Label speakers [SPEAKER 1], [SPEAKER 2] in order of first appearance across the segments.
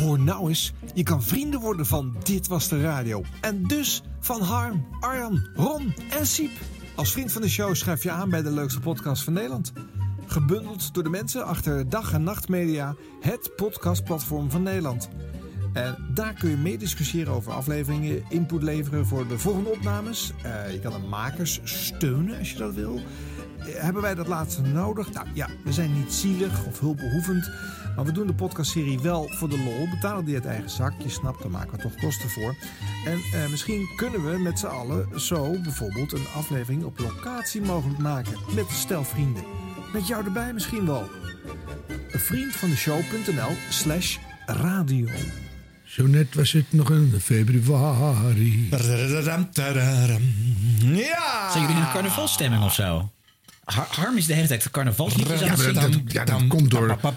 [SPEAKER 1] Hoor nou eens, je kan vrienden worden van Dit Was De Radio. En dus van Harm, Arjan, Ron en Siep. Als vriend van de show schrijf je aan bij de leukste podcast van Nederland. Gebundeld door de mensen achter Dag en Nacht Media, het podcastplatform van Nederland. En daar kun je mee discussiëren over afleveringen, input leveren voor de volgende opnames. Eh, je kan de makers steunen als je dat wil. Eh, hebben wij dat laatste nodig? Nou ja, we zijn niet zielig of hulpbehoevend. Maar we doen de podcastserie wel voor de lol. Betalen die uit eigen zak. Je snapt, daar maken we toch kosten voor. En eh, misschien kunnen we met z'n allen zo bijvoorbeeld een aflevering op locatie mogelijk maken. Met een stel vrienden. Met jou erbij misschien wel. Een vriend van de show.nl slash radio.
[SPEAKER 2] Zo net was het nog een februari.
[SPEAKER 3] Ja!
[SPEAKER 4] Zijn jullie in een carnavalstemming of zo? Har- Harm is de hele tijd de carnavalsliedjes aan
[SPEAKER 2] Ja,
[SPEAKER 4] het
[SPEAKER 2] dat,
[SPEAKER 4] zingen.
[SPEAKER 2] dat, ja, dat komt door... Wat,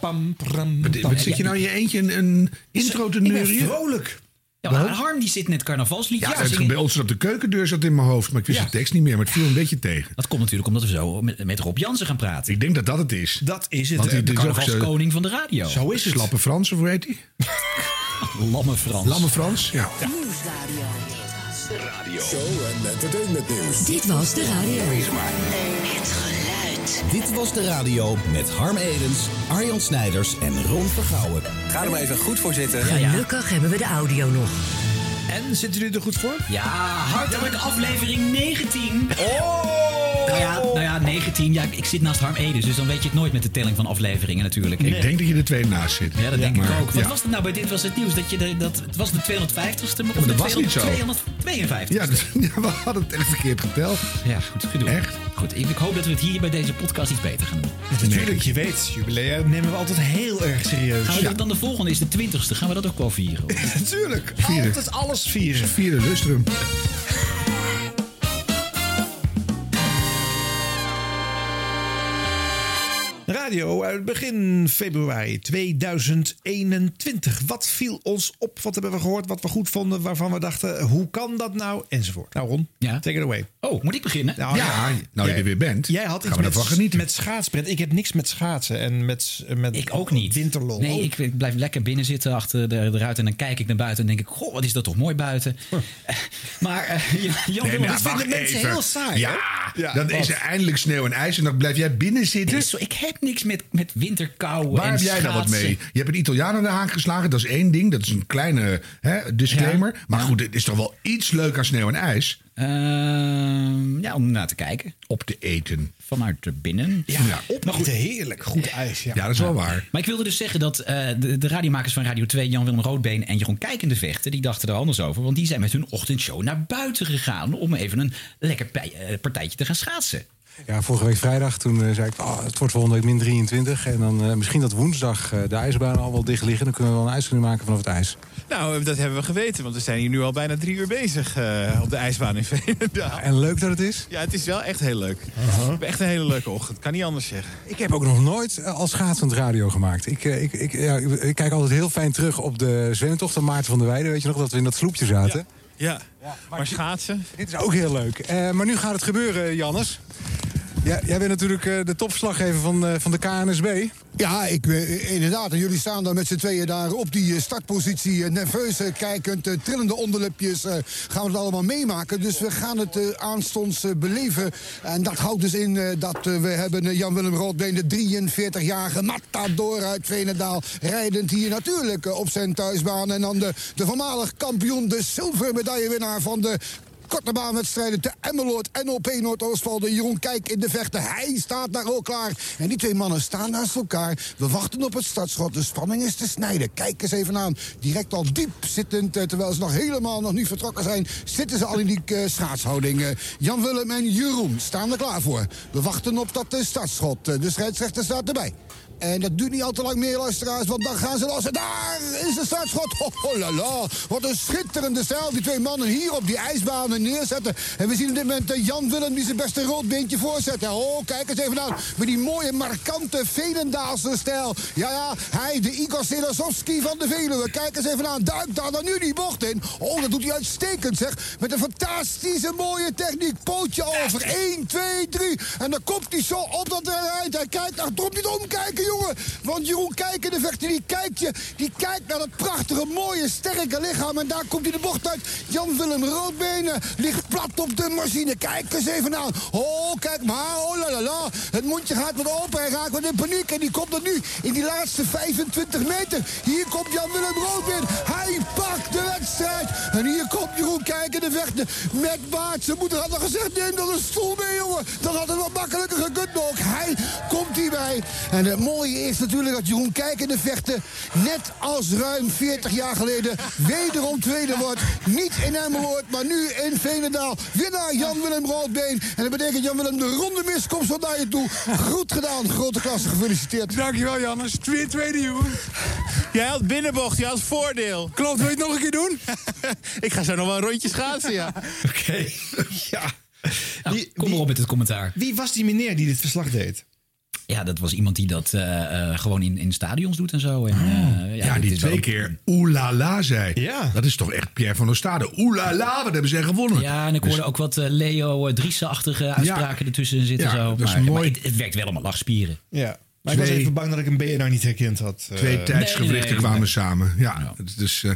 [SPEAKER 2] wat zit je nou in je eentje een, een intro te
[SPEAKER 1] Ik ben
[SPEAKER 2] neurien?
[SPEAKER 1] vrolijk.
[SPEAKER 4] Ja, maar Harm die zit net carnavalsliedjes
[SPEAKER 2] Ja, het,
[SPEAKER 4] zingen.
[SPEAKER 2] bij ons zat de keukendeur zat in mijn hoofd, maar ik wist
[SPEAKER 1] Ja.
[SPEAKER 2] de tekst niet meer. Maar het viel een beetje tegen.
[SPEAKER 4] Dat komt natuurlijk omdat we zo met, met Rob Jansen gaan praten.
[SPEAKER 2] Ik denk dat dat het is.
[SPEAKER 1] Dat is het.
[SPEAKER 2] Want
[SPEAKER 4] De
[SPEAKER 2] ook
[SPEAKER 4] carnavalskoning van de radio.
[SPEAKER 1] Zo is het.
[SPEAKER 2] Slappe Frans, of hoe heet die?
[SPEAKER 4] Lamme Frans.
[SPEAKER 2] Lamme Frans? Ja.
[SPEAKER 5] Nieuwsradio.
[SPEAKER 6] Show en entertainment nieuws.
[SPEAKER 5] Dit was de radio.
[SPEAKER 7] Dit was de radio met Harm Edens, Arjan Snijders en Ron Vergouwen.
[SPEAKER 6] Ga er maar even goed voor zitten.
[SPEAKER 4] Ja, ja.
[SPEAKER 5] Gelukkig hebben we de audio nog.
[SPEAKER 1] En zitten jullie er goed voor?
[SPEAKER 4] Ja, hartelijk aflevering 19. Oh! Nou ja, nou ja, 19. Ja, ik zit naast Harm Edens, dus dan weet je het nooit met de telling van afleveringen natuurlijk.
[SPEAKER 2] Ik denk dat je er twee naast zit.
[SPEAKER 4] Ja, dat denk ik ook. Wat
[SPEAKER 2] ja.
[SPEAKER 4] was het nou bij dit was het nieuws? Dat je de, dat, het was de 250ste, of
[SPEAKER 2] maar
[SPEAKER 4] de
[SPEAKER 2] dat was niet zo.
[SPEAKER 4] 252
[SPEAKER 2] Ja, dus- ja, we hadden het echt verkeerd geteld.
[SPEAKER 4] Ja, goed gedoe.
[SPEAKER 2] Echt?
[SPEAKER 4] Goed, ik, ik hoop dat we het hier bij deze podcast iets beter gaan doen.
[SPEAKER 1] Natuurlijk, je weet, jubileum nemen we altijd heel erg serieus.
[SPEAKER 4] Gaan we dan de volgende is de 20ste. Gaan we dat ook wel vieren? hoor?
[SPEAKER 1] Natuurlijk,
[SPEAKER 2] Vieren.
[SPEAKER 1] altijd alles vieren.
[SPEAKER 2] Vierde lustrum.
[SPEAKER 1] Radio uit begin februari 2021. Wat viel ons op? Wat hebben we gehoord? Wat we goed vonden? Waarvan we dachten, hoe kan dat nou? Enzovoort. Nou Ron,
[SPEAKER 4] Ja.
[SPEAKER 1] take it away.
[SPEAKER 4] Oh, moet ik beginnen?
[SPEAKER 1] Nou,
[SPEAKER 2] Ja, nou je er weer bent.
[SPEAKER 1] Jij had
[SPEAKER 2] gaan
[SPEAKER 1] iets
[SPEAKER 2] we
[SPEAKER 1] met, met schaatspret. Ik heb niks met schaatsen en met, met
[SPEAKER 4] Ik ook niet.
[SPEAKER 1] winterlol.
[SPEAKER 4] Nee, ik, ik blijf lekker binnen zitten achter de, de ruit. En dan kijk ik naar buiten en denk ik... Goh, wat is dat toch mooi buiten. Eh, maar uh, Jan
[SPEAKER 2] Nee, wacht
[SPEAKER 1] vinden mensen
[SPEAKER 2] even.
[SPEAKER 1] heel saai,
[SPEAKER 2] Ja, dan
[SPEAKER 1] wat?
[SPEAKER 2] is er eindelijk sneeuw en ijs en dan blijf jij binnen zitten.
[SPEAKER 4] is zo- ik heb niks met, met winterkou
[SPEAKER 2] Waar
[SPEAKER 4] en
[SPEAKER 2] heb jij nou wat
[SPEAKER 4] schaatsen.
[SPEAKER 2] mee? Je hebt een Italiaan aan de haak geslagen. Dat is één ding. Dat is een kleine hè, disclaimer. Maar goed, het is toch wel iets leuk aan sneeuw en ijs.
[SPEAKER 4] Ehm, ja, om naar te kijken.
[SPEAKER 2] Op te eten.
[SPEAKER 4] Vanuit binnen.
[SPEAKER 1] Ja, op heerlijk. Goed ijs, ja.
[SPEAKER 2] Ja, dat is wel waar.
[SPEAKER 4] Maar ik wilde dus zeggen dat eh, de, de radiomakers van Radio 2, Jan-Willem Roodbeen en Jeroen Kijkende Vechten, die dachten er anders over. Want die zijn met hun ochtendshow naar buiten gegaan om even een lekker pij- eh, partijtje te gaan schaatsen.
[SPEAKER 8] Ja, vorige week vrijdag toen eh, zei ik, oh, het wordt volgende week min 23. En dan eh, misschien dat woensdag eh, de ijsbanen al wel dicht liggen. Dan kunnen we wel een uitzending maken vanaf het ijs.
[SPEAKER 9] Nou, dat hebben we geweten, want we zijn hier nu al bijna drie uur bezig op de ijsbaan in Veenendaal.
[SPEAKER 8] En leuk dat het is.
[SPEAKER 9] Ja, het is wel echt heel leuk. Hebben echt een hele leuke ochtend, kan niet anders zeggen.
[SPEAKER 8] Ik heb ook nog nooit als schaatsend radio gemaakt. Ik, ik, ik, ja, ik, kijk altijd heel fijn terug op de zwemtocht van Maarten van der Weijden. Weet je nog, dat we in dat sloepje zaten.
[SPEAKER 9] Ja, maar schaatsen?
[SPEAKER 8] Dit is ook heel leuk. Maar nu gaat het gebeuren, Jannes. Ja, jij bent natuurlijk eh, de topverslaggever van, eh, van de KNSB.
[SPEAKER 10] Ja, ik, eh, inderdaad. En jullie staan daar met z'n tweeën daar op die startpositie. nerveus kijkend, trillende onderlipjes. gaan we het allemaal meemaken. Dus we gaan het aanstonds beleven. En dat houdt dus in dat we hebben Jan-Willem Roodbeen... de 43-jarige matador uit Veenendaal... rijdend hier natuurlijk op zijn thuisbaan. En dan de, de voormalig kampioen, de zilvermedaillewinnaar van de korte baanwedstrijden te Emmeloord en op Noordoostvalde. Jeroen Kijk in de vechten. Hij staat daar ook klaar. En die twee mannen staan naast elkaar. We wachten op het startschot. De spanning is te snijden. Kijk eens even aan. Direct al diep zittend, eh, terwijl ze nog helemaal nog niet vertrokken zijn... zitten ze al in die eh, schaatshouding. Eh, Jan Willem en Jeroen staan er klaar voor. We wachten op dat startschot. De scheidsrechter staat erbij. En dat duurt niet al te lang meer, luisteraars, want dan gaan ze los. En daar is de startschot. Oh, la la. Wat een schitterende stijl. Die twee mannen hier op die ijsbanen neerzetten. En we zien op dit moment eh, Jan Willem die zijn beste roodbeentje voorzet. Oh, kijk eens even aan. Met die mooie, markante Veenendaalse stijl. Ja, ja, hij, de Igor Selasowski van de Veluwe. Kijk eens even aan. Duikt daar dan nu die bocht in. Oh, dat doet hij uitstekend, zeg. Met een fantastische mooie techniek. Pootje over. 1, 2, 3. En dan komt hij zo op dat rijdt. Hij kijkt achterom niet omkijken. Jongen. Want Jeroen Kijken, de vechter, die kijkt je. Die kijkt naar dat prachtige, mooie, sterke lichaam. En daar komt hij de bocht uit. Jan-Willem Roodbenen ligt plat op de machine. Kijk eens even aan. Oh, kijk maar. Oh, la la la. Het mondje gaat wat open. Hij raakt wat in paniek. En die komt er nu in die laatste 25 meter. Hier komt Jan-Willem Roodbeen. Hij pakt de wedstrijd. En hier komt Jeroen Kijken, de vechter. Met Baart. Zijn moeder had nog gezegd, neem dan een stoel mee, jongen. Dan had het wat makkelijker gekund ook. Hij komt hierbij. En het mooie is natuurlijk dat Jeroen Kijken, de vechter... net als ruim 40 jaar geleden wederom tweede wordt. Niet in Emmeloord, maar nu in Veenendaal. Winnaar Jan-Willem Roodbeen. En dat betekent Jan-Willem de ronde miskomst van naar je toe. Goed gedaan, grote klasse, gefeliciteerd.
[SPEAKER 11] Dankjewel, Jannes. Weer tweede, Jeroen.
[SPEAKER 1] Jij had binnenbocht, je had voordeel.
[SPEAKER 11] Klopt, wil je het nog een keer doen?
[SPEAKER 1] Ik ga zo nog wel een rondje schaatsen, ja.
[SPEAKER 4] Oké.
[SPEAKER 1] ja.
[SPEAKER 4] Nou,
[SPEAKER 1] Wie-
[SPEAKER 4] kom maar op met het commentaar.
[SPEAKER 1] Wie was die meneer die dit verslag deed?
[SPEAKER 4] Ja, dat was iemand die dat eh, eh, gewoon in, in stadions doet en zo. En, eh,
[SPEAKER 2] Ja,
[SPEAKER 4] dit
[SPEAKER 2] die twee
[SPEAKER 4] wel-
[SPEAKER 2] keer oelala zei.
[SPEAKER 1] Ja.
[SPEAKER 2] Dat is toch echt Pierre van Oostade. Oelala, wat hebben zij gewonnen?
[SPEAKER 4] Ja, en ik hoorde ook wat Leo uh, Driessen-achtige uitspraken ertussen zitten.
[SPEAKER 2] Ja,
[SPEAKER 4] zo.
[SPEAKER 2] dat is
[SPEAKER 4] maar,
[SPEAKER 2] mooi.
[SPEAKER 4] maar het, het werkt wel allemaal lachspieren.
[SPEAKER 1] Ja. Maar ik was
[SPEAKER 2] Twee-
[SPEAKER 1] even bang dat ik een BNR niet herkend had.
[SPEAKER 2] Twee tijdsgewrichten
[SPEAKER 4] nee, nee,
[SPEAKER 2] kwamen
[SPEAKER 4] nee.
[SPEAKER 2] samen. Ja, het- dus eh,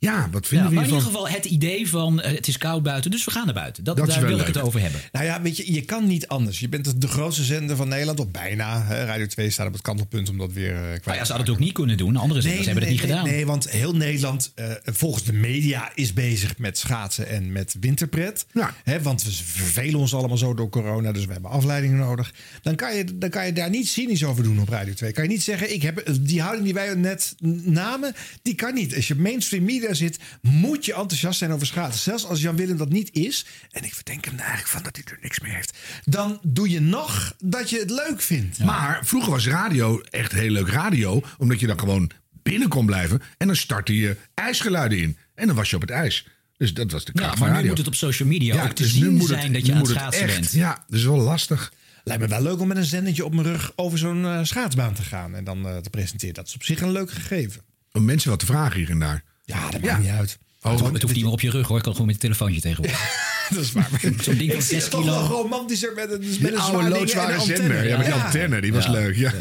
[SPEAKER 2] ja, wat
[SPEAKER 4] Ja,
[SPEAKER 2] vinden we
[SPEAKER 4] maar in ieder geval het idee van eh, het is koud buiten, dus we gaan naar buiten. Dat, daar wil ik het over hebben.
[SPEAKER 1] Nou ja, weet je, je kan niet anders. Je bent de grootste zender van Nederland, of bijna. Hè. Radio 2 staat op het kantelpunt om dat weer eh, kwijt
[SPEAKER 4] Maar ja, ze hadden het ook niet kunnen doen. Andere zenders hebben het niet
[SPEAKER 1] nee,
[SPEAKER 4] gedaan.
[SPEAKER 1] Nee, want heel Nederland, eh, volgens de media, is bezig met schaatsen en met winterpret.
[SPEAKER 2] Ja.
[SPEAKER 1] Hè, want we vervelen ons allemaal zo door corona, dus we hebben afleidingen nodig. Dan kan, je, dan kan je daar niet cynisch over doen op Radio 2. Kan je niet zeggen, ik heb, die houding die wij net namen, die kan niet. Als je mainstream media zit, moet je enthousiast zijn over schaatsen. Zelfs als Jan Willem dat niet is, en ik verdenk hem er eigenlijk van dat hij er niks meer heeft, dan doe je nog dat je het leuk vindt.
[SPEAKER 2] Maar vroeger was radio echt heel leuk radio. Omdat je dan gewoon binnen kon blijven. En dan startte je ijsgeluiden in. En dan was je op het ijs. Dus dat was de kracht
[SPEAKER 4] Ja,
[SPEAKER 2] van
[SPEAKER 4] maar nu
[SPEAKER 2] radio.
[SPEAKER 4] moet het op social media ook te
[SPEAKER 2] dus nu
[SPEAKER 4] zien
[SPEAKER 2] moet
[SPEAKER 4] zijn
[SPEAKER 2] het-
[SPEAKER 4] dat je aan het
[SPEAKER 2] moet
[SPEAKER 4] schaatsen
[SPEAKER 2] echt-
[SPEAKER 4] bent.
[SPEAKER 2] Ja, dat is wel lastig.
[SPEAKER 1] Lijkt me wel leuk om met een zendertje op mijn rug over zo'n eh, schaatsbaan te gaan en dan eh, te presenteren. Dat is op zich een leuk gegeven.
[SPEAKER 2] Om mensen wat te vragen hier en daar.
[SPEAKER 1] Ja, dat maakt niet uit.
[SPEAKER 2] Oh,
[SPEAKER 4] het hoeft niet meer op je rug hoor. Ik kan gewoon met een telefoontje tegenwoordig.
[SPEAKER 1] Dat is waar.
[SPEAKER 4] Zo'n ding van
[SPEAKER 1] Ik zit
[SPEAKER 4] 6
[SPEAKER 1] toch
[SPEAKER 4] kilo.
[SPEAKER 1] wel romantischer met een, met een
[SPEAKER 2] oude loodzware zender. Ja, met die
[SPEAKER 1] Ja.
[SPEAKER 2] antenne, die was
[SPEAKER 4] Ja.
[SPEAKER 2] leuk. Ja.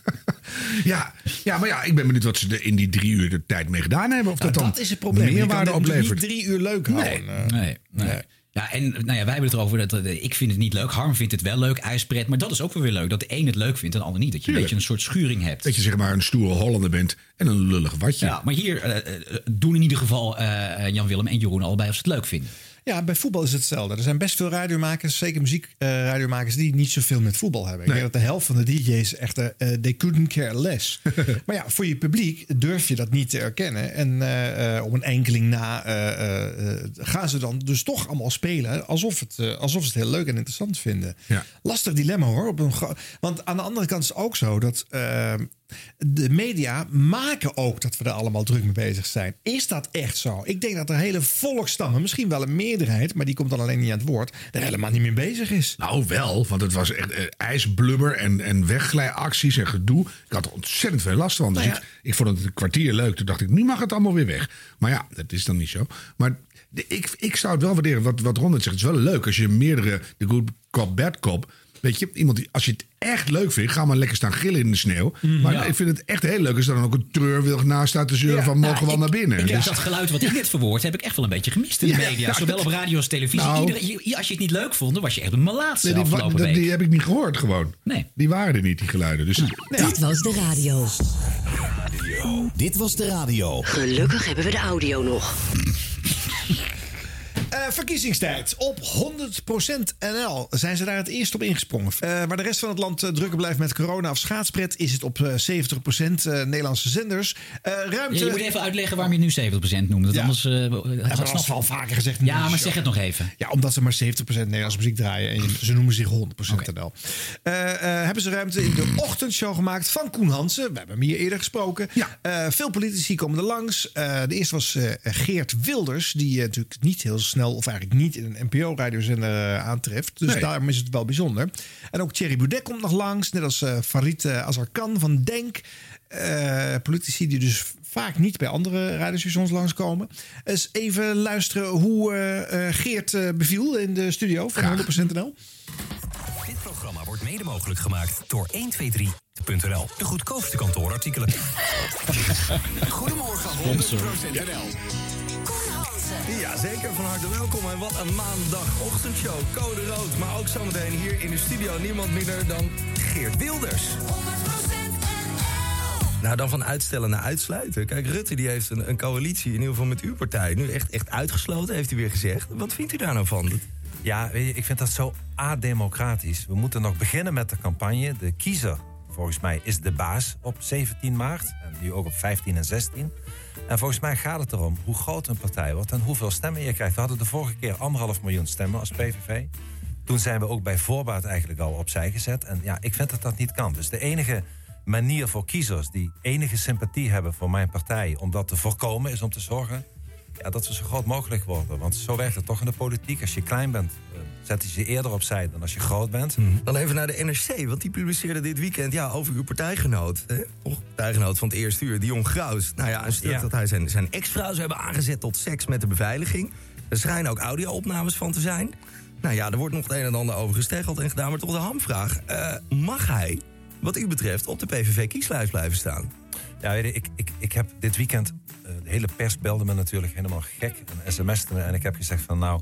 [SPEAKER 2] ja. ja, maar ja, ik ben benieuwd wat ze er in die drie uur de tijd mee gedaan hebben. Of
[SPEAKER 1] Nou,
[SPEAKER 2] dat dan
[SPEAKER 1] dat is het probleem. Je kan
[SPEAKER 2] meerwaarde oplevert.
[SPEAKER 1] niet drie uur leuk houden. eh.
[SPEAKER 4] Nee, nee. Ja, en nou ja, wij hebben het erover. Dat, eh, ik vind het niet leuk. Harm vindt het wel leuk. IJspret. Maar dat is ook wel weer leuk. Dat de een het leuk vindt en de ander niet. Dat je een
[SPEAKER 2] Tuurlijk.
[SPEAKER 4] beetje een soort schuring hebt.
[SPEAKER 2] Dat je zeg maar een stoere Hollander bent en een lullig watje.
[SPEAKER 4] Ja, maar hier eh, eh, doen in ieder geval eh, eh, Jan Willem en Jeroen allebei of ze het leuk vinden.
[SPEAKER 1] Ja, bij voetbal is het hetzelfde. Er zijn best veel radiomakers, zeker muziekradiomakers, die niet zoveel met voetbal hebben. Ik denk dat de helft van de DJ's echt, eh, eh, they couldn't care less. maar ja, voor je publiek durf je dat niet te erkennen. En eh, op een enkeling na gaan ze dan dus toch allemaal spelen alsof, het, alsof ze het heel leuk en interessant vinden.
[SPEAKER 2] Ja.
[SPEAKER 1] Lastig dilemma hoor. Op een Want aan de andere kant is het ook zo dat de media maken ook dat we er allemaal druk mee bezig zijn. Is dat echt zo? Ik denk dat er hele volkstammen, misschien wel een meerderheid, maar die komt dan alleen niet aan het woord, er helemaal niet mee bezig is.
[SPEAKER 2] Nou wel, want het was echt eh, ijsblubber en, en wegglijacties en gedoe. Ik had er ontzettend veel last van. Dus
[SPEAKER 1] Nou ja.
[SPEAKER 2] ik, ik vond het een kwartier leuk. Toen dacht ik, nu mag het allemaal weer weg. Maar ja, dat is dan niet zo. Maar de- ik, ik zou het wel waarderen, wat, wat Ron zegt. Het is wel leuk als je meerdere, de good cop, bad cop... Weet je, iemand die, als je het echt leuk vindt, ga maar lekker staan gillen in de sneeuw. maar ik vind het echt heel leuk als er dan ook een treurwilg naast staat te zeuren
[SPEAKER 1] Ja,
[SPEAKER 2] van mogen we wel
[SPEAKER 4] Nou, ik-
[SPEAKER 2] naar binnen.
[SPEAKER 4] Ik
[SPEAKER 2] Dus-
[SPEAKER 4] dat geluid wat ik net verwoord, heb ik echt wel een beetje gemist in de
[SPEAKER 2] Ja,
[SPEAKER 4] media.
[SPEAKER 2] ja,
[SPEAKER 4] Zowel
[SPEAKER 2] dat-
[SPEAKER 4] op radio als televisie.
[SPEAKER 2] Nou.
[SPEAKER 4] Iedereen- als je het niet leuk vond, dan was je echt een malaatse
[SPEAKER 2] Nee, die, wa-
[SPEAKER 4] afgelopen
[SPEAKER 2] dat-
[SPEAKER 4] week.
[SPEAKER 2] die heb ik niet gehoord gewoon.
[SPEAKER 4] Nee.
[SPEAKER 2] Die waren er niet, die geluiden. Dus,
[SPEAKER 12] Dit was de radio.
[SPEAKER 7] Dit was de radio.
[SPEAKER 12] Gelukkig hebben we de audio nog.
[SPEAKER 1] Eh, verkiezingstijd. Op 100% NL zijn ze daar het eerst op ingesprongen. Eh, waar de rest van het land eh, drukker blijft met corona of schaatspret... is het op eh, 70% eh, Nederlandse zenders.
[SPEAKER 4] Ja,
[SPEAKER 1] ruimte...
[SPEAKER 4] je moet even uitleggen waarom je het nu 70% noemt.
[SPEAKER 1] Ja.
[SPEAKER 4] Anders,
[SPEAKER 1] Ja,
[SPEAKER 4] dat
[SPEAKER 1] dat is wel vaker gezegd.
[SPEAKER 4] Ja, maar zeg het nog even.
[SPEAKER 1] Ja, omdat ze maar 70% Nederlandse muziek draaien. En ze noemen zich 100% NL. Hebben ze ruimte in de ochtendshow gemaakt van Koen Hansen. We hebben hem hier eerder gesproken.
[SPEAKER 2] Ja.
[SPEAKER 1] Veel politici komen er langs. De eerste was Geert Wilders. Die natuurlijk niet heel snel, of eigenlijk niet in een NPO-radiozender eh, aantreft. Dus
[SPEAKER 2] Nee.
[SPEAKER 1] daarom is het wel bijzonder. En ook Thierry Boudet komt nog langs. Net als eh, Farid eh, Azarkan van Denk. Eh, politici die dus vaak niet bij andere radiostations langskomen. Eens even luisteren hoe eh, eh, Geert beviel in de studio van
[SPEAKER 2] Graag.
[SPEAKER 1] 100% NL.
[SPEAKER 3] Dit programma wordt wordt mede mogelijk gemaakt door 123.nl. De goedkoopste kantoorartikelen.
[SPEAKER 13] Goedemorgen, 100%NL. Ja, zeker. Van harte welkom. En wat een maandagochtendshow. Code rood. Maar ook zometeen hier in de studio niemand minder dan Geert Wilders. Nou, dan van uitstellen naar uitsluiten. Kijk, Rutte die heeft een, een coalitie, in ieder geval met uw partij... nu echt, echt uitgesloten, heeft hij weer gezegd. Wat vindt u daar nou van?
[SPEAKER 14] Ja, weet je, ik vind dat zo ademocratisch. We moeten nog beginnen met de campagne. De kiezer, volgens mij, is de baas op 17 maart. En nu ook op 15 en 16. En volgens mij gaat het erom hoe groot een partij wordt... en hoeveel stemmen je krijgt. We hadden de vorige keer anderhalf miljoen stemmen als PVV. Toen zijn we ook bij voorbaat eigenlijk al opzij gezet. En ja, ik vind dat dat niet kan. Dus de enige manier voor kiezers die enige sympathie hebben voor mijn partij... om dat te voorkomen, is om te zorgen ja, dat we zo groot mogelijk worden. Want zo werkt het toch in de politiek. Als je klein bent, eh, zetten ze je eerder opzij dan als je groot bent.
[SPEAKER 13] Dan even naar de NRC, want die publiceerde dit weekend ja, over uw partijgenoot. Hè? Och, partijgenoot van het eerste uur, Dion Graus. Nou ja, een stuk
[SPEAKER 14] Ja.
[SPEAKER 13] dat hij zijn, zijn ex-vrouw zou hebben aangezet tot seks met de beveiliging. Er schijnen ook audio-opnames van te zijn. Nou ja, er wordt nog het een en ander over gesteggeld en gedaan. Maar toch de hamvraag, eh, mag hij, wat u betreft, op de PVV-kieslijst blijven staan?
[SPEAKER 14] Ja, weet je, ik, ik, ik heb dit weekend... de hele pers belde me natuurlijk helemaal gek. En sms'te me. En ik heb gezegd van nou...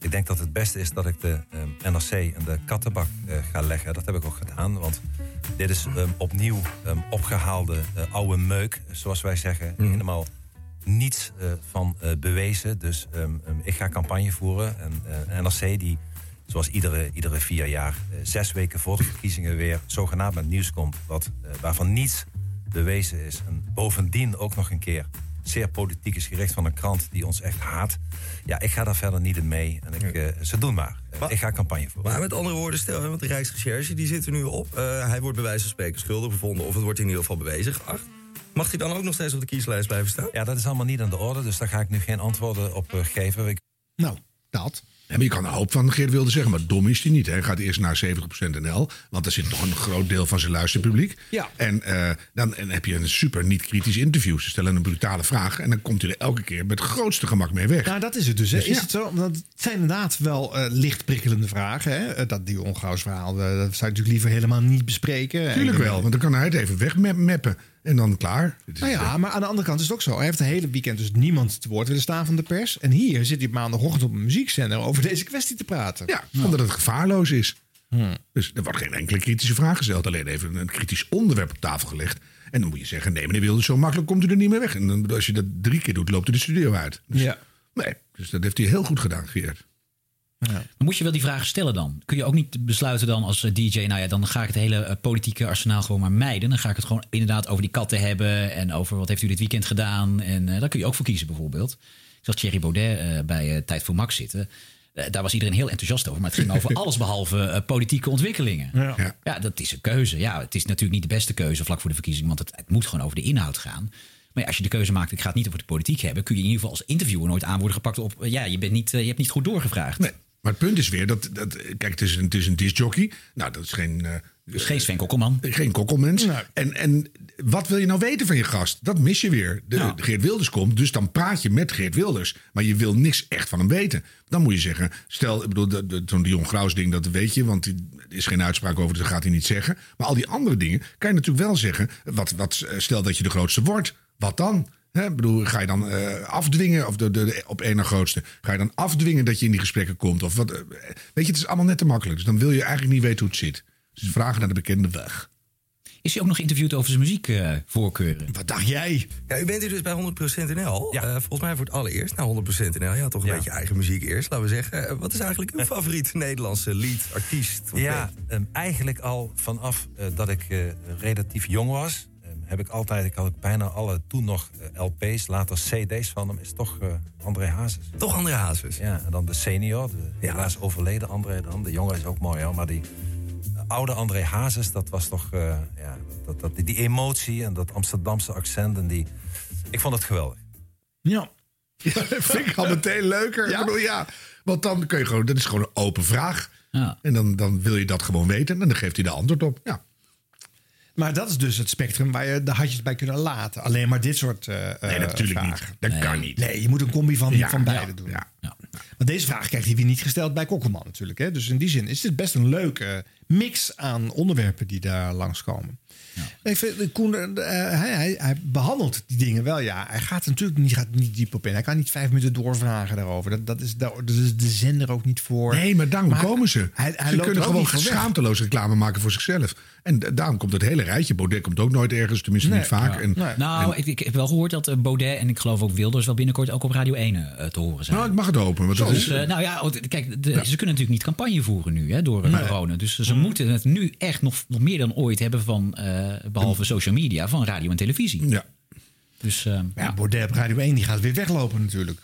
[SPEAKER 14] Ik denk dat het beste is dat ik de eh, NRC en de kattenbak eh, ga leggen. Dat heb ik ook gedaan. Want dit is eh, opnieuw eh, opgehaalde eh, oude meuk. Zoals wij zeggen. Helemaal niets van bewezen. Dus ehm, ehm, ik ga campagne voeren. En NRC die, zoals iedere, iedere vier jaar... zes weken voor de verkiezingen weer zogenaamd met nieuws komt... Wat, waarvan niets bewezen is. En bovendien ook nog een keer zeer politiek is gericht van een krant die ons echt haat. Ja, ik ga daar verder niet in mee. En ik, eh, ze doen maar. Ik ga campagne voeren.
[SPEAKER 13] Maar met andere woorden, stel, want de Rijksrecherche die zit er nu op. Eh, hij wordt bij wijze van spreken schuldig bevonden... of het wordt in ieder geval bewezen geacht. Mag hij dan ook nog steeds op de kieslijst blijven staan?
[SPEAKER 14] Ja, dat is allemaal niet aan de orde. Dus daar ga ik nu geen antwoorden op eh, geven. Ik...
[SPEAKER 1] Nou, dat.
[SPEAKER 2] Maar je kan een hoop van Geert Wilde zeggen, maar dom is hij niet. Hè. Hij gaat eerst naar 70% NL, want daar zit toch een groot deel van zijn luisterpubliek.
[SPEAKER 1] Ja.
[SPEAKER 2] En eh, dan en heb je een super niet-kritisch interview. Ze stellen een brutale vraag en dan komt hij er elke keer met het grootste gemak mee weg.
[SPEAKER 1] Nou, dat is het dus. Hè.
[SPEAKER 2] Dus
[SPEAKER 1] is
[SPEAKER 2] ja.
[SPEAKER 1] het zo? Want het zijn inderdaad wel eh, licht prikkelende vragen. Hè? Eh, Dat die ongaus verhaal, dat zou je natuurlijk liever helemaal niet bespreken.
[SPEAKER 2] Tuurlijk
[SPEAKER 1] En-
[SPEAKER 2] wel, want dan kan hij het even wegmappen en dan klaar. Het
[SPEAKER 1] Nou ja, maar aan de andere kant is het ook zo. Hij heeft een hele weekend dus niemand te woord willen staan van de pers. En hier zit hij maandagochtend op een muziekzender over deze kwestie te praten.
[SPEAKER 2] Ja, omdat het gevaarloos is. Dus er wordt geen enkele kritische vraag gesteld. Alleen even een kritisch onderwerp op tafel gelegd. En dan moet je zeggen, nee meneer Wilders, zo makkelijk komt u er niet meer weg. En dan, als je dat drie keer doet, loopt u de studio uit. Dus,
[SPEAKER 1] Ja.
[SPEAKER 2] Nee, dus dat heeft hij heel goed gedaan, Geert.
[SPEAKER 4] Maar moet je wel die vragen stellen dan? Kun je ook niet besluiten dan als eh, DJ... nou ja, dan ga ik het hele eh, politieke arsenaal gewoon maar mijden. Dan ga ik het gewoon inderdaad over die katten hebben... en over wat heeft u dit weekend gedaan. En eh, daar kun je ook voor kiezen bijvoorbeeld. Ik zag Thierry Baudet eh, bij Tijd voor Max zitten. Daar was iedereen heel enthousiast over. Maar het ging over alles behalve eh, politieke ontwikkelingen.
[SPEAKER 1] Ja.
[SPEAKER 2] Ja.
[SPEAKER 4] Ja, dat is een keuze. Ja, het is natuurlijk niet de beste keuze vlak voor de verkiezing, want het, het moet gewoon over de inhoud gaan. Maar ja, als je de keuze maakt, ik ga het niet over de politiek hebben, kun je in ieder geval als interviewer nooit aan worden gepakt op, ja, je, bent niet, je hebt niet goed doorgevraagd.
[SPEAKER 2] Nee, maar het punt is weer dat, dat kijk, het is een, het is een discjockey. Nou, dat is geen... eh,
[SPEAKER 4] Dus geen Sven Kokkelman.
[SPEAKER 2] Geen kokkelmens.
[SPEAKER 1] Nee.
[SPEAKER 2] En, en wat wil je nou weten van je gast? Dat mis je weer. De,
[SPEAKER 4] Ja.
[SPEAKER 2] Geert Wilders komt, dus dan praat je met Geert Wilders. Maar je wil niks echt van hem weten. Dan moet je zeggen, stel, ik bedoel, zo'n Dion Graus ding, dat weet je. Want die- er is geen uitspraak over, dus dat gaat hij niet zeggen. Maar al die andere dingen kan je natuurlijk wel zeggen. Wat, wat, stel dat je de grootste wordt. Wat dan? Hè, bedoel, ga je dan eh, afdwingen, of de, de, de- op één na grootste, ga je dan afdwingen dat je in die gesprekken komt? Of wat, eh, weet je, het is allemaal net te makkelijk. Dus dan wil je eigenlijk niet weten hoe het zit. Dus vragen naar de bekende weg.
[SPEAKER 4] Is hij ook nog geïnterviewd over zijn muziekvoorkeuren?
[SPEAKER 1] Wat dacht jij?
[SPEAKER 13] Ja, u bent hier dus bij 100% NL.
[SPEAKER 14] Ja.
[SPEAKER 13] Eh, volgens mij voor het allereerst naar 100% NL. Ja, toch een
[SPEAKER 14] Ja.
[SPEAKER 13] beetje eigen muziek eerst, laten we zeggen. Wat is eigenlijk uw favoriete Nederlandse lied, artiest?
[SPEAKER 14] Ja, ehm, eigenlijk al vanaf eh, dat ik eh, relatief jong was, heb ik altijd, ik had ook bijna alle toen nog eh, LP's, later CD's van hem, is toch eh, André Hazes.
[SPEAKER 13] Toch André Hazes.
[SPEAKER 14] Ja, en dan de senior, de
[SPEAKER 13] Ja.
[SPEAKER 14] helaas overleden André dan. De jongen is ook mooi hoor, maar die oude André Hazes, dat was toch, eh, ja, dat, dat, die, die emotie en dat Amsterdamse accent en die, ik vond het geweldig.
[SPEAKER 1] Ja.
[SPEAKER 2] Ja, dat vind ik al meteen leuker.
[SPEAKER 1] Ja?
[SPEAKER 2] Ik bedoel, ja, want dan kun je gewoon, dat is gewoon een open vraag.
[SPEAKER 4] Ja.
[SPEAKER 2] En dan, dan wil je dat gewoon weten en dan geeft hij de antwoord op. Ja.
[SPEAKER 1] Maar dat is dus het spectrum waar je de hartjes bij kunnen laten. Alleen maar dit soort eh
[SPEAKER 2] Nee, natuurlijk
[SPEAKER 1] vragen.
[SPEAKER 2] niet. Dat kan niet.
[SPEAKER 1] Nee, je moet een combi van,
[SPEAKER 2] Ja,
[SPEAKER 1] van beide
[SPEAKER 2] ja,
[SPEAKER 1] doen.
[SPEAKER 2] ja.
[SPEAKER 4] Ja.
[SPEAKER 1] Maar deze vraag krijgt hij weer niet gesteld bij Kokkelman natuurlijk. Hè? Dus in die zin is dit best een leuke mix aan onderwerpen die daar langskomen. Ik vind, Koen, eh, hij, hij, hij behandelt die dingen wel. Ja, hij gaat natuurlijk niet, gaat niet diep op in. Hij kan niet vijf minuten doorvragen daarover. Dat, dat, is, dat is de zender ook niet voor.
[SPEAKER 2] Nee, maar daarom komen ze.
[SPEAKER 1] Hij, hij
[SPEAKER 2] ze kunnen gewoon schaamteloos reclame maken voor zichzelf. En da- daarom komt het hele rijtje. Baudet komt ook nooit ergens, tenminste
[SPEAKER 1] Nee,
[SPEAKER 2] niet vaak.
[SPEAKER 1] ja.
[SPEAKER 2] En,
[SPEAKER 1] Nee.
[SPEAKER 4] Nou, ik, ik heb wel gehoord dat eh, Baudet en ik geloof ook Wilders wel binnenkort ook op Radio 1 eh, te horen zijn.
[SPEAKER 2] nou, ik mag het hopen. Want dat
[SPEAKER 4] Dus,
[SPEAKER 2] is,
[SPEAKER 4] nou ja, kijk, de- ze kunnen natuurlijk niet campagne voeren nu hè, door
[SPEAKER 2] Nee.
[SPEAKER 4] corona. Dus ze moeten het nu echt nog, nog meer dan ooit hebben van, eh, behalve social media, van radio en televisie.
[SPEAKER 2] ja.
[SPEAKER 4] Dus eh,
[SPEAKER 1] Ja, Baudet op Radio 1 die gaat weer weglopen natuurlijk.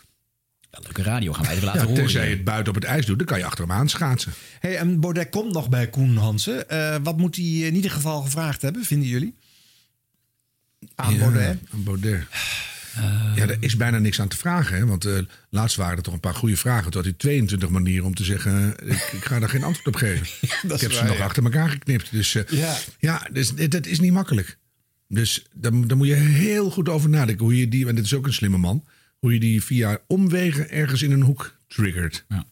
[SPEAKER 4] leuke radio gaan wij even laten
[SPEAKER 2] Ja,
[SPEAKER 4] horen.
[SPEAKER 2] tenzij je het buiten op het ijs doet, dan kan je achter hem aanschaatsen.
[SPEAKER 1] Hey, en Baudet komt nog bij Koen Hansen. Eh, wat moet hij in ieder geval gevraagd hebben, vinden jullie? Aan
[SPEAKER 2] Ja,
[SPEAKER 1] Baudet.
[SPEAKER 2] aan Baudet. Ja, er is bijna niks aan te vragen. Hè? Want eh, laatst waren er toch een paar goede vragen. Toen had hij 22 manieren om te zeggen... eh, ik, ik ga daar geen antwoord op geven. ik heb ze nog
[SPEAKER 1] ja.
[SPEAKER 2] achter elkaar geknipt. Dus eh,
[SPEAKER 1] Ja.
[SPEAKER 2] ja, dus, dat is niet makkelijk. Dus daar, daar moet je heel goed over nadenken. Hoe je die, en dit is ook een slimme man... hoe je die via omwegen ergens in een hoek triggert.
[SPEAKER 4] Ja.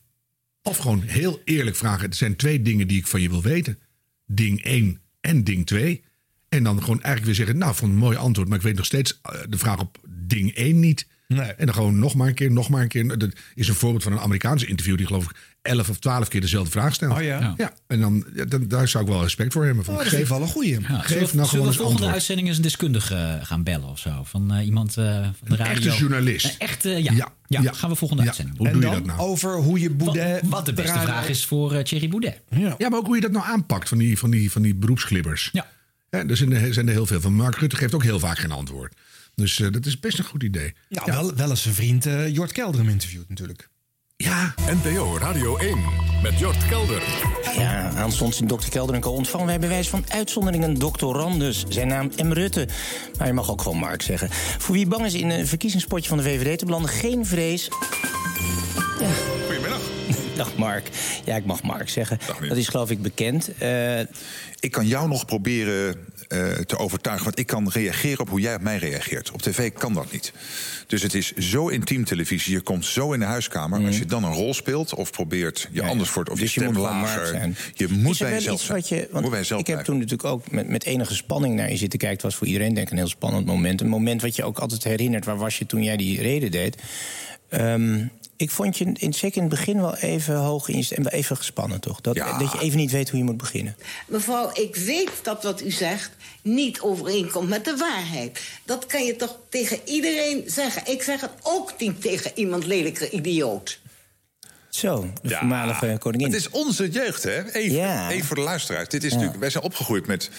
[SPEAKER 2] Of gewoon heel eerlijk vragen. Het zijn twee dingen die ik van je wil weten. Ding 1 en ding 2. En dan gewoon eigenlijk weer zeggen... nou, vond een mooi antwoord... maar ik weet nog steeds eh, de vraag op ding 1 niet.
[SPEAKER 1] Nee.
[SPEAKER 2] En dan gewoon nog maar een keer, nog maar een keer. Dat is een voorbeeld van een Amerikaanse interview... die geloof ik 11 of 12 keer dezelfde vraag stelt.
[SPEAKER 1] Oh ja?
[SPEAKER 2] Ja, en dan, ja, dan, daar zou ik wel respect voor hebben. Van,
[SPEAKER 1] Oh,
[SPEAKER 2] geef,
[SPEAKER 1] wel een goeie.
[SPEAKER 4] Ja,
[SPEAKER 2] geef
[SPEAKER 4] zullen we,
[SPEAKER 2] nou gewoon eens
[SPEAKER 4] volgende
[SPEAKER 2] antwoord.
[SPEAKER 4] uitzending eens een deskundige eh, gaan bellen of zo? Van eh, iemand eh, van de radio.
[SPEAKER 2] echte journalist.
[SPEAKER 4] Een echte, ja. Ja,
[SPEAKER 2] Ja, ja.
[SPEAKER 4] gaan we volgende
[SPEAKER 2] Ja.
[SPEAKER 4] uitzending.
[SPEAKER 2] Hoe
[SPEAKER 1] en
[SPEAKER 2] doe je dat nou?
[SPEAKER 1] over hoe je Baudet...
[SPEAKER 4] Wat, wat de beste vraag is voor eh, Thierry Boudet.
[SPEAKER 1] Ja.
[SPEAKER 2] Ja, maar ook hoe je dat nou aanpakt van die, van die, van die beroepsklibbers.
[SPEAKER 4] Ja.
[SPEAKER 2] Ja, er zijn er, zijn er heel veel van. Mark Rutte geeft ook heel vaak geen antwoord. Dus eh, dat is best een goed idee.
[SPEAKER 1] Ja, Wel, wel eens zijn vriend eh, Jort Kelder hem interviewt natuurlijk.
[SPEAKER 2] Ja,
[SPEAKER 15] NPO Radio 1 met Jort Kelder.
[SPEAKER 16] Ja, aanstonds in Dr. Kelder en Co. ontvangen wij bewijs van uitzondering een doctorandus. Zijn naam M. Rutte. Maar je mag ook gewoon Mark zeggen. Voor wie bang is in een verkiezingspotje van de VVD te belanden, geen vrees. Ja.
[SPEAKER 15] Goedemiddag.
[SPEAKER 16] Dag Mark. Ja, ik mag Mark zeggen. Dat is geloof ik bekend. Eh,
[SPEAKER 17] Ik kan jou nog proberen eh, te overtuigen, want ik kan reageren op hoe jij op mij reageert. Op tv kan dat niet. Dus het is zo intiem televisie, je komt zo in de huiskamer. Als je dan een rol speelt of probeert je anders voor of
[SPEAKER 16] dus
[SPEAKER 17] je
[SPEAKER 16] moet
[SPEAKER 17] lager.
[SPEAKER 16] zijn.
[SPEAKER 17] Je moet bij jezelf zijn.
[SPEAKER 16] je, want ik heb toen natuurlijk ook met, met enige spanning naar je zitten kijken. Het was voor iedereen denk ik een heel spannend moment. Een moment wat je ook altijd herinnert. Waar was je toen jij die reden deed? Ehm, ik vond je in, zeker in het begin wel even hoog in je stem. en wel Even gespannen, toch? Dat,
[SPEAKER 17] Ja.
[SPEAKER 16] dat je even niet weet hoe je moet beginnen.
[SPEAKER 12] Mevrouw, ik weet dat wat u zegt niet overeenkomt met de waarheid. Dat kan je toch tegen iedereen zeggen. Ik zeg het ook niet tegen iemand lelijke idioot.
[SPEAKER 16] Zo, de voormalige koningin.
[SPEAKER 17] Het is onze jeugd, hè? Even,
[SPEAKER 16] Ja.
[SPEAKER 17] even voor de luisteraars. Dit is
[SPEAKER 16] Ja.
[SPEAKER 17] natuurlijk, wij zijn opgegroeid met,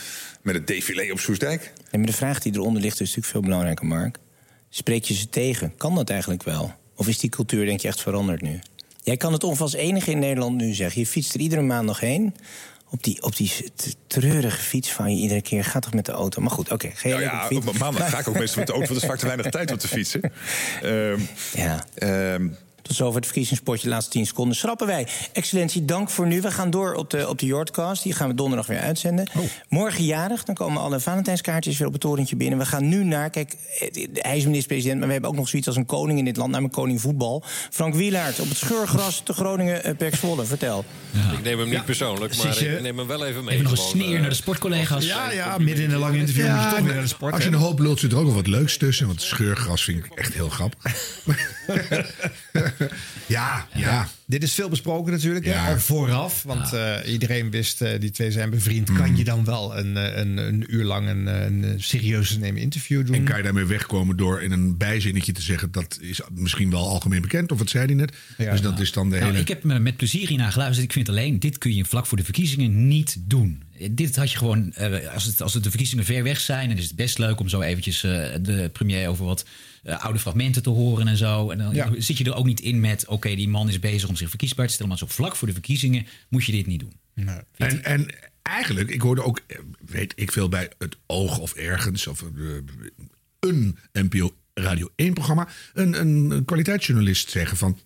[SPEAKER 17] met het défilé op Soesdijk.
[SPEAKER 16] Nee, maar de vraag die eronder ligt is natuurlijk veel belangrijker, Mark. Spreek je ze tegen? Kan dat eigenlijk wel? Of is die cultuur, denk je, echt veranderd nu? Jij kan het ongeveer als enige in Nederland nu zeggen. Je fietst er iedere maand nog heen. Op die, op die treurige fiets van je iedere keer. Ga toch met de auto. Maar goed, oké. ga je
[SPEAKER 17] Nou ja, op maandag ga ik ook meestal met de auto, want er is vaak te weinig tijd om te fietsen. Ehm,
[SPEAKER 16] Ja.
[SPEAKER 17] ehm,
[SPEAKER 16] Tot zover het verkiezingspotje, de laatste 10 seconden. Schrappen wij. Excellentie, dank voor nu. We gaan door op de, op de Jordcast. Die gaan we donderdag weer uitzenden. Morgen jarig, dan komen alle Valentijnskaartjes weer op het torentje binnen. We gaan nu naar, kijk, eh, hij is minister-president... maar we hebben ook nog zoiets als een koning in dit land, namelijk koning voetbal. Frank Wielaert op het scheurgras te Groningen, uh, Pek Zwolle. Vertel.
[SPEAKER 15] Ik neem hem niet persoonlijk, maar ik neem hem wel even mee.
[SPEAKER 4] Even nog een sneer
[SPEAKER 15] eh,
[SPEAKER 4] naar de sportcollega's.
[SPEAKER 1] Ja, ja, midden in een lang interview moet je toch weer naar de sport.
[SPEAKER 2] als je een hoop lult, zit er ook nog wat leuks tussen. Want scheurgras vind ik echt heel grappig. ja, ja.
[SPEAKER 1] Dit is veel besproken natuurlijk,
[SPEAKER 2] Ja.
[SPEAKER 1] al vooraf. Want eh, iedereen wist, eh, die twee zijn bevriend. Kan je dan wel een, eh, een, een uur lang een, te nemen interview doen?
[SPEAKER 2] En kan je daarmee wegkomen door in een bijzinnetje te zeggen... dat is misschien wel algemeen bekend, of wat zei hij net?
[SPEAKER 1] Ja.
[SPEAKER 2] dus dat is dan de
[SPEAKER 4] Nou,
[SPEAKER 2] hele...
[SPEAKER 4] ik heb me met plezier hiernaar geluisterd. Ik vind alleen, dit kun je vlak voor de verkiezingen niet doen. Dit had je gewoon, eh, als, het, als het de verkiezingen ver weg zijn... dan is het best leuk om zo eventjes eh, de premier over wat eh, oude fragmenten te horen en zo. En dan
[SPEAKER 1] Ja.
[SPEAKER 4] zit je er ook niet in met... oké, die man is bezig om zich verkiesbaar te stellen... maar zo vlak voor de verkiezingen moet je dit niet doen.
[SPEAKER 1] Nee.
[SPEAKER 2] En, en eigenlijk, ik hoorde ook, eh, weet ik veel, bij het Oog of ergens... of eh, een NPO Radio 1-programma... Een, een, een kwaliteitsjournalist zeggen van...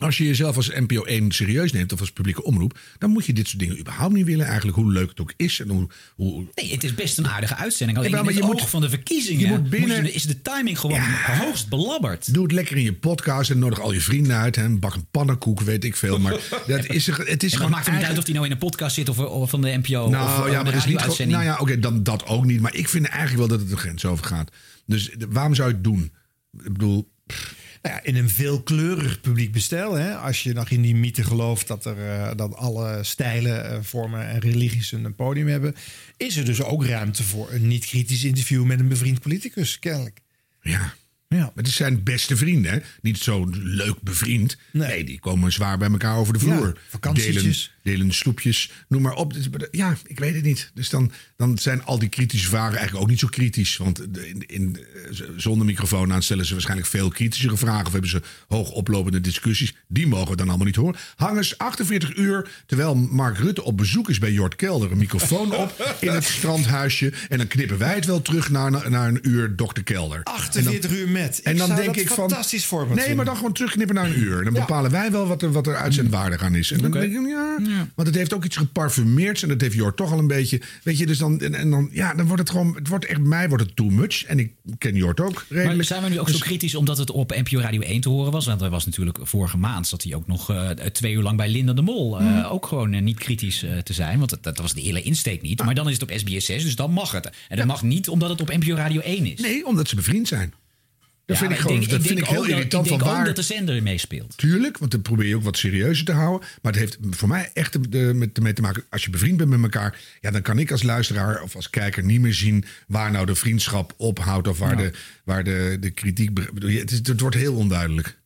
[SPEAKER 2] Als je jezelf als NPO 1 serieus neemt of als publieke omroep, dan moet je dit soort dingen überhaupt niet willen. Eigenlijk hoe leuk het ook is. En hoe, hoe...
[SPEAKER 4] Nee, het is best een aardige uitzending. Alleen
[SPEAKER 2] maar
[SPEAKER 4] het
[SPEAKER 2] je
[SPEAKER 4] oog
[SPEAKER 2] moet-
[SPEAKER 4] van de verkiezingen
[SPEAKER 2] je moet binnen-
[SPEAKER 4] je- is de timing gewoon hoogst belabberd.
[SPEAKER 2] Doe het lekker in je podcast en nodig al je vrienden uit. Hè. Bak een pannenkoek, weet ik veel. Maar dat is, er- het is gewoon
[SPEAKER 4] maakt er niet uit of hij nou in een podcast zit of, of van de NPO of
[SPEAKER 2] Nou
[SPEAKER 4] of
[SPEAKER 2] ja, maar het is niet gewoon.
[SPEAKER 4] radio-uitzending.
[SPEAKER 2] Nou ja, oké, dan dat ook niet. Maar ik vind eigenlijk wel dat het een grens over gaat. Dus waarom zou je het doen? Ik bedoel,
[SPEAKER 1] Nou ja, in een veelkleurig publiek bestel. Hè? Als je nog in die mythe gelooft dat, er, eh, dat alle stijlen, eh, vormen en religies een podium hebben, is er dus ook ruimte voor een niet-kritisch interview met een bevriend politicus, kennelijk.
[SPEAKER 2] ja.
[SPEAKER 1] Ja.
[SPEAKER 2] Maar het zijn beste vrienden, hè? Niet zo leuk bevriend. Nee. die komen zwaar bij elkaar over de vloer.
[SPEAKER 1] Ja, vakantietjes.
[SPEAKER 2] Delen, delen sloepjes, noem maar op. Dus, Ja, ik weet het niet. Dus dan, dan zijn al die kritische vragen eigenlijk ook niet zo kritisch. Want in, in, eh, zonder microfoon aan stellen ze waarschijnlijk veel kritischere vragen. Of hebben ze hoog oplopende discussies. Die mogen we dan allemaal niet horen. Hangen ze 48 uur, terwijl Mark Rutte op bezoek is bij Jort Kelder... een microfoon op in het strandhuisje. En dan knippen wij het wel terug naar, naar een uur Dr. Kelder.
[SPEAKER 1] 48 uur met. Ik
[SPEAKER 2] En dan denk
[SPEAKER 1] dat
[SPEAKER 2] ik van.
[SPEAKER 1] fantastisch voorbeeld
[SPEAKER 2] Nee,
[SPEAKER 1] vinden.
[SPEAKER 2] maar dan gewoon terugknippen naar een uur. Dan
[SPEAKER 1] Ja.
[SPEAKER 2] bepalen wij wel wat er, wat er uitzendwaardig aan is. En dan denk ik, ja, Want het heeft ook iets geparfumeerds. En dat heeft Jort toch al een beetje. Weet je, dus dan. En, en dan. Ja, dan wordt het gewoon. Het wordt echt. bij Mij wordt het too much. En ik ken Jort ook redelijk.
[SPEAKER 4] Maar zijn we nu ook
[SPEAKER 2] Dus-
[SPEAKER 4] zo kritisch omdat het op NPO Radio 1 te horen was? Want er was natuurlijk vorige maand zat hij ook nog eh, twee uur lang bij Linda de Mol. eh,
[SPEAKER 2] Hmm.
[SPEAKER 4] Ook gewoon eh, niet kritisch te zijn. Want dat, dat was de hele insteek niet. Maar dan is het op SBS 6, dus dan mag het. En dat mag niet omdat het op NPO Radio 1 is.
[SPEAKER 2] Nee, omdat ze bevriend zijn. Dat
[SPEAKER 4] Ja,
[SPEAKER 2] vind ik
[SPEAKER 4] denk-
[SPEAKER 2] dat vind ik heel
[SPEAKER 4] ook dat-
[SPEAKER 2] irritant.
[SPEAKER 4] Ik denk
[SPEAKER 2] van
[SPEAKER 4] ook
[SPEAKER 2] waar,
[SPEAKER 4] dat de zender meespeelt.
[SPEAKER 2] Tuurlijk, want dan probeer je ook wat serieuzer te houden. Maar het heeft voor mij echt er- ermee te maken. Als je bevriend bent met elkaar. Ja, dan kan ik als luisteraar of als kijker niet meer zien. waar nou de vriendschap ophoudt. of waar, de, waar de, de kritiek. Het, is, het wordt heel onduidelijk.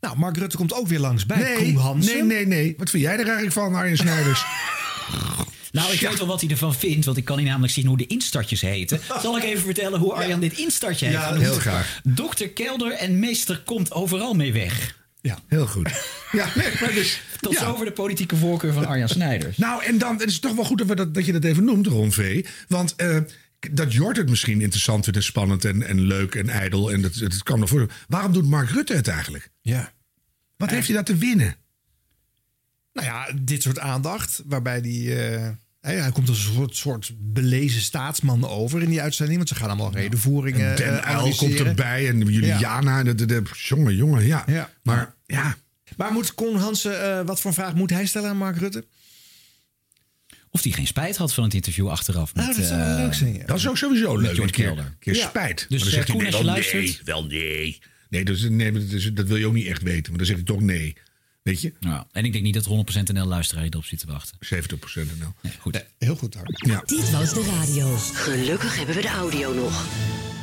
[SPEAKER 1] Nou, Mark Rutte komt ook weer langs bij
[SPEAKER 2] Nee,
[SPEAKER 1] Koen Hansen.
[SPEAKER 2] nee, nee, nee. Wat vind jij er eigenlijk van, Arjen Snijders?
[SPEAKER 4] Nou, ik weet wel wat hij ervan vindt, want ik kan hij namelijk zien hoe de instartjes heten. Zal ik even vertellen hoe Arjan dit instartje heeft
[SPEAKER 2] Ja,
[SPEAKER 4] genoemd?
[SPEAKER 2] heel graag.
[SPEAKER 4] Dokter Kelder en meester komt overal mee weg.
[SPEAKER 1] Ja,
[SPEAKER 2] heel goed. Ja, nee, maar dus,
[SPEAKER 4] Tot
[SPEAKER 2] ja.
[SPEAKER 4] zover de politieke voorkeur van Arjan Snijders.
[SPEAKER 2] Nou, en dan het is het toch wel goed dat, we dat, dat je dat even noemt, Ron V. Want eh, dat Jort het misschien interessant vindt en spannend en, en leuk en ijdel. En dat, het kan nog voor. Waarom doet Mark Rutte het eigenlijk?
[SPEAKER 1] Ja.
[SPEAKER 2] Wat heeft hij daar te winnen?
[SPEAKER 1] Nou ja, dit soort aandacht, waarbij die, eh, hij komt als een soort, soort belezen staatsman over in die uitzending. Want ze gaan allemaal redenvoeringen
[SPEAKER 2] En Den
[SPEAKER 1] eh,
[SPEAKER 2] Uil komt erbij en Juliana. De, de, de, jongen, jongen, ja.
[SPEAKER 1] Ja.
[SPEAKER 2] Maar ja,
[SPEAKER 1] Maar moet Koen Hansen, eh, wat voor vraag moet hij stellen aan Mark Rutte?
[SPEAKER 4] Of hij geen spijt had van het interview achteraf. Met,
[SPEAKER 1] Nou, dat zou wel
[SPEAKER 4] eh,
[SPEAKER 1] leuk zijn, ja.
[SPEAKER 2] dat is ook sowieso
[SPEAKER 4] met
[SPEAKER 2] leuk. Een keer, een keer
[SPEAKER 1] Ja.
[SPEAKER 2] spijt.
[SPEAKER 4] Dus,
[SPEAKER 2] maar dan zegt hij nee,
[SPEAKER 4] je
[SPEAKER 2] wel
[SPEAKER 4] luistert-
[SPEAKER 2] nee, wel nee. Nee, dus, nee dat, is- dat wil je ook niet echt weten. Maar dan zegt hij toch nee. Weet je?
[SPEAKER 4] Ja, en ik denk niet dat 100% NL luisteraar erop zit te wachten.
[SPEAKER 2] 70% en nou.
[SPEAKER 4] Nee, goed.
[SPEAKER 1] Heel goed, hoor.
[SPEAKER 2] Ja.
[SPEAKER 5] Dit was de radio. Gelukkig hebben we de audio nog.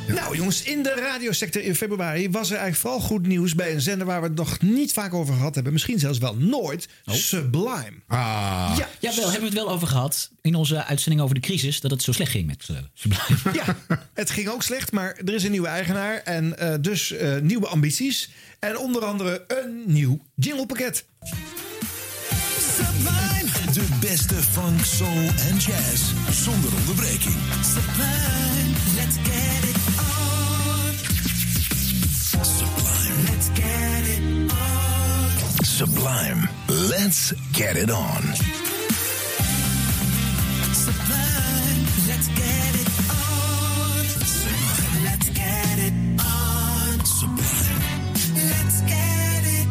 [SPEAKER 1] Nou jongens, in de radiosector in februari was er eigenlijk vooral goed nieuws bij een zender waar we het nog niet vaak over gehad hebben. Misschien zelfs wel nooit. Sublime.
[SPEAKER 2] Ah.
[SPEAKER 1] Ja,
[SPEAKER 4] Ja, wel, hebben we het wel over gehad in onze uitzending over de crisis... dat het zo slecht ging met uh, Sublime.
[SPEAKER 1] Ja, het ging ook slecht, maar er is een nieuwe eigenaar en eh, dus eh, nieuwe ambities. En onder andere een nieuw jinglepakket.
[SPEAKER 18] Sublime. De beste funk, soul en jazz. Zonder onderbreking. Sublime. Let's get it Sublime. Let's get it on. Sublime. Let's get it on. Sublime. Let's get it on. Sublime. Let's get it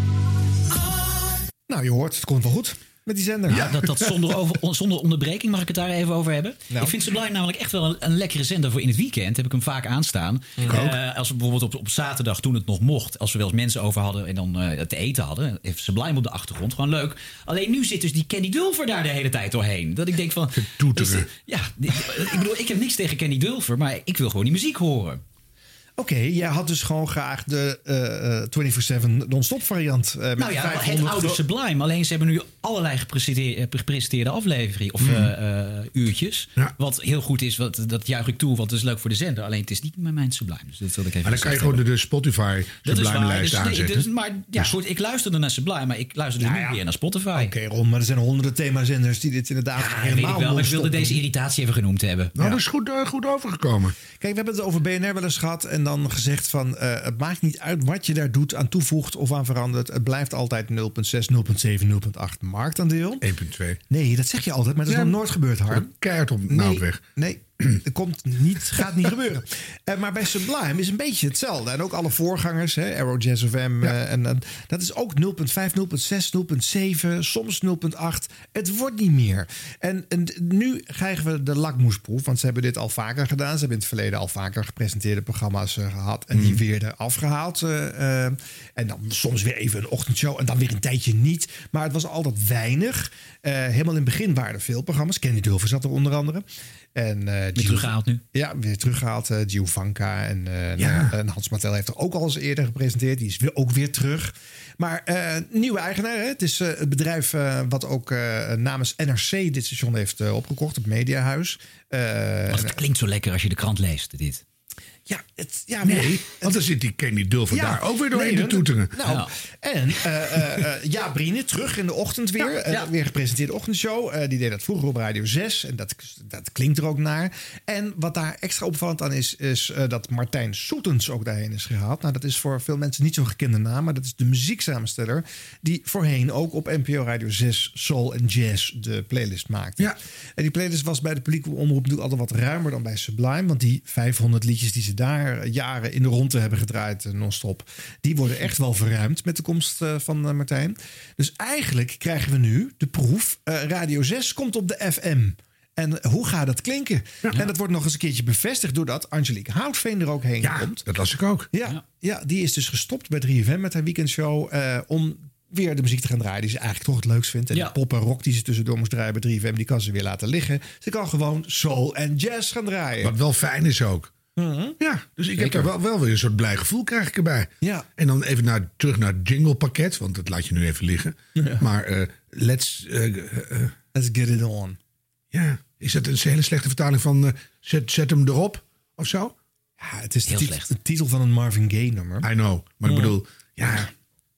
[SPEAKER 18] on.
[SPEAKER 1] Nou, je hoort, het komt wel goed met die zender.
[SPEAKER 4] Ja, dat, dat zonder, over, zonder onderbreking mag ik het daar even over hebben.
[SPEAKER 1] Nou.
[SPEAKER 4] Ik vind Sublime namelijk echt wel een, een lekkere zender voor in het weekend. Heb ik hem vaak aanstaan. Eh, als we bijvoorbeeld op, op zaterdag, toen het nog mocht, als we wel eens mensen over hadden en dan eh te eten hadden, heeft Sublime op de achtergrond. Gewoon leuk. Alleen nu zit dus die Kenny Dulfer daar de hele tijd doorheen. Dat ik denk van.
[SPEAKER 2] toeteren.
[SPEAKER 4] Ja, ik bedoel, ik heb niks tegen Kenny Dulfer, maar ik wil gewoon die muziek horen.
[SPEAKER 1] Oké, jij had dus gewoon graag de eh, eh, 24-7 non-stop variant. eh, met
[SPEAKER 4] Nou ja, het
[SPEAKER 1] 500
[SPEAKER 4] oude Sublime. Alleen ze hebben nu allerlei gepresenteerde, eh, afleveringen of eh, eh, uurtjes. Wat heel goed is, wat, dat juich ik toe, want het is leuk voor de zender. Alleen het is niet met mijn Sublime. Dus dat wil ik even
[SPEAKER 2] Maar dan kan je gewoon de, Spotify. Sublime-lijst
[SPEAKER 4] Dus,
[SPEAKER 2] aanzetten.
[SPEAKER 4] dus- maar ja, goed, ik luisterde naar Sublime, maar ik luisterde nu weer naar Spotify.
[SPEAKER 1] Oké, Ron, maar er zijn honderden themazenders die dit inderdaad
[SPEAKER 4] Ja, weet ik
[SPEAKER 1] helemaal
[SPEAKER 4] wel, maar ik wilde deze irritatie even genoemd hebben.
[SPEAKER 2] Nou, dat is goed, eh, goed overgekomen.
[SPEAKER 1] Kijk, we hebben het over BNR wel eens gehad. En en dan gezegd van... eh, het maakt niet uit wat je daar doet, aan toevoegt of aan verandert. Het blijft altijd 0,6, 0,7, 0,8 marktaandeel.
[SPEAKER 2] 1,2.
[SPEAKER 1] Nee, dat zeg je altijd, maar dat is
[SPEAKER 2] Ja.
[SPEAKER 1] nog nooit gebeurd, Harm.
[SPEAKER 2] Keihard op
[SPEAKER 1] Nee,
[SPEAKER 2] naaldweg.
[SPEAKER 1] Nee, dat komt niet, gaat niet gebeuren. Eh, maar bij Sublime is een beetje hetzelfde. En ook alle voorgangers, hè, Aero Jazz FM. eh, en, dat is ook 0,5, 0,6, 0,7, soms 0,8. Het wordt niet meer. En, en nu krijgen we de lakmoesproef. Want ze hebben dit al vaker gedaan. Ze hebben in het verleden al vaker gepresenteerde programma's eh, gehad. En die weer eraf gehaald. eh, eh, en dan soms weer even een ochtendshow. En dan weer een tijdje niet. Maar het was altijd weinig. Helemaal in het begin waren er veel programma's. Kenny Dulver zat er onder andere. En, eh, Gio-
[SPEAKER 4] teruggehaald nu?
[SPEAKER 1] Ja, weer teruggehaald. eh Giovanka en, eh,
[SPEAKER 2] Ja.
[SPEAKER 1] nou, en Hans Martel heeft er ook al eens eerder gepresenteerd. Die is weer, ook weer terug. Maar nieuwe eigenaar. Hè? Het is het bedrijf wat ook namens NRC dit station heeft opgekocht. Het Mediahuis.
[SPEAKER 4] Want het klinkt zo lekker als je de krant leest, dit.
[SPEAKER 1] Ja, het, ja,
[SPEAKER 2] Nee, want dan zit die Kenny Dulver
[SPEAKER 1] Ja.
[SPEAKER 2] daar ook weer doorheen
[SPEAKER 1] Nee,
[SPEAKER 2] te toeteren.
[SPEAKER 1] Nou,
[SPEAKER 4] Ja.
[SPEAKER 1] en eh eh, eh, ja, Brine, terug in de ochtend weer.
[SPEAKER 4] ja.
[SPEAKER 1] weer gepresenteerde ochtendshow. Eh, die deed dat vroeger op Radio 6. En dat, dat klinkt er ook naar. En wat daar extra opvallend aan is, is eh, dat Martijn Soetens ook daarheen is gehaald. Nou, dat is voor veel mensen niet zo'n gekende naam. Maar dat is de muzieksamensteller. Die voorheen ook op NPO Radio 6 Soul en Jazz de playlist maakte.
[SPEAKER 2] Ja.
[SPEAKER 1] En die playlist was bij de publieke omroep natuurlijk altijd wat ruimer dan bij Sublime. Want die 500 liedjes die ze daar eh, jaren in de ronde hebben gedraaid, eh, non-stop, die worden echt wel verruimd met de komst eh, van eh, Martijn. Dus eigenlijk krijgen we nu de proef. eh, Radio 6 komt op de FM. En hoe gaat dat klinken? En dat wordt nog eens een keertje bevestigd doordat Angelique Houtveen er ook heen
[SPEAKER 2] Ja,
[SPEAKER 1] komt.
[SPEAKER 2] dat las ik ook.
[SPEAKER 1] Ja, ja. die is dus gestopt bij 3FM met haar weekendshow. eh, om weer de muziek te gaan draaien die ze eigenlijk toch het leukst vindt. En
[SPEAKER 4] Ja.
[SPEAKER 1] de pop en rock die ze tussendoor moest draaien bij 3FM... die kan ze weer laten liggen. Ze kan gewoon soul en jazz gaan draaien.
[SPEAKER 2] Wat wel fijn is ook. Ja, dus ik heb er wel, wel weer een soort blij gevoel krijg ik erbij.
[SPEAKER 1] Ja.
[SPEAKER 2] En dan even naar, terug naar het jingle pakket, want dat laat je nu even liggen. Maar eh, let's... eh, eh,
[SPEAKER 1] Let's get it on.
[SPEAKER 2] ja, is dat een hele slechte vertaling van zet, zet hem erop of zo?
[SPEAKER 1] Ja, het is de, tit-
[SPEAKER 4] slecht.
[SPEAKER 1] de titel van een Marvin Gaye nummer.
[SPEAKER 2] I know, maar ik bedoel, ja...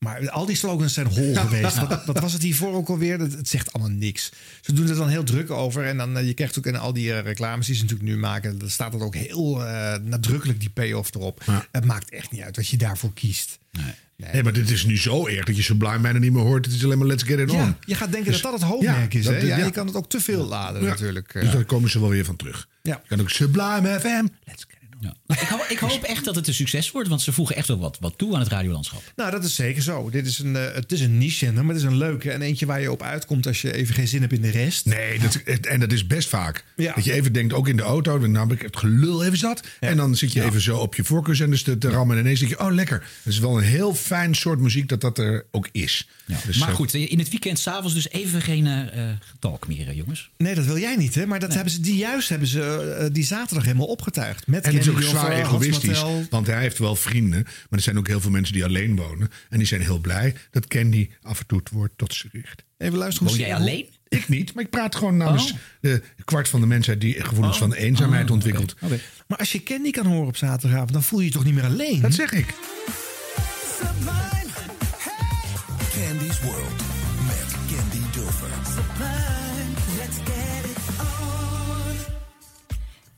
[SPEAKER 1] Maar al die slogans zijn hol geweest. Wat, wat was het hiervoor ook alweer? Dat, het zegt allemaal niks. Ze doen er dan heel druk over. En dan, eh, je krijgt ook in al die eh, reclames die ze natuurlijk nu maken... dan staat dat ook heel eh, nadrukkelijk, die payoff erop.
[SPEAKER 2] Ja.
[SPEAKER 1] Het maakt echt niet uit wat je daarvoor kiest.
[SPEAKER 2] Nee, maar dit is nu zo erg dat je Sublime bijna niet meer hoort. Het is alleen maar let's get it on.
[SPEAKER 1] Ja, je gaat denken
[SPEAKER 2] Dus-
[SPEAKER 1] dat dat het hoofdmerk
[SPEAKER 2] ja,
[SPEAKER 1] is. hè? Ja,
[SPEAKER 2] ja.
[SPEAKER 1] Je kan het ook te veel laden natuurlijk.
[SPEAKER 2] Dus daar komen ze wel weer van terug.
[SPEAKER 1] Ja.
[SPEAKER 2] Je kan ook Sublime FM. Let's get.
[SPEAKER 4] Ja. Ik, hoop, ik hoop echt dat het een succes wordt, want ze voegen echt wel wat, wat toe aan het radiolandschap.
[SPEAKER 1] Nou, dat is zeker zo. Dit is een, eh, het is een niche zender, maar het is een leuke. En eentje waar je op uitkomt als je even geen zin hebt in de rest.
[SPEAKER 2] Nee, dat, en dat is best vaak.
[SPEAKER 1] Ja.
[SPEAKER 2] Dat je even denkt, ook in de auto, dan heb ik het gelul even zat. En dan zit je even zo op je voorkeurzenders te, te rammen. En ineens denk je, oh lekker. Het is wel een heel fijn soort muziek dat dat er ook is. Dus,
[SPEAKER 4] maar
[SPEAKER 2] eh,
[SPEAKER 4] goed, in het weekend s'avonds dus even geen eh getalk meer, jongens.
[SPEAKER 1] Nee, dat wil jij niet, hè? Maar dat hebben ze, die juist hebben ze die zaterdag helemaal opgetuigd. Met
[SPEAKER 2] En het is ook
[SPEAKER 1] Kenny
[SPEAKER 2] zwaar egoïstisch. Want hij heeft wel vrienden. Maar er zijn ook heel veel mensen die alleen wonen. En die zijn heel blij dat Candy af en toe het woord tot zich richt.
[SPEAKER 1] Even luisteren.
[SPEAKER 4] Woon jij alleen?
[SPEAKER 2] Ik niet, maar ik praat gewoon namens
[SPEAKER 4] Oh.
[SPEAKER 2] de kwart van de mensheid die gevoelens van eenzaamheid ontwikkelt.
[SPEAKER 4] Oké.
[SPEAKER 1] Maar als je Candy kan horen op zaterdagavond, dan voel je je toch niet meer alleen?
[SPEAKER 2] Dat zeg ik.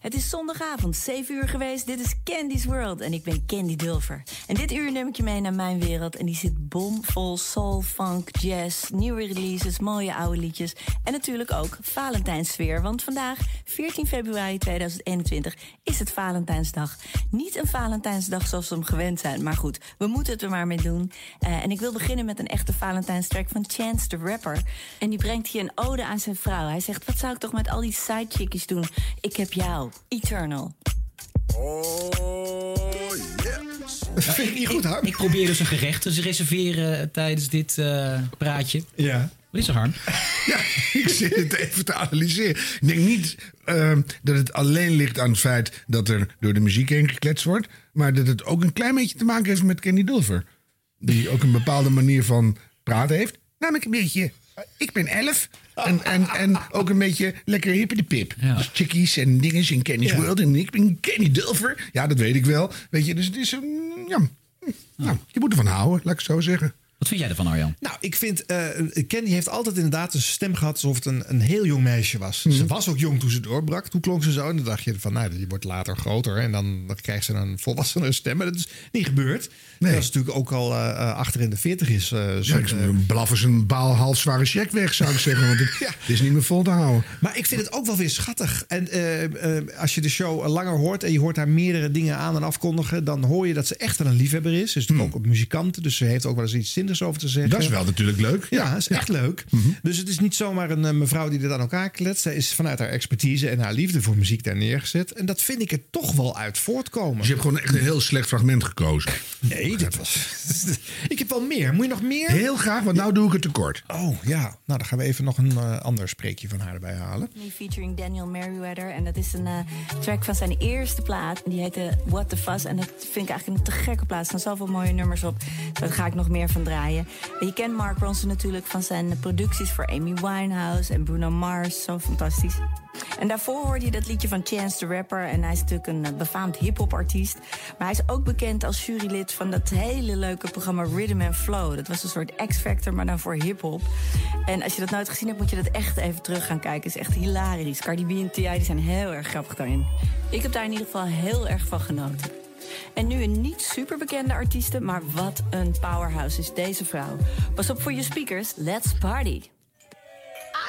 [SPEAKER 19] Het is zondagavond, 7 uur geweest. Dit is Candy's World en ik ben Candy Dulfer. En dit uur neem ik je mee naar mijn wereld. En die zit bomvol soul, funk, jazz, nieuwe releases, mooie oude liedjes. En natuurlijk ook Valentijnsfeer. Want vandaag, 14 februari 2021, is het Valentijnsdag. Niet een Valentijnsdag zoals we hem gewend zijn. Maar goed, we moeten het er maar mee doen. Eh, en ik wil beginnen met een echte Valentijnstrack van Chance the Rapper. En die brengt hier een ode aan zijn vrouw. Hij zegt, wat zou ik toch met al die sidechickies doen? Ik heb jou, Eternal.
[SPEAKER 1] Dat vind ik niet goed, Harm.
[SPEAKER 4] Ik probeer dus een gerecht te reserveren tijdens dit eh, praatje.
[SPEAKER 1] Ja.
[SPEAKER 4] Wat is er, Harm?
[SPEAKER 2] Ja, ik zit het even te analyseren. Ik denk niet ehm, dat het alleen ligt aan het feit dat er door de muziek heen gekletst wordt. Maar dat het ook een klein beetje te maken heeft met Kenny Dulfer. Die ook een bepaalde manier van praten heeft. Namelijk een beetje, eh, ik ben elf. En, en, en ook een beetje lekker hippe de pip.
[SPEAKER 4] Ja.
[SPEAKER 2] Dus chickies en dingen in Kenny's
[SPEAKER 1] Ja.
[SPEAKER 2] World. En ik ben Kenny Dulfer. Ja, dat weet ik wel. Weet je, dus het is een... Ja, nou, je moet ervan houden, laat ik het zo zeggen.
[SPEAKER 4] Wat vind jij ervan, Arjan?
[SPEAKER 1] Nou, ik vind, eh Candy heeft altijd inderdaad een stem gehad alsof het een, een heel jong meisje was.
[SPEAKER 2] Mhm.
[SPEAKER 1] Ze was ook jong toen ze doorbrak. Toen klonk ze zo. En dan dacht je van, nou, die wordt later groter. En dan, dan krijgt ze een volwassene stem. Maar dat is niet gebeurd. Nee. Dat is natuurlijk ook al eh, eh, achter in de 40 is.
[SPEAKER 2] Ja, ik
[SPEAKER 1] eh,
[SPEAKER 2] blaf eens een baalhals zware check weg, zou ik zeggen. Want het, het is niet meer vol te houden.
[SPEAKER 1] Maar ik vind het ook wel weer schattig. En als je de show langer hoort en je hoort haar meerdere dingen aan en afkondigen, dan hoor je dat ze echt wel een liefhebber is. Ze is natuurlijk ook een muzikant, dus ze heeft ook wel eens iets zinnigs over te zeggen.
[SPEAKER 2] Dat is wel natuurlijk leuk.
[SPEAKER 1] Ja, dat is echt leuk. Dus het is niet zomaar een eh, mevrouw die er aan elkaar kletst. Zij is vanuit haar expertise en haar liefde voor muziek daar neergezet. En dat vind ik er toch wel uit voortkomen.
[SPEAKER 2] Dus je hebt gewoon echt een heel slecht fragment gekozen.
[SPEAKER 1] Nee, dit was. ik heb wel meer. Moet je nog meer?
[SPEAKER 2] Heel graag, want nou doe ik het tekort.
[SPEAKER 1] Oh ja, nou dan gaan we even nog een eh, ander spreekje van haar erbij halen.
[SPEAKER 19] Featuring Daniel Merriweather. En dat is een eh, track van zijn eerste plaat. En die heette What the Fuss. En dat vind ik eigenlijk een te gekke plaat. Er staan zoveel mooie nummers op. Daar ga ik nog meer van draaien. Je kent Mark Ronson natuurlijk van zijn producties voor Amy Winehouse en Bruno Mars. Zo fantastisch. En daarvoor hoorde je dat liedje van Chance the Rapper. En hij is natuurlijk een eh, befaamd hip-hop artiest. Maar hij is ook bekend als jurylid van dat hele leuke programma Rhythm and Flow. Dat was een soort X-Factor, maar dan voor hip-hop. En als je dat nooit gezien hebt, moet je dat echt even terug gaan kijken. Het is echt hilarisch. Cardi B en T.I. die zijn heel erg grappig daarin. Ik heb daar in ieder geval heel erg van genoten. En nu een niet super bekende artieste, maar wat een powerhouse is deze vrouw. Pas op voor je speakers, let's party.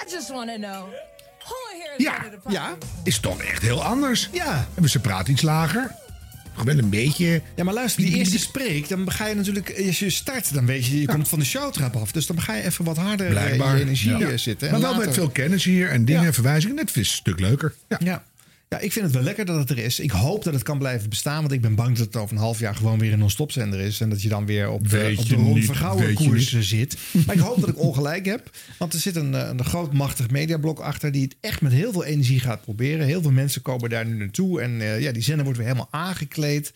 [SPEAKER 20] I just want to know.
[SPEAKER 2] Ja, ja. Is toch echt heel anders.
[SPEAKER 1] Ja.
[SPEAKER 2] En ze praat iets lager. Gewoon een beetje.
[SPEAKER 1] Ja, maar luister, die eerste spreek, dan ga je natuurlijk, als je start, dan weet je, je komt van de showtrap af. Dus dan ga je even wat harder eh, in energie
[SPEAKER 2] Ja.
[SPEAKER 1] eh, zitten.
[SPEAKER 2] Maar wel
[SPEAKER 1] later-
[SPEAKER 2] met veel kennis hier en dingen en verwijzingen. Net is het een stuk leuker. Ja.
[SPEAKER 1] Ja. Ik vind het wel lekker dat het er is. Ik hoop dat het kan blijven bestaan. Want ik ben bang dat het over een half jaar gewoon weer een non-stop zender is. En dat je dan weer op, de- op de Ron
[SPEAKER 2] niet,
[SPEAKER 1] Vergouwen koers
[SPEAKER 2] niet.
[SPEAKER 1] zit. Maar ik hoop dat ik ongelijk heb. Want er zit een, eh, een groot machtig mediablok achter. Die het echt met heel veel energie gaat proberen. Heel veel mensen komen daar nu naartoe. En eh, ja, die zender wordt weer helemaal aangekleed.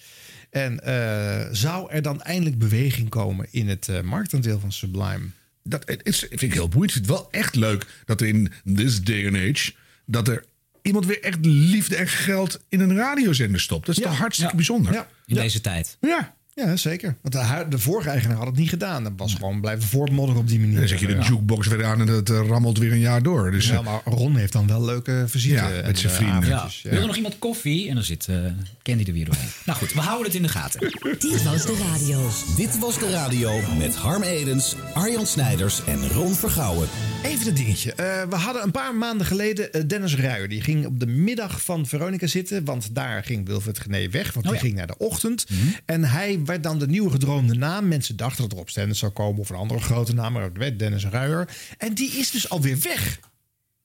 [SPEAKER 1] En eh, zou er dan eindelijk beweging komen in het eh, marktaandeel van Sublime?
[SPEAKER 2] Dat is, vind ik heel boeiend. Ik vind het wel echt leuk dat er in this day and age... dat er iemand weer echt liefde en geld in een radiozender stopt. Dat is toch hartstikke bijzonder.
[SPEAKER 1] Ja.
[SPEAKER 4] In deze tijd.
[SPEAKER 2] Ja.
[SPEAKER 1] Ja, zeker. Want de, de vorige eigenaar had het niet gedaan. Dat was gewoon blijven voortmodderen op die manier.
[SPEAKER 2] Dan zet je de jukebox weer aan en dat eh, rammelt weer een jaar door. Dus,
[SPEAKER 1] Ja,
[SPEAKER 2] eh,
[SPEAKER 1] maar Ron heeft dan wel leuke visite.
[SPEAKER 2] Ja, met zijn
[SPEAKER 1] eh,
[SPEAKER 2] vrienden.
[SPEAKER 4] Ja. Wil er nog iemand koffie? En dan zit eh, Candy er weer doorheen. nou goed, we houden het in de gaten.
[SPEAKER 7] Dit was de radio. Dit was de radio met Harm Edens, Arjan Snijders en Ron Vergouwen.
[SPEAKER 1] Even een dingetje. Eh, we hadden een paar maanden geleden Dennis Ruijer. Die ging op de middag van Veronica zitten. Want daar ging Wilfred Gené weg. Want
[SPEAKER 4] Oh
[SPEAKER 1] die
[SPEAKER 4] ja.
[SPEAKER 1] ging naar de ochtend. En hij werd dan de nieuwe gedroomde naam. Mensen dachten dat er op Stennis zou komen. Of een andere grote naam. Maar het werd Dennis Ruijer. En die is dus alweer weg.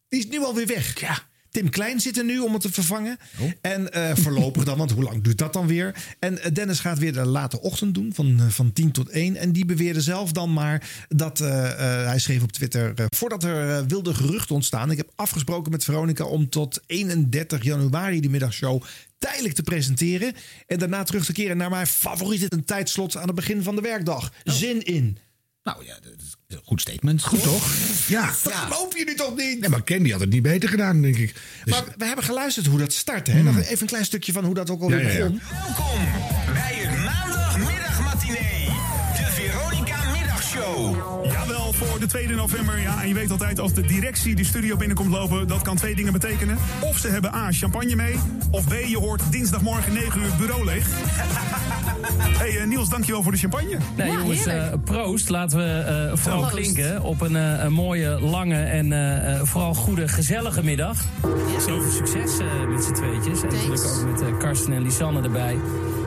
[SPEAKER 1] Die is nu alweer weg. Ja. Tim Klein zit er nu om het te vervangen. En eh, voorlopig dan, want hoe lang duurt dat dan weer? En eh, Dennis gaat weer de late ochtend doen, van, eh, van 10 tot 1. En die beweerde zelf dan maar dat, hij schreef op Twitter... voordat er wilde geruchten ontstaan... ik heb afgesproken met Veronica om tot 31 januari die middagshow tijdelijk te presenteren. En daarna terug te keren naar mijn favoriete een tijdslot aan het begin van de werkdag. Zin in.
[SPEAKER 4] Nou ja, dat is een goed statement.
[SPEAKER 2] Goed toch? Ja.
[SPEAKER 1] Dat geloof je nu toch niet?
[SPEAKER 2] Nee, maar Candy had het niet beter gedaan, denk ik. Dus-
[SPEAKER 1] Maar we hebben geluisterd hoe dat startte. Hè? Nog even een klein stukje van hoe dat ook alweer
[SPEAKER 2] Ja, ja, ja.
[SPEAKER 1] begon.
[SPEAKER 21] Welkom de
[SPEAKER 22] 2 november. Ja, en je weet altijd als de directie de studio binnenkomt lopen, dat kan twee dingen betekenen. Of ze hebben A, champagne mee. Of B, je hoort dinsdagmorgen 9 uur het bureau leeg. hey, eh, Niels, dankjewel voor de champagne.
[SPEAKER 23] Nee, jongens, eh, proost. Laten we eh, vooral
[SPEAKER 22] Proost.
[SPEAKER 23] klinken op een, eh, een mooie, lange en eh, eh, vooral goede, gezellige middag. Heel veel succes eh, met z'n tweetjes. En natuurlijk ook met eh, Karsten en Lisanne erbij.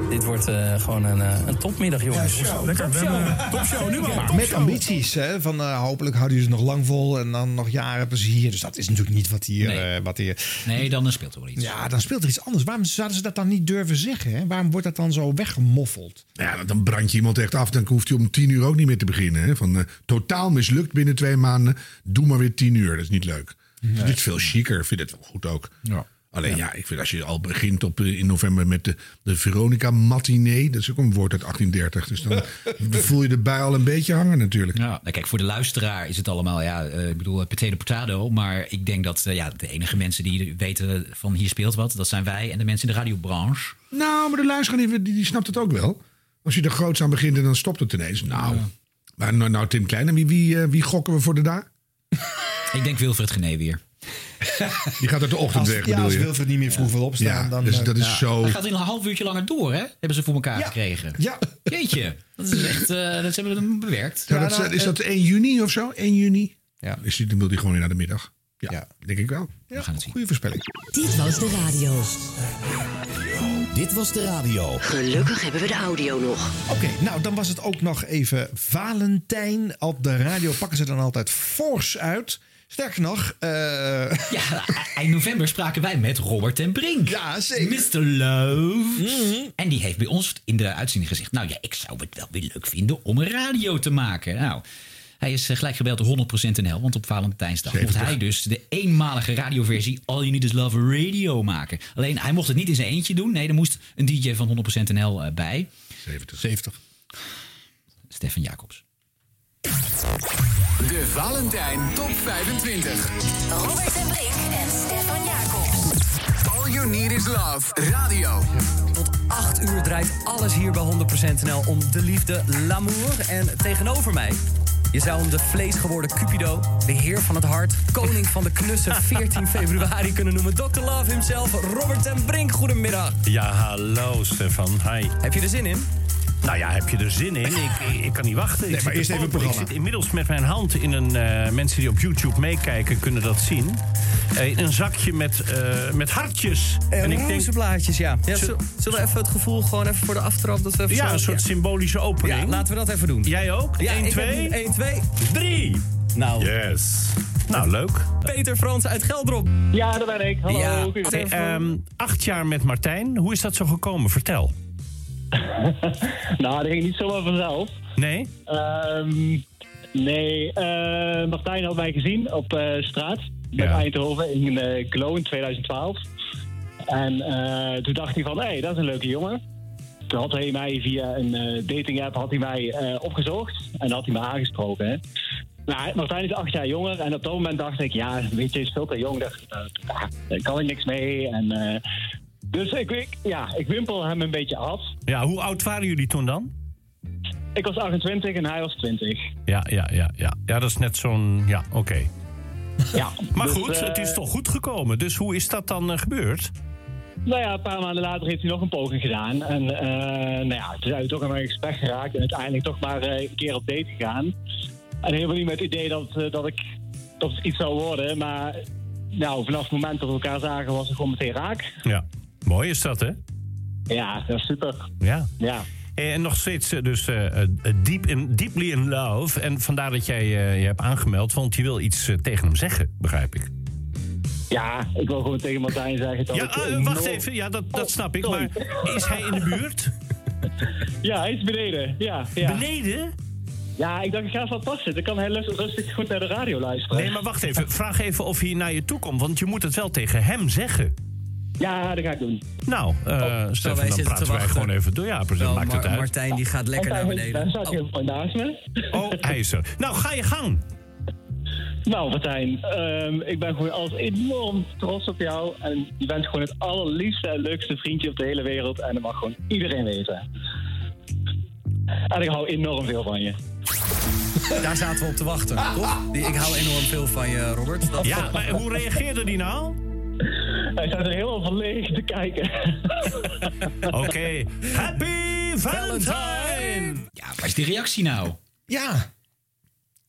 [SPEAKER 23] Dit wordt eh, gewoon een, eh, een topmiddag, jongens.
[SPEAKER 22] Lekker, we hebben een topshow nu al.
[SPEAKER 1] Met ambities. Hè? Van, eh, hopelijk houden jullie het nog lang vol en dan nog jaren plezier. Dus dat is natuurlijk niet wat hier...
[SPEAKER 4] Nee.
[SPEAKER 1] eh, wat hier
[SPEAKER 4] Nee, dan speelt er wel iets.
[SPEAKER 1] ja, dan speelt er iets anders. Waarom zouden ze dat dan niet durven zeggen? Hè? Waarom wordt dat dan zo weggemoffeld?
[SPEAKER 2] Ja, dan brand je iemand echt af. Dan hoeft hij om tien uur ook niet meer te beginnen. Hè? Van, eh, totaal mislukt binnen twee maanden. Doe maar weer tien uur. Dat is niet leuk. Dit is veel chiquer. Ik vind het wel goed ook. Alleen ja. ik vind als je al begint op, eh, in november met de, de Veronica matinee. Dat is ook een woord uit 1830. Dus dan voel je de bui al een beetje hangen natuurlijk.
[SPEAKER 4] Ja, nou kijk, voor de luisteraar is het allemaal, ja, eh, ik bedoel, potato potato. Maar ik denk dat eh, ja, de enige mensen die weten van hier speelt wat, dat zijn wij en de mensen in de radiobranche.
[SPEAKER 2] Nou, maar de luisteraar die, die, die snapt het ook wel. Als je er groots aan begint en dan stopt het ineens. Nou, Maar nou, nou Tim Klein, en wie, wie, eh, wie gokken we voor de dag?
[SPEAKER 4] Ik denk Wilfred Gené weer.
[SPEAKER 2] Die gaat uit de ochtend
[SPEAKER 1] Als,
[SPEAKER 2] weg,
[SPEAKER 1] ja,
[SPEAKER 2] bedoel
[SPEAKER 1] als
[SPEAKER 2] je?
[SPEAKER 1] Wilfred niet meer vroeg wil opstaan,
[SPEAKER 2] Ja,
[SPEAKER 1] dan...
[SPEAKER 2] dus
[SPEAKER 1] eh,
[SPEAKER 2] dat is
[SPEAKER 1] ja.
[SPEAKER 2] zo...
[SPEAKER 4] Hij gaat in een half uurtje langer door, hè? Hebben ze voor elkaar
[SPEAKER 1] Ja.
[SPEAKER 4] gekregen.
[SPEAKER 1] Ja.
[SPEAKER 4] Jeetje, dat is echt, eh, dat ze hebben hem bewerkt.
[SPEAKER 2] Ja, dat,
[SPEAKER 1] nou,
[SPEAKER 2] is dat
[SPEAKER 1] eh,
[SPEAKER 2] 1 juni of zo? 1 juni?
[SPEAKER 1] Ja.
[SPEAKER 2] Is die, dan wil hij gewoon weer naar de middag. Ja,
[SPEAKER 1] Ja.
[SPEAKER 2] denk ik wel.
[SPEAKER 4] We gaan het zien.
[SPEAKER 2] Goede voorspelling.
[SPEAKER 5] Dit was de radio.
[SPEAKER 7] Dit was de radio.
[SPEAKER 5] Gelukkig hebben we de audio nog.
[SPEAKER 1] Oké, nou dan was het ook nog even Valentijn. Op de radio pakken ze dan altijd fors uit. Sterker nog, eh,
[SPEAKER 4] Ja, eind november spraken wij met Robert ten Brink.
[SPEAKER 1] Ja, zeker.
[SPEAKER 4] Mr. Love. En die heeft bij ons in de uitzending gezegd... nou ja, ik zou het wel weer leuk vinden om een radio te maken. Nou, hij is eh, gelijk gebeld door 100% NL... want op Valentijnsdag mocht
[SPEAKER 2] 70.
[SPEAKER 4] hij dus de eenmalige radioversie... All You Need Is Love Radio maken. Alleen, hij mocht het niet in zijn eentje doen. Nee, er moest een DJ van 100% NL eh, bij.
[SPEAKER 2] 70.
[SPEAKER 1] 70.
[SPEAKER 4] Stefan Jacobs.
[SPEAKER 24] De Valentijn Top 25.
[SPEAKER 5] Robert en Brink en Stefan Jacobs.
[SPEAKER 24] All You Need Is Love Radio.
[SPEAKER 25] Tot 8 uur draait alles hier bij 100% NL om de liefde, l'amour. En tegenover mij, je zou hem de vleesgeworden Cupido, de heer van het hart, koning van de klussen 14 februari kunnen noemen. Dr. Love himself, Robert ten Brink. Goedemiddag.
[SPEAKER 26] Ja, hallo Stefan. Hi.
[SPEAKER 25] Heb je er zin in?
[SPEAKER 26] Nou ja, heb je er zin in? Ik, ik, kan niet wachten. Ik
[SPEAKER 1] Nee, maar
[SPEAKER 26] zit
[SPEAKER 1] eerst even het programma.
[SPEAKER 26] Ik zit inmiddels met mijn hand in een... eh, mensen die op YouTube meekijken kunnen dat zien. Eh, een zakje met, eh, met hartjes.
[SPEAKER 25] En
[SPEAKER 26] ik denk,
[SPEAKER 25] blaadjes, ja. ja
[SPEAKER 26] Zul-
[SPEAKER 25] zul- zullen we even het gevoel gewoon even voor de aftrap... dat we even
[SPEAKER 26] ja,
[SPEAKER 25] zo-
[SPEAKER 26] een soort symbolische opening.
[SPEAKER 25] Ja, laten we dat even doen.
[SPEAKER 26] Jij ook?
[SPEAKER 25] Ja,
[SPEAKER 26] 1,
[SPEAKER 25] ik
[SPEAKER 26] 2,
[SPEAKER 25] heb 1, 2,
[SPEAKER 26] 3.
[SPEAKER 25] Nou,
[SPEAKER 26] Yes. Nou, leuk.
[SPEAKER 25] Peter Frans uit Geldrop.
[SPEAKER 27] Ja, daar ben ik. Hallo.
[SPEAKER 25] Ja,
[SPEAKER 26] Hey, ehm, acht jaar met Martijn. Hoe is dat zo gekomen? Vertel.
[SPEAKER 27] nou, dat ging niet zomaar vanzelf.
[SPEAKER 26] Nee?
[SPEAKER 27] Ehm, nee, eh, Martijn had mij gezien op eh, straat met
[SPEAKER 26] Ja.
[SPEAKER 27] Eindhoven in Glow in 2012. En toen dacht hij van, hé, hey, dat is een leuke jongen. Toen had hij mij via een dating app had hij mij opgezocht en had hij me aangesproken. Hè. Nou, Martijn is acht jaar jonger en op dat moment dacht ik, ja, weet je, is veel te jong. Daar, daar- daar kan ik niks mee. En, dus ik, ik, ja, ik wimpel hem een beetje af.
[SPEAKER 26] Ja, hoe oud waren jullie toen dan?
[SPEAKER 27] Ik was 28 en hij was 20.
[SPEAKER 26] Ja, ja, ja, ja. Ja, dat is net zo'n... Ja, oké.
[SPEAKER 27] Ja,
[SPEAKER 26] Maar
[SPEAKER 27] dus,
[SPEAKER 26] goed,
[SPEAKER 27] eh,
[SPEAKER 26] het is toch goed gekomen. Dus hoe is dat dan eh, gebeurd?
[SPEAKER 27] Nou ja, een paar maanden later heeft hij nog een poging gedaan. En eh, nou ja, toen zijn we toch aan mijn gesprek geraakt. En uiteindelijk toch maar een keer op date gegaan. En helemaal niet met het idee dat, dat, ik, dat het iets zou worden. Maar nou, vanaf het moment dat we elkaar zagen was het gewoon meteen raak.
[SPEAKER 26] Ja. Mooi is dat, hè?
[SPEAKER 27] Ja, dat is super.
[SPEAKER 26] Ja.
[SPEAKER 27] Ja.
[SPEAKER 26] En nog steeds eh, dus eh, eh, deep in, deeply in love. En vandaar dat jij eh, je hebt aangemeld. Want je wil iets eh, tegen hem zeggen, begrijp ik.
[SPEAKER 27] Ja, ik wil gewoon tegen Martijn zeggen dat
[SPEAKER 26] Ja,
[SPEAKER 27] ik...
[SPEAKER 26] eh, wacht even. Ja, dat, dat snap ik. Maar is hij in de buurt?
[SPEAKER 27] Ja, hij is beneden. Ja, ja.
[SPEAKER 26] Beneden?
[SPEAKER 27] Ja, ik dacht ik ga even vast zitten. Dan kan hij rustig goed naar de radio luisteren.
[SPEAKER 26] Nee, maar wacht even. Vraag even of hij naar je toe komt. Want je moet het wel tegen hem zeggen.
[SPEAKER 27] Ja, dat ga ik doen.
[SPEAKER 26] Nou, eh Stefan, dan
[SPEAKER 25] zitten te
[SPEAKER 26] praten wij
[SPEAKER 25] wachten.
[SPEAKER 26] gewoon even door. Ja, precies. Maakt het
[SPEAKER 25] Mar-
[SPEAKER 26] uit.
[SPEAKER 25] Martijn die gaat lekker naar
[SPEAKER 27] Daar
[SPEAKER 25] beneden.
[SPEAKER 27] zat je gewoon naast me.
[SPEAKER 26] Oh, hij is er. Nou, ga je gang.
[SPEAKER 27] Nou, Martijn, ehm, ik ben gewoon altijd enorm trots op jou. En je bent gewoon het allerliefste en leukste vriendje op de hele wereld. En dat mag gewoon iedereen weten. En ik hou enorm veel van je.
[SPEAKER 25] Daar zaten we op te wachten, toch? Ik hou enorm veel van je, Robert. Dat
[SPEAKER 26] Ja, maar hoe reageerde die nou?
[SPEAKER 27] Hij staat er heel verlegen te kijken.
[SPEAKER 26] Oké. Happy Valentine!
[SPEAKER 4] Ja, waar is die reactie nou?
[SPEAKER 1] Ja,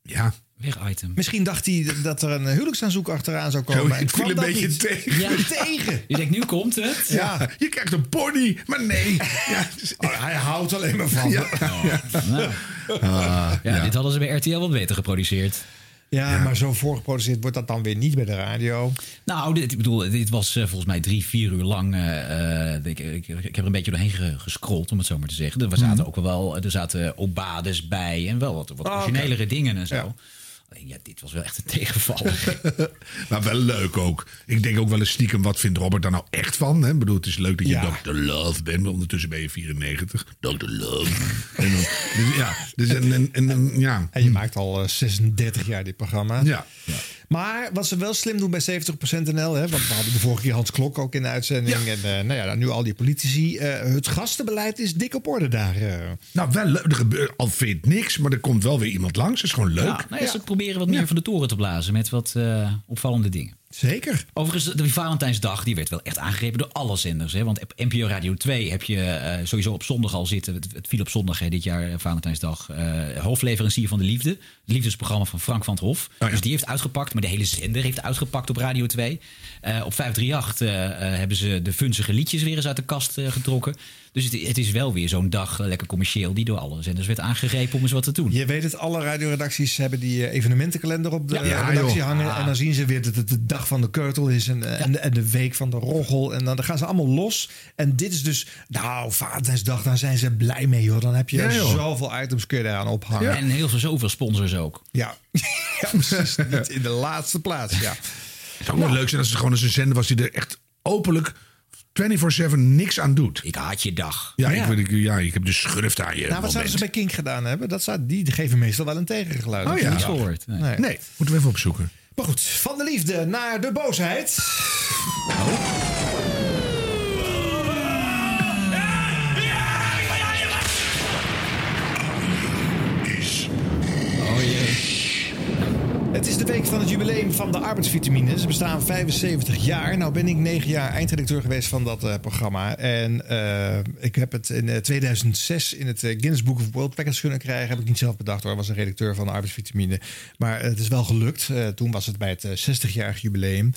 [SPEAKER 2] Ja.
[SPEAKER 4] Weer item.
[SPEAKER 1] misschien dacht hij dat er een huwelijksaanzoek achteraan zou komen.
[SPEAKER 2] Zo, het viel een beetje
[SPEAKER 1] niet.
[SPEAKER 2] tegen.
[SPEAKER 4] Ja.
[SPEAKER 1] Tegen.
[SPEAKER 4] Je denkt, nu komt het.
[SPEAKER 2] Ja. je krijgt een pony, maar nee. Ja,
[SPEAKER 1] Oh, hij houdt alleen maar van.
[SPEAKER 2] ja.
[SPEAKER 4] Nou,
[SPEAKER 2] Ah,
[SPEAKER 4] ja,
[SPEAKER 2] ja.
[SPEAKER 4] dit hadden ze bij RTL wat beter geproduceerd.
[SPEAKER 1] Ja, maar zo voorgeproduceerd wordt dat dan weer niet bij de radio.
[SPEAKER 4] Nou, dit, ik bedoel, dit was eh, volgens mij drie, vier uur lang. eh, eh, ik, ik, ik heb er een beetje doorheen ge- gescrolld, om het zo maar te zeggen. Er zaten ook wel er zaten obades bij en wel wat, wat
[SPEAKER 2] Oh,
[SPEAKER 4] originelere dingen en zo.
[SPEAKER 2] Ja.
[SPEAKER 4] Alleen, ja, dit was wel echt een tegenvaller.
[SPEAKER 2] Maar wel leuk ook. Ik denk ook wel eens stiekem, wat vindt Robert daar nou echt van? Hè? Ik bedoel, het is leuk dat je
[SPEAKER 1] Ja.
[SPEAKER 2] Dr. Love bent, maar ondertussen ben je 94. Dr. Love. en dan, dus ja, dus en, en, en, en- ja.
[SPEAKER 1] En je maakt al eh, 36 jaar dit programma.
[SPEAKER 2] Ja.
[SPEAKER 1] Maar Maar wat ze wel slim doen bij 70% NL, hè, want we hadden de vorige keer Hans Klok ook in de uitzending. En eh, nou ja, nu al die politici. eh, het gastenbeleid is dik op orde daar. eh.
[SPEAKER 2] Nou, wel leuk. Er gebeurt al vindt niks, maar er komt wel weer iemand langs. Dat is gewoon leuk.
[SPEAKER 4] Ja, nou ja, Ze proberen wat meer van de toren te blazen met wat eh, opvallende dingen.
[SPEAKER 1] Zeker.
[SPEAKER 4] Overigens, de Valentijnsdag die werd wel echt aangegrepen door alle zenders. Hè? Want op NPO Radio 2 heb je eh, sowieso op zondag al zitten. Het, het viel op zondag hè, dit jaar, eh, Valentijnsdag. eh hoofdleverancier van de Liefde. Het liefdesprogramma van Frank van het Hof. Dus die heeft uitgepakt. Maar de hele zender heeft uitgepakt op Radio 2. Eh, op 538 eh, eh, hebben ze de funzige liedjes weer eens uit de kast getrokken. Dus het, het is wel weer zo'n dag eh, lekker commercieel... die door alle zenders werd aangegrepen om eens wat te doen.
[SPEAKER 1] Je weet het, alle radioredacties hebben die eh, evenementenkalender op de
[SPEAKER 4] Ja, ja,
[SPEAKER 1] redactie
[SPEAKER 4] joh.
[SPEAKER 1] hangen.
[SPEAKER 4] Ah.
[SPEAKER 1] En dan zien ze weer dat het de dag van de keutel is en, eh, en, de, en de week van de roggel. En dan, dan gaan ze allemaal los. En dit is dus, nou, Valentijnsdag, daar zijn ze blij mee hoor. Dan heb je
[SPEAKER 4] Ja, joh.
[SPEAKER 1] zoveel items kun je eraan ophangen.
[SPEAKER 4] En heel veel, zoveel sponsors ook.
[SPEAKER 1] Ja, ja precies. Niet in de laatste plaats, ja.
[SPEAKER 2] Het zou ook wel leuk zijn als er gewoon eens een zender was die er echt openlijk 24-7 niks aan doet.
[SPEAKER 4] Ik haat je dag.
[SPEAKER 2] Ja,
[SPEAKER 1] Ja.
[SPEAKER 2] Ik, weet, ik, ja ik heb de schurft aan je.
[SPEAKER 1] Nou, wat zouden ze bij Kink gedaan hebben? Dat zou, die geven meestal wel een tegengeluid.
[SPEAKER 2] Oh ja.
[SPEAKER 1] Niet
[SPEAKER 2] gehoord,
[SPEAKER 1] Nee.
[SPEAKER 2] Nee. moeten we even opzoeken.
[SPEAKER 1] Maar goed, van de liefde naar de boosheid.
[SPEAKER 4] Oh
[SPEAKER 1] Het is de week van het jubileum van de arbeidsvitamine. Ze bestaan 75 jaar. Nou ben ik negen jaar eindredacteur geweest van dat eh, programma. En eh, ik heb het in eh, 2006 in het eh, Guinness Book of World Records kunnen krijgen. Heb ik niet zelf bedacht hoor. Ik was een redacteur van de arbeidsvitamine. Maar het is wel gelukt. Eh, toen was het bij het eh, 60-jarig jubileum.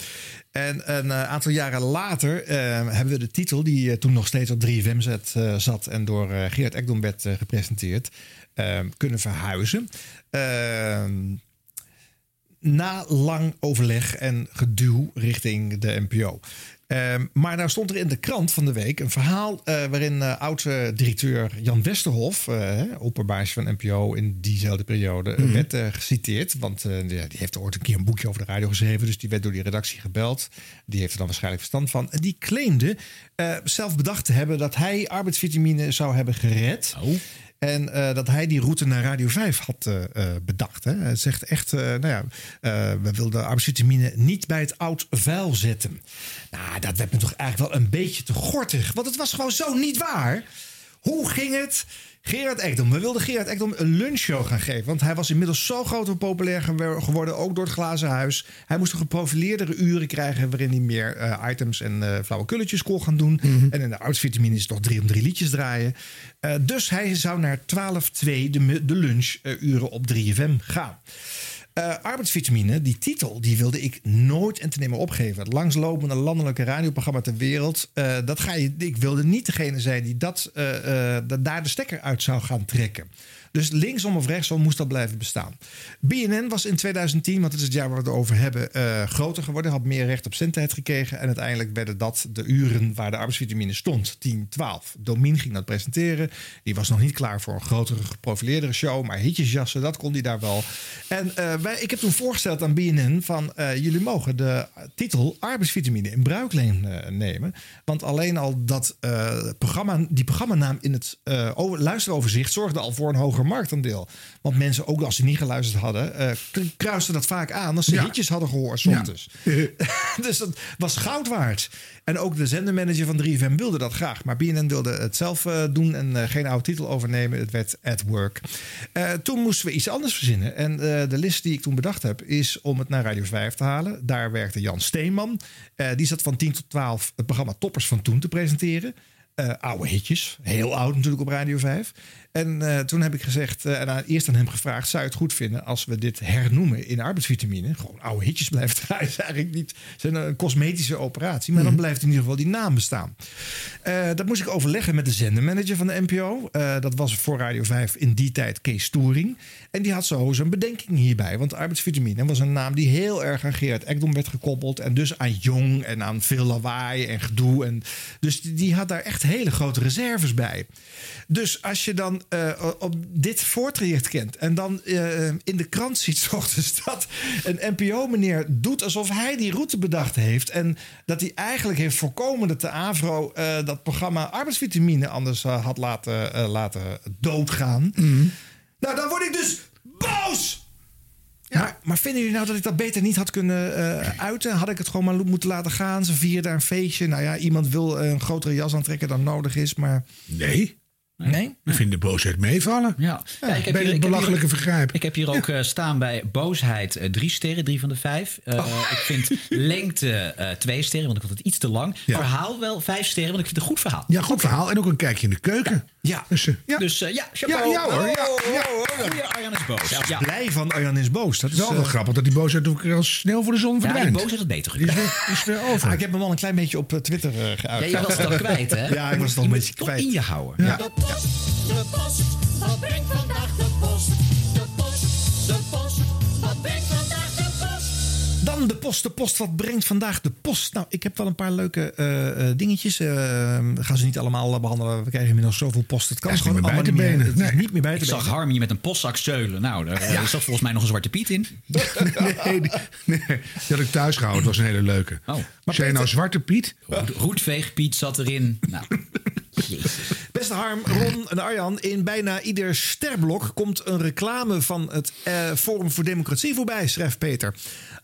[SPEAKER 1] En een eh, aantal jaren later eh, hebben we de titel... die eh, toen nog steeds op 3FM zat, eh, zat en door eh, Geert Ekdom eh, gepresenteerd... eh, kunnen verhuizen. Ehm na lang overleg en geduw richting de NPO. Ehm, maar nou stond er in de krant van de week een verhaal eh, waarin eh oud-directeur Jan Westerhof, eh, opperbaas van NPO in diezelfde periode, eh,
[SPEAKER 2] Mhm.
[SPEAKER 1] werd eh, geciteerd. Want eh, die, heeft ooit een keer een boekje over de radio geschreven, dus die werd door die redactie gebeld. Die heeft er dan waarschijnlijk verstand van. En die claimde eh, zelf bedacht te hebben dat hij arbeidsvitamine zou hebben gered. En eh, dat hij die route naar Radio 5 had eh, eh, bedacht. Hè. Hij zegt echt, nou ja, we wilden arbeidsvitamine niet bij het oud vuil zetten. Nou, dat werd me toch eigenlijk wel een beetje te gortig. Want het was gewoon zo niet waar. Hoe ging het? Gerard Ekdom. We wilden Gerard Ekdom een lunchshow gaan geven. Want hij was inmiddels zo groot en populair geworden. Ook door het glazen huis. Hij moest nog geprofileerdere uren krijgen. waarin hij meer eh, items en eh flauwekulletjes kon gaan doen. En in de arbeidsvitamine is het toch drie om drie liedjes draaien. Eh, dus hij zou naar 12-2 de, de lunchuren op 3FM gaan. Eh, arbeidsvitamine, die titel, die wilde ik nooit en te nemen opgeven. Het langslopende landelijke radioprogramma ter wereld. eh, dat ga je, ik wilde niet degene zijn die dat, eh, dat daar de stekker uit zou gaan trekken. Dus linksom of rechtsom moest dat blijven bestaan. BNN was in 2010, want het is het jaar waar we het over hebben, eh, groter geworden. Had meer recht op zendtijd gekregen. En uiteindelijk werden dat de uren waar de arbeidsvitamine stond. 10, 12. Domien ging dat presenteren. Die was nog niet klaar voor een grotere, geprofileerdere show. Maar hitjesjassen, dat kon hij daar wel. En eh, wij, ik heb toen voorgesteld aan BNN van... eh, jullie mogen de titel arbeidsvitamine in bruikleen nemen. Want alleen al dat programma, die programmanaam in het over- luisteroverzicht... zorgde al voor een hoger marktaandeel. Want mensen, ook als ze niet geluisterd hadden... eh, kruisten dat vaak aan als ze
[SPEAKER 2] Ja.
[SPEAKER 1] hitjes hadden gehoord. dus dat was goud waard. En ook de zendermanager van 3FM wilde dat graag. Maar BNN wilde het zelf eh, doen en eh, geen oude titel overnemen. Het werd At Work. Toen moesten we iets anders verzinnen. En de list die ik toen bedacht heb... is om het naar Radio 5 te halen. Daar werkte Jan Steenman. Die zat van 10 tot 12 het programma Toppers van Toen te presenteren. Oude hitjes. Heel oud natuurlijk op Radio 5. En eh, toen heb ik gezegd, eh, en eerst aan hem gevraagd... zou je het goed vinden als we dit hernoemen in arbeidsvitamine? Gewoon oude hitjes blijven draaien. is eigenlijk niet zijn een cosmetische operatie. Maar dan blijft in ieder geval die naam bestaan. Eh, dat moest ik overleggen met de zendermanager van de NPO. Dat was voor Radio 5 in die tijd Kees Toering. En die had zo zijn bedenking hierbij. Want arbeidsvitamine was een naam die heel erg aan Gerard Ekdom werd gekoppeld. En dus aan jong en aan veel lawaai en gedoe. En dus die had daar echt hele grote reserves bij. Dus als je dan eh, op dit voortraject kent en dan eh, in de krant ziet 's ochtends dat een NPO-meneer doet alsof hij die route bedacht heeft en dat hij eigenlijk heeft voorkomen dat de AVRO eh, dat programma arbeidsvitamine anders eh, had laten, eh, laten doodgaan. Nou, dan word ik dus boos! Ja, maar vinden jullie nou dat ik dat beter niet had kunnen eh, uiten? Had ik het gewoon maar moeten laten gaan? Ze vieren daar een feestje. Nou ja, iemand wil een grotere jas aantrekken dan nodig is, maar...
[SPEAKER 2] Nee.
[SPEAKER 1] Nee?
[SPEAKER 2] Ik vind de boosheid meevallen.
[SPEAKER 4] Ja. Ja, ik heb
[SPEAKER 2] bij
[SPEAKER 4] hier-
[SPEAKER 2] het
[SPEAKER 4] ik heb
[SPEAKER 2] belachelijke
[SPEAKER 4] hier-
[SPEAKER 2] vergrijp.
[SPEAKER 4] Ik heb hier ook eh, staan bij boosheid eh, drie sterren, drie van de vijf. Eh,
[SPEAKER 2] Oh.
[SPEAKER 4] Ik vind lengte eh, twee sterren, want ik vond het iets te lang.
[SPEAKER 2] Ja.
[SPEAKER 4] Verhaal wel vijf sterren, want ik vind het een goed verhaal.
[SPEAKER 2] Ja, goed verhaal. En ook een kijkje in de keuken.
[SPEAKER 1] Ja.
[SPEAKER 2] Dus, eh, ja.
[SPEAKER 4] Dus eh, ja,
[SPEAKER 2] ja,
[SPEAKER 4] chapeau.
[SPEAKER 2] ja hoor. Ja, ja.
[SPEAKER 4] Goeie Arjan is boos.
[SPEAKER 1] Ja,
[SPEAKER 4] Ja.
[SPEAKER 1] blij van Arjan is boos. Dat is
[SPEAKER 2] is wel wel
[SPEAKER 1] eh,
[SPEAKER 2] grappig dat die boosheid ook weer als sneeuw voor de zon
[SPEAKER 4] Ja, die
[SPEAKER 2] verdwijnt.
[SPEAKER 4] boos heeft het beter
[SPEAKER 2] Die is is weer over.
[SPEAKER 1] ah, ik heb hem al een klein beetje op Twitter geuit.
[SPEAKER 4] Ja, jij was het al kwijt, hè?
[SPEAKER 1] Ja, ik was het al
[SPEAKER 4] Je
[SPEAKER 1] een beetje kwijt.
[SPEAKER 4] in je houden.
[SPEAKER 2] Ja.
[SPEAKER 18] De post, de post, wat brengt vandaag? De post, de post, de post. Wat brengt vandaag de post?
[SPEAKER 1] Nou, ik heb wel een paar leuke eh, eh, dingetjes. Eh, gaan ze niet allemaal eh, behandelen. We krijgen inmiddels zoveel post. Het kan
[SPEAKER 2] Ja,
[SPEAKER 1] gewoon
[SPEAKER 2] niet meer bij te benen.
[SPEAKER 1] Het is
[SPEAKER 2] Nee.
[SPEAKER 1] niet meer bij te
[SPEAKER 4] Ik zag
[SPEAKER 1] benen.
[SPEAKER 4] Harm hier met een postzak zeulen. Nou, daar toch volgens mij nog een zwarte piet in.
[SPEAKER 2] nee, die, nee, die had ik thuis gehouden. Het was een hele leuke.
[SPEAKER 4] Oh.
[SPEAKER 2] Maar Zei je nou Zwarte Piet?
[SPEAKER 4] Roet- Roetveegpiet zat erin. Nou, jezus.
[SPEAKER 1] Beste Harm, Ron en Arjan. In bijna ieder sterblok komt een reclame van het eh, Forum voor Democratie voorbij, schrijft Peter.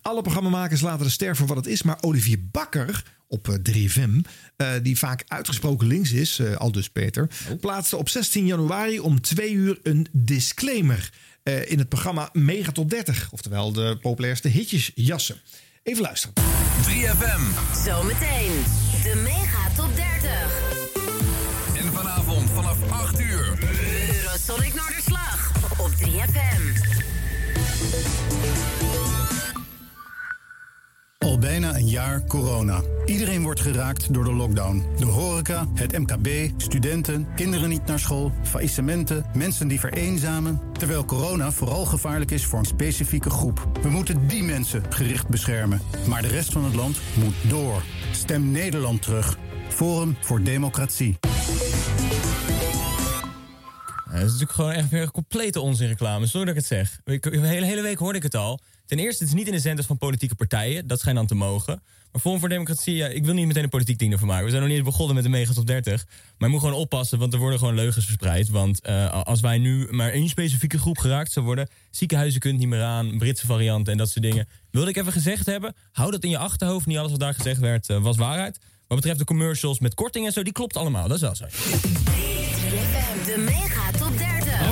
[SPEAKER 1] Alle programmamakers laten de ster voor wat het is. Maar Olivier Bakker op eh, 3FM, eh, die vaak uitgesproken links is, eh, al dus Peter, plaatste op 16 januari om twee uur een disclaimer eh, in het programma Mega Top 30. Oftewel de populairste hitjesjassen. Even luisteren.
[SPEAKER 21] 3FM.
[SPEAKER 5] Zometeen de Mega Top 30.
[SPEAKER 21] En vanavond vanaf 8 uur.
[SPEAKER 5] Eurosonic Noorderslag op 3FM.
[SPEAKER 28] Al bijna een jaar corona. Iedereen wordt geraakt door de lockdown. De horeca, het MKB, studenten, kinderen niet naar school, faillissementen, mensen die vereenzamen. Terwijl corona vooral gevaarlijk is voor een specifieke groep. We moeten die mensen gericht beschermen. Maar de rest van het land moet door. Stem Nederland terug. Forum voor Democratie.
[SPEAKER 29] Ja, dat is natuurlijk gewoon echt weer complete onzinreclame. Dat ik het zeg. De hele, hele week hoorde ik het al. Ten eerste, het is niet in de zenders van politieke partijen. Dat schijnt dan te mogen. Maar Forum voor Democratie, ja, ik wil niet meteen een politiek ding ervan maken. We zijn nog niet begonnen met de Mega Top 30. Maar je moet gewoon oppassen, want er worden gewoon leugens verspreid. Want eh, als wij nu maar één specifieke groep geraakt zou worden... ziekenhuizen kunt niet meer aan, Britse varianten en dat soort dingen. Wilde ik even gezegd hebben, hou dat in je achterhoofd. Niet alles wat daar gezegd werd, eh, was waarheid. Wat betreft de commercials met korting en zo, die klopt allemaal. Dat is wel zo.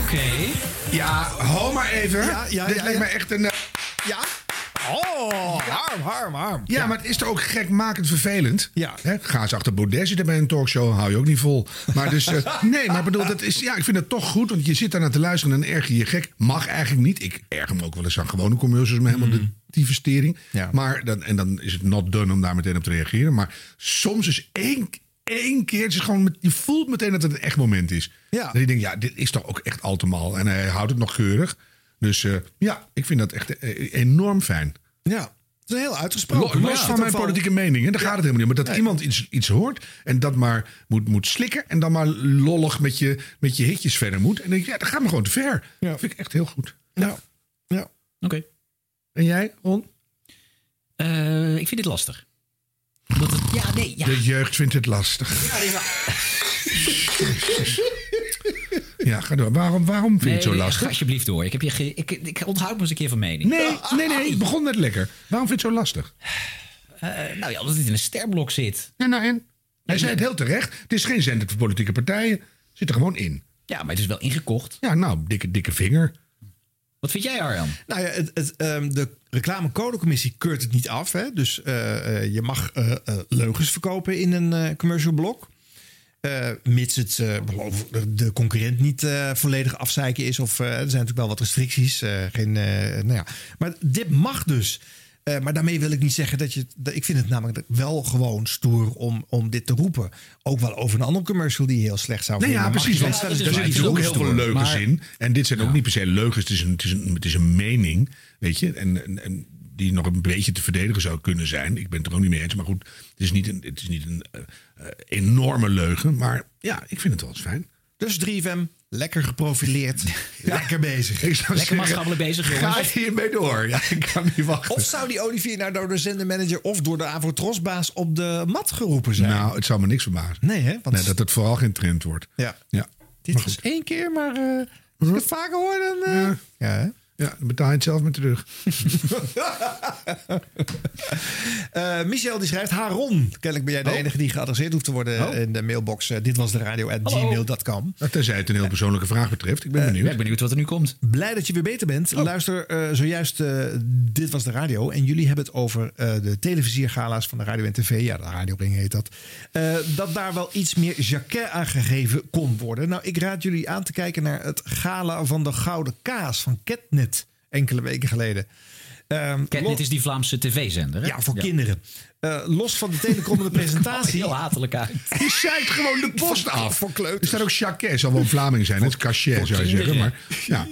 [SPEAKER 5] De Mega Top 30.
[SPEAKER 2] Oké. Ja, hou maar even.
[SPEAKER 1] Ja, ja,
[SPEAKER 2] Dit
[SPEAKER 1] ja,
[SPEAKER 2] lijkt mij echt een... eh,
[SPEAKER 1] Ja? Oh, harm, harm, harm.
[SPEAKER 2] Ja, maar het is toch ook gekmakend vervelend?
[SPEAKER 1] Ja.
[SPEAKER 2] Hè? Ga eens achter Baudet zitten bij een talkshow, hou je ook niet vol. Maar dus, eh, nee, maar bedoel, dat is, ja, ik vind het toch goed, want je zit daar naar te luisteren en dan erg je je gek. Mag eigenlijk niet. Ik erger me ook wel eens aan gewone commercials met helemaal de divestering.
[SPEAKER 1] Ja.
[SPEAKER 2] Maar dan, en dan is het not done om daar meteen op te reageren. Maar soms is één, één keer, het is gewoon, met- je voelt meteen dat het een echt moment is.
[SPEAKER 1] Ja.
[SPEAKER 2] Dat je denkt, ja, dit is toch ook echt al te mal. En hij houdt het nog keurig. Dus eh, ja, ik vind dat echt eh, enorm fijn.
[SPEAKER 1] Ja, het is heel uitgesproken.
[SPEAKER 2] Los
[SPEAKER 1] ja,
[SPEAKER 2] van mijn politieke mening, hè, daar gaat het helemaal niet om. Maar dat iemand iets, iets hoort en dat maar moet, moet slikken... en dan maar lollig met je, met je hitjes verder moet. En dan denk ik, ja, dat gaat me gewoon te ver. Dat vind ik echt heel goed.
[SPEAKER 1] Ja. ja.
[SPEAKER 4] Oké.
[SPEAKER 2] En jij, Ron?
[SPEAKER 4] Eh, ik vind dit lastig. Het, ja, nee, ja.
[SPEAKER 2] De jeugd vindt het lastig.
[SPEAKER 4] Ja,
[SPEAKER 2] Ja, ga door. Waarom, waarom vind je het zo
[SPEAKER 4] Nee,
[SPEAKER 2] lastig?
[SPEAKER 4] Ga alsjeblieft door. Ik, heb je ge- ik, ik onthoud me eens een keer van mening.
[SPEAKER 2] Nee, nee, nee, het begon net lekker. Waarom vind je het zo lastig?
[SPEAKER 4] Eh, nou ja, omdat het in een sterblok zit.
[SPEAKER 2] Ja, nou en? Hij zei het heel terecht. Het is geen zender voor politieke partijen. Zit er gewoon in.
[SPEAKER 4] Ja, maar het is wel ingekocht.
[SPEAKER 2] Ja, nou, dikke, dikke vinger.
[SPEAKER 4] Wat vind jij, Arjan?
[SPEAKER 1] Nou ja, het, het, ehm, de reclamecodecommissie keurt het niet af. Hè? Dus eh, eh, je mag eh, leugens verkopen in een commercial blok. Mits het de- concurrent niet volledig afzeiken is. Of, er zijn natuurlijk wel wat restricties. geen, nou ja. Maar dit mag dus. Eh, maar daarmee wil ik niet zeggen dat je. dat- ik vind het namelijk wel gewoon stoer om, om dit te roepen. Ook wel over een andere commercial die heel slecht zou
[SPEAKER 2] Nee,
[SPEAKER 1] vinden.
[SPEAKER 2] ja, precies. Want er zitten
[SPEAKER 1] Dus
[SPEAKER 2] ook heel veel leugens
[SPEAKER 1] maar-
[SPEAKER 2] in. En dit zijn ook niet per se leugens. Het is een, het is een, het is een mening, weet je. En, en, en die nog een beetje te verdedigen zou kunnen zijn. Ik ben het er ook niet mee eens. Maar goed, het is niet een, het is niet een eh, eh, enorme leugen. Maar ja, ik vind het wel eens fijn.
[SPEAKER 1] Dus 3FM, lekker geprofileerd. Lekker bezig.
[SPEAKER 2] Ik zou
[SPEAKER 4] Lekker maatschappelijk bezig, jongens.
[SPEAKER 2] Ga hiermee door. Ja, ik kan niet wachten.
[SPEAKER 1] Of zou die Olivier nou door de zendermanager of door de Avotrosbaas op de mat geroepen zijn?
[SPEAKER 2] Nou, het zou me niks verbazen.
[SPEAKER 1] Nee, hè? Want
[SPEAKER 2] Nee, dat het vooral geen trend wordt.
[SPEAKER 1] Ja.
[SPEAKER 2] Ja.
[SPEAKER 1] dit was
[SPEAKER 2] goed.
[SPEAKER 1] één keer, maar eh, als ik het vaker hoor, dan... eh, ja. hè?
[SPEAKER 2] Ja, dan betaal je het zelf met terug.
[SPEAKER 1] Eh, Michel die schrijft, Haron. Kennelijk ben jij de
[SPEAKER 2] Oh.
[SPEAKER 1] enige die geadresseerd hoeft te worden
[SPEAKER 2] Oh.
[SPEAKER 1] in de mailbox. eh, dit was de radio at gmail.com.
[SPEAKER 2] Nou, Tenzij het een heel persoonlijke vraag betreft. Ik ben benieuwd.
[SPEAKER 4] ik ben benieuwd wat er nu komt.
[SPEAKER 1] Blij dat je weer beter bent. Luister, eh, zojuist, eh, dit was de radio. En jullie hebben het over eh, de televisiergala's van de radio en tv. Ja, de radioring heet dat. Eh, dat daar wel iets meer jaquet aan gegeven kon worden. Nou, ik raad jullie aan te kijken naar het gala van de Gouden Kaas van Ketnet. Enkele weken geleden. Ehm,
[SPEAKER 4] Catnet is die Vlaamse tv-zender, hè?
[SPEAKER 1] Ja, voor kinderen. Eh, los van de telecomende presentatie.
[SPEAKER 4] Heel hatelijk uit.
[SPEAKER 2] Je zeikt gewoon de post af.
[SPEAKER 1] Voor kleuters.
[SPEAKER 2] Er staat ook Jacquet, zal wel een Vlaming zijn. Het is cachet, zou je zeggen. Maar, ja.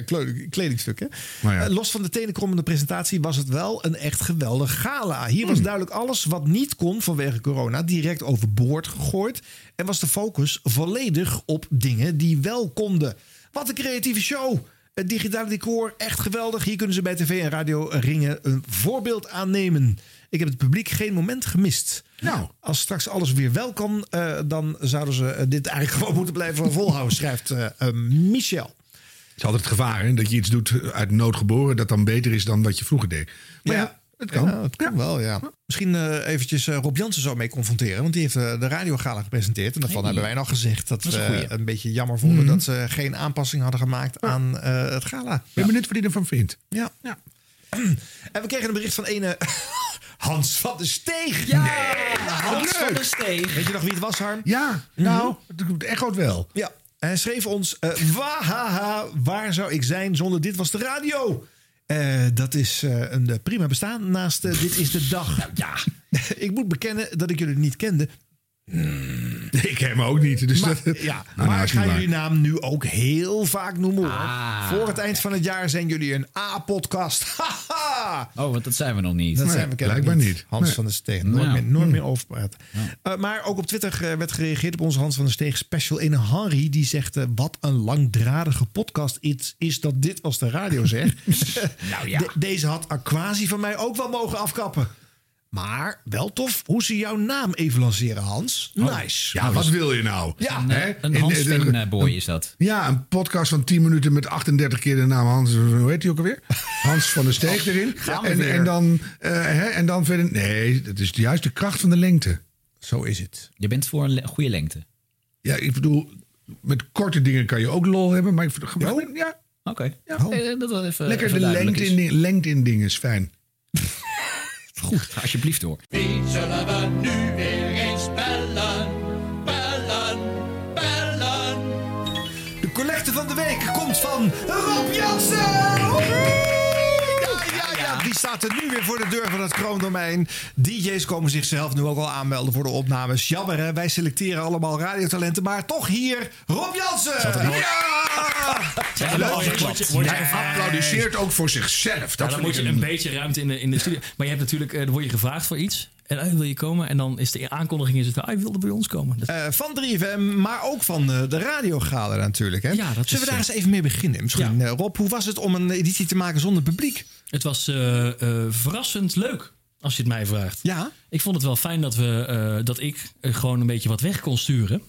[SPEAKER 1] Kleu- kledingstuk, hè?
[SPEAKER 2] Maar ja.
[SPEAKER 1] Eh, los van de tenenkrommende presentatie was het wel een echt geweldig gala. Hier was duidelijk alles wat niet kon vanwege corona direct overboord gegooid. En was de focus volledig op dingen die wel konden. Wat een creatieve show. Het digitale decor, echt geweldig. Hier kunnen ze bij tv en radio ringen een voorbeeld aan nemen. Ik heb het publiek geen moment gemist.
[SPEAKER 2] Nou.
[SPEAKER 1] Als straks alles weer wel kan, eh, dan zouden ze eh, dit eigenlijk gewoon moeten blijven volhouden, schrijft eh, Michel.
[SPEAKER 2] Het is altijd het gevaar hè, dat je iets doet uit nood geboren... dat dan beter is dan wat je vroeger deed. Maar ja, het kan.
[SPEAKER 1] Ja, het kan wel, ja. Misschien eh, eventjes eh, Rob Jansen zo mee confronteren. Want die heeft eh, de radiogala gepresenteerd. En daarvan
[SPEAKER 4] Hey.
[SPEAKER 1] hebben wij nog gezegd dat,
[SPEAKER 4] Dat
[SPEAKER 1] we
[SPEAKER 4] een goeie.
[SPEAKER 1] een beetje jammer vonden...
[SPEAKER 2] Mhm.
[SPEAKER 1] dat ze geen aanpassing hadden gemaakt aan eh, het gala.
[SPEAKER 2] Ik ben benieuwd wat hij ervan vindt.
[SPEAKER 1] Ja.
[SPEAKER 2] Ja.
[SPEAKER 1] En we kregen een bericht van ene Hans van der Steeg.
[SPEAKER 4] Ja,
[SPEAKER 1] Nee,
[SPEAKER 4] Hans
[SPEAKER 1] leuk.
[SPEAKER 4] van der Steeg.
[SPEAKER 1] Weet je nog wie het was, Harm?
[SPEAKER 2] Ja, nou, het echoot wel.
[SPEAKER 1] Ja. Hij schreef ons: eh Wahaha, waar zou ik zijn zonder dit was de radio? Eh, dat is eh, een eh, prima bestaan naast Dit is de Dag.
[SPEAKER 4] Nou ja.
[SPEAKER 1] ik moet bekennen dat ik jullie niet kende.
[SPEAKER 2] Ik heb hem ook niet. Dus
[SPEAKER 1] maar,
[SPEAKER 2] dat,
[SPEAKER 1] ja,
[SPEAKER 2] Nou,
[SPEAKER 1] maar
[SPEAKER 2] nou,
[SPEAKER 1] ik ga
[SPEAKER 2] niet waar.
[SPEAKER 1] jullie naam nu ook heel vaak noemen. hoor.
[SPEAKER 4] Ah.
[SPEAKER 1] Voor het eind van het jaar zijn jullie een A-podcast.
[SPEAKER 4] Oh, want dat zijn we nog niet.
[SPEAKER 1] Dat
[SPEAKER 2] Nee,
[SPEAKER 1] zijn we kennelijk
[SPEAKER 2] blijkbaar niet.
[SPEAKER 1] Hans
[SPEAKER 2] Nee.
[SPEAKER 1] van der Steeg. Nooit,
[SPEAKER 4] Nou.
[SPEAKER 1] meer, nooit meer over praten. Eh, maar ook op Twitter eh, werd gereageerd op onze Hans van der Steeg special. In Henry die zegt: eh, Wat een langdradige podcast is, is dat dit als de radio zegt.
[SPEAKER 4] Nou ja.
[SPEAKER 1] De- deze had Aquasi van mij ook wel mogen afkappen. Maar wel tof hoe ze jouw naam even lanceren, Hans. Nice.
[SPEAKER 2] Ja, wat wil je nou?
[SPEAKER 1] Ja.
[SPEAKER 4] Een,
[SPEAKER 2] Hè?
[SPEAKER 4] eh, een Hans eh, boy is dat.
[SPEAKER 2] Ja, een podcast van 10 minuten met 38 keer de naam Hans. Hoe heet hij ook alweer? Hans van der Steeg erin.
[SPEAKER 1] gaan we
[SPEAKER 2] En,
[SPEAKER 1] weer.
[SPEAKER 2] en, dan, eh, hè, en dan verder. Nee, dat is juist de kracht van de lengte.
[SPEAKER 1] Zo is het.
[SPEAKER 4] Je bent voor een le- goede lengte.
[SPEAKER 2] Ja, ik bedoel, met korte dingen kan je ook lol hebben. Maar ik vind gewoon, ja,
[SPEAKER 4] Oké.
[SPEAKER 2] Ja.
[SPEAKER 4] Dat wel even,
[SPEAKER 2] lekker
[SPEAKER 4] even
[SPEAKER 2] de lengte in, lengte in dingen is fijn.
[SPEAKER 4] Goed, ga alsjeblieft door.
[SPEAKER 18] Wie zullen we nu weer eens bellen? Bellen, bellen.
[SPEAKER 1] De collecte van de week komt van Rob Jansen. Staat er nu weer voor de deur van het kroondomein. DJ's komen zichzelf nu ook al aanmelden voor de opnames. Jammer hè, wij selecteren allemaal radiotalenten. Maar toch hier, Rob Jansen.
[SPEAKER 2] Ja!
[SPEAKER 30] Leuk.
[SPEAKER 2] Word je- word je- Hij applaudisseert ook voor zichzelf.
[SPEAKER 30] Ja,
[SPEAKER 2] Dat
[SPEAKER 30] dan moet je een beetje ruimte in de, in de studio. Maar je hebt natuurlijk, eh, dan word je gevraagd voor iets. En eh, wil je komen? En dan is de aankondiging is het, ah, ik wilde bij ons komen. Dat-
[SPEAKER 1] Eh, van 3FM, maar ook van eh, de radiogala natuurlijk. Hè?
[SPEAKER 30] Ja, dat
[SPEAKER 1] Zullen we daar
[SPEAKER 30] eh,
[SPEAKER 1] eens even mee beginnen? Misschien, eh, Rob, hoe was het om een editie te maken zonder publiek?
[SPEAKER 30] Het was eh, eh, verrassend leuk, als je het mij vraagt.
[SPEAKER 1] Ja.
[SPEAKER 30] Ik vond het wel fijn dat, we, eh, dat ik gewoon een beetje wat weg kon sturen.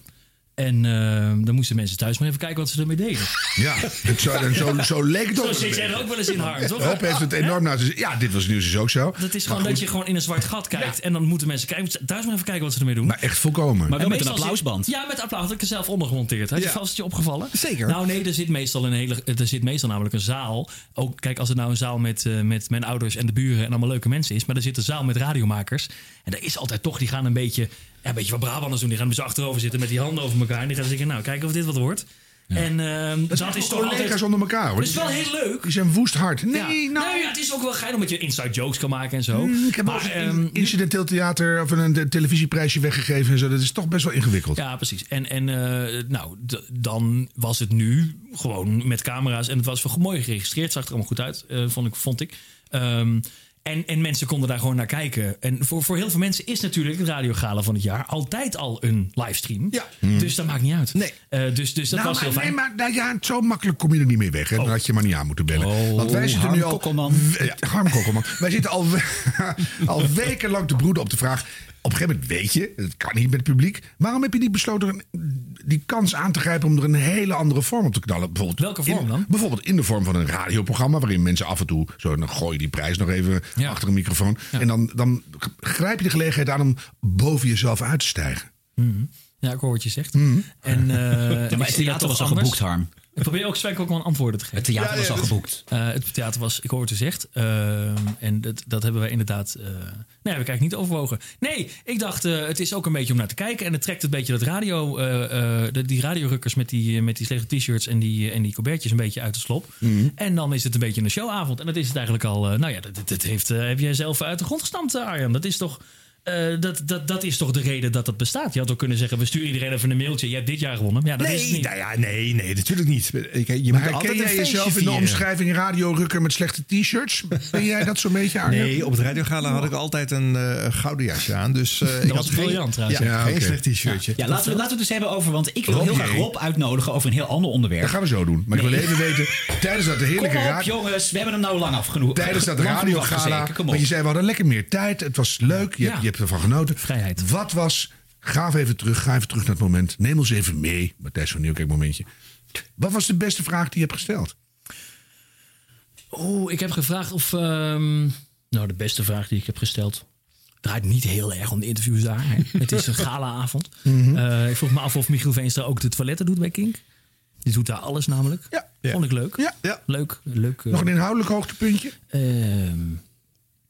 [SPEAKER 30] En eh, dan moesten mensen thuis maar even kijken wat ze ermee deden.
[SPEAKER 2] Ja, het zo, en zo, zo leek het
[SPEAKER 30] Zo
[SPEAKER 2] ook.
[SPEAKER 30] zit jij er ook wel eens in, Harm, toch?
[SPEAKER 2] Heeft het enorm zich. Ja, dit was nieuws is ook zo.
[SPEAKER 30] Dat is gewoon dat je gewoon in een zwart gat kijkt. En dan moeten mensen kijken. Thuis maar even kijken wat ze ermee doen.
[SPEAKER 2] Maar echt volkomen.
[SPEAKER 4] Maar wel met een applausband.
[SPEAKER 30] Zit, ja, met applaus. Had ik er zelf onder gemonteerd. Had je
[SPEAKER 1] Ja.
[SPEAKER 30] vast je opgevallen?
[SPEAKER 1] Zeker.
[SPEAKER 30] Nou nee, er zit meestal een hele, er zit meestal namelijk een zaal. Ook kijk, als het nou een zaal met, eh, met mijn ouders en de buren en allemaal leuke mensen is, maar er zit een zaal met radiomakers. En daar is altijd toch, die gaan een beetje, ja, een beetje wat Brabanders doen. Die gaan dus achterover zitten met die handen over elkaar. En die gaan zeggen, nou, kijken of dit wat wordt. En ehm,
[SPEAKER 2] Dat
[SPEAKER 30] dat is toch
[SPEAKER 2] collega's
[SPEAKER 30] altijd...
[SPEAKER 2] onder elkaar hoor.
[SPEAKER 30] Dat is wel heel leuk.
[SPEAKER 2] Die zijn woest hard. Nee,
[SPEAKER 30] Ja.
[SPEAKER 2] nou.
[SPEAKER 30] Nou ja, het is ook wel geil omdat je inside jokes kan maken en zo.
[SPEAKER 2] Mm, Ik heb
[SPEAKER 30] maar,
[SPEAKER 2] ook eens
[SPEAKER 30] ehm,
[SPEAKER 2] een incidenteel theater of een een televisieprijsje weggegeven en zo. Dat is toch best wel ingewikkeld.
[SPEAKER 30] Ja, precies. En, en eh, nou, dan was het nu gewoon met camera's. En het was wel mooi geregistreerd. Zag er allemaal goed uit, eh, vond ik. Vond ik. Ehm, en, en mensen konden daar gewoon naar kijken. En voor, voor heel veel mensen is natuurlijk het radiogala van het jaar altijd al een livestream.
[SPEAKER 1] Ja.
[SPEAKER 30] Dus dat maakt niet uit.
[SPEAKER 1] Nee.
[SPEAKER 30] Eh, dus, dus dat
[SPEAKER 2] nou,
[SPEAKER 30] was heel fijn.
[SPEAKER 2] nee, maar nou ja, zo makkelijk kom je er niet mee weg. Hè? Dan had je maar niet aan moeten bellen.
[SPEAKER 4] Oh,
[SPEAKER 2] Want wij zitten
[SPEAKER 4] Harm
[SPEAKER 2] nu al.
[SPEAKER 4] Kokkelman.
[SPEAKER 2] Ja, Harm Kokkelman. wij zitten al, al wekenlang te broeden op de vraag. Op een gegeven moment weet je, het kan niet met het publiek. Waarom heb je niet besloten die kans aan te grijpen om er een hele andere vorm op te knallen? Bijvoorbeeld
[SPEAKER 30] Welke vorm
[SPEAKER 2] in-
[SPEAKER 30] dan?
[SPEAKER 2] Bijvoorbeeld in de vorm van een radioprogramma waarin mensen af en toe zo dan gooi je die prijs nog even achter een microfoon. En dan, dan grijp je de gelegenheid aan om boven jezelf uit te stijgen.
[SPEAKER 30] Mhm. Ja, ik hoor wat je zegt.
[SPEAKER 2] Mhm.
[SPEAKER 30] En, eh,
[SPEAKER 4] maar
[SPEAKER 30] ik
[SPEAKER 4] het
[SPEAKER 30] zie
[SPEAKER 4] theater
[SPEAKER 30] dat toch
[SPEAKER 4] geboekt, Harm.
[SPEAKER 30] Ik probeer ook Svenk ook wel antwoorden te geven.
[SPEAKER 4] Het theater was al geboekt.
[SPEAKER 30] Eh, het theater was, ik hoor wat u zegt. Ehm, en dat, dat hebben wij inderdaad. eh nee, we eigenlijk niet overwogen. Nee, ik dacht, eh, het is ook een beetje om naar te kijken. En het trekt een beetje dat radio, eh, eh, de- die radiorukkers met die, met die slechte t-shirts en die, en die colbertjes een beetje uit de slop.
[SPEAKER 2] Mhm.
[SPEAKER 30] En dan is het een beetje een showavond. En dat is het eigenlijk al. nou ja, dat, heeft, heb jij zelf uit de grond gestampt, Arjan. Dat is toch. Eh, dat, dat, dat is toch de reden dat het bestaat. Je had ook kunnen zeggen: we sturen iedereen even een mailtje. Je hebt dit jaar gewonnen. Ja, dat is het
[SPEAKER 1] nee,
[SPEAKER 30] niet.
[SPEAKER 1] nou ja, nee, nee, natuurlijk niet. Ik- Je
[SPEAKER 2] maar
[SPEAKER 1] moet altijd
[SPEAKER 2] jij jezelf in de omschrijving radiorukker met slechte t-shirts? Ben jij dat zo'n beetje aan?
[SPEAKER 1] Nee, op het radiogala had ik altijd een eh, gouden jasje aan. Dus, eh, ik
[SPEAKER 30] was
[SPEAKER 1] had
[SPEAKER 30] briljant trouwens.
[SPEAKER 1] Ja,
[SPEAKER 2] Ja,
[SPEAKER 1] geen slecht t-shirtje.
[SPEAKER 4] Ja, laten we, laten we het dus hebben over, want ik wil
[SPEAKER 2] Rob,
[SPEAKER 4] heel graag
[SPEAKER 2] nee.
[SPEAKER 4] Rob uitnodigen over een heel ander onderwerp.
[SPEAKER 2] Dat gaan we zo doen. Maar ik wil even weten, tijdens dat
[SPEAKER 4] Kom
[SPEAKER 2] heerlijke
[SPEAKER 4] op,
[SPEAKER 2] radio...
[SPEAKER 4] jongens, we hebben hem nou lang afgenoeg.
[SPEAKER 2] Tijdens dat
[SPEAKER 4] genoeg
[SPEAKER 2] radiogala, want je zei we hadden lekker meer tijd. Het was leuk, je, hebt ervan genoten.
[SPEAKER 30] Vrijheid.
[SPEAKER 2] Wat was, ga even terug, ga even terug naar het moment. Neem ons even mee, Matthijs van Nieuwkerk momentje. Wat was de beste vraag die je hebt gesteld?
[SPEAKER 30] Oeh, ik heb gevraagd of. ehm, nou, de beste vraag die ik heb gesteld. Draait niet heel erg om de interviews daar. Het is een galaavond. Eh, ik vroeg me af of Michiel Veenstra ook de toiletten doet bij Kink. Die doet daar alles namelijk.
[SPEAKER 2] Ja.
[SPEAKER 30] Vond ik leuk.
[SPEAKER 2] Ja.
[SPEAKER 1] Ja.
[SPEAKER 30] Leuk. leuk eh,
[SPEAKER 2] Nog een inhoudelijk hoogtepuntje?
[SPEAKER 30] ehm,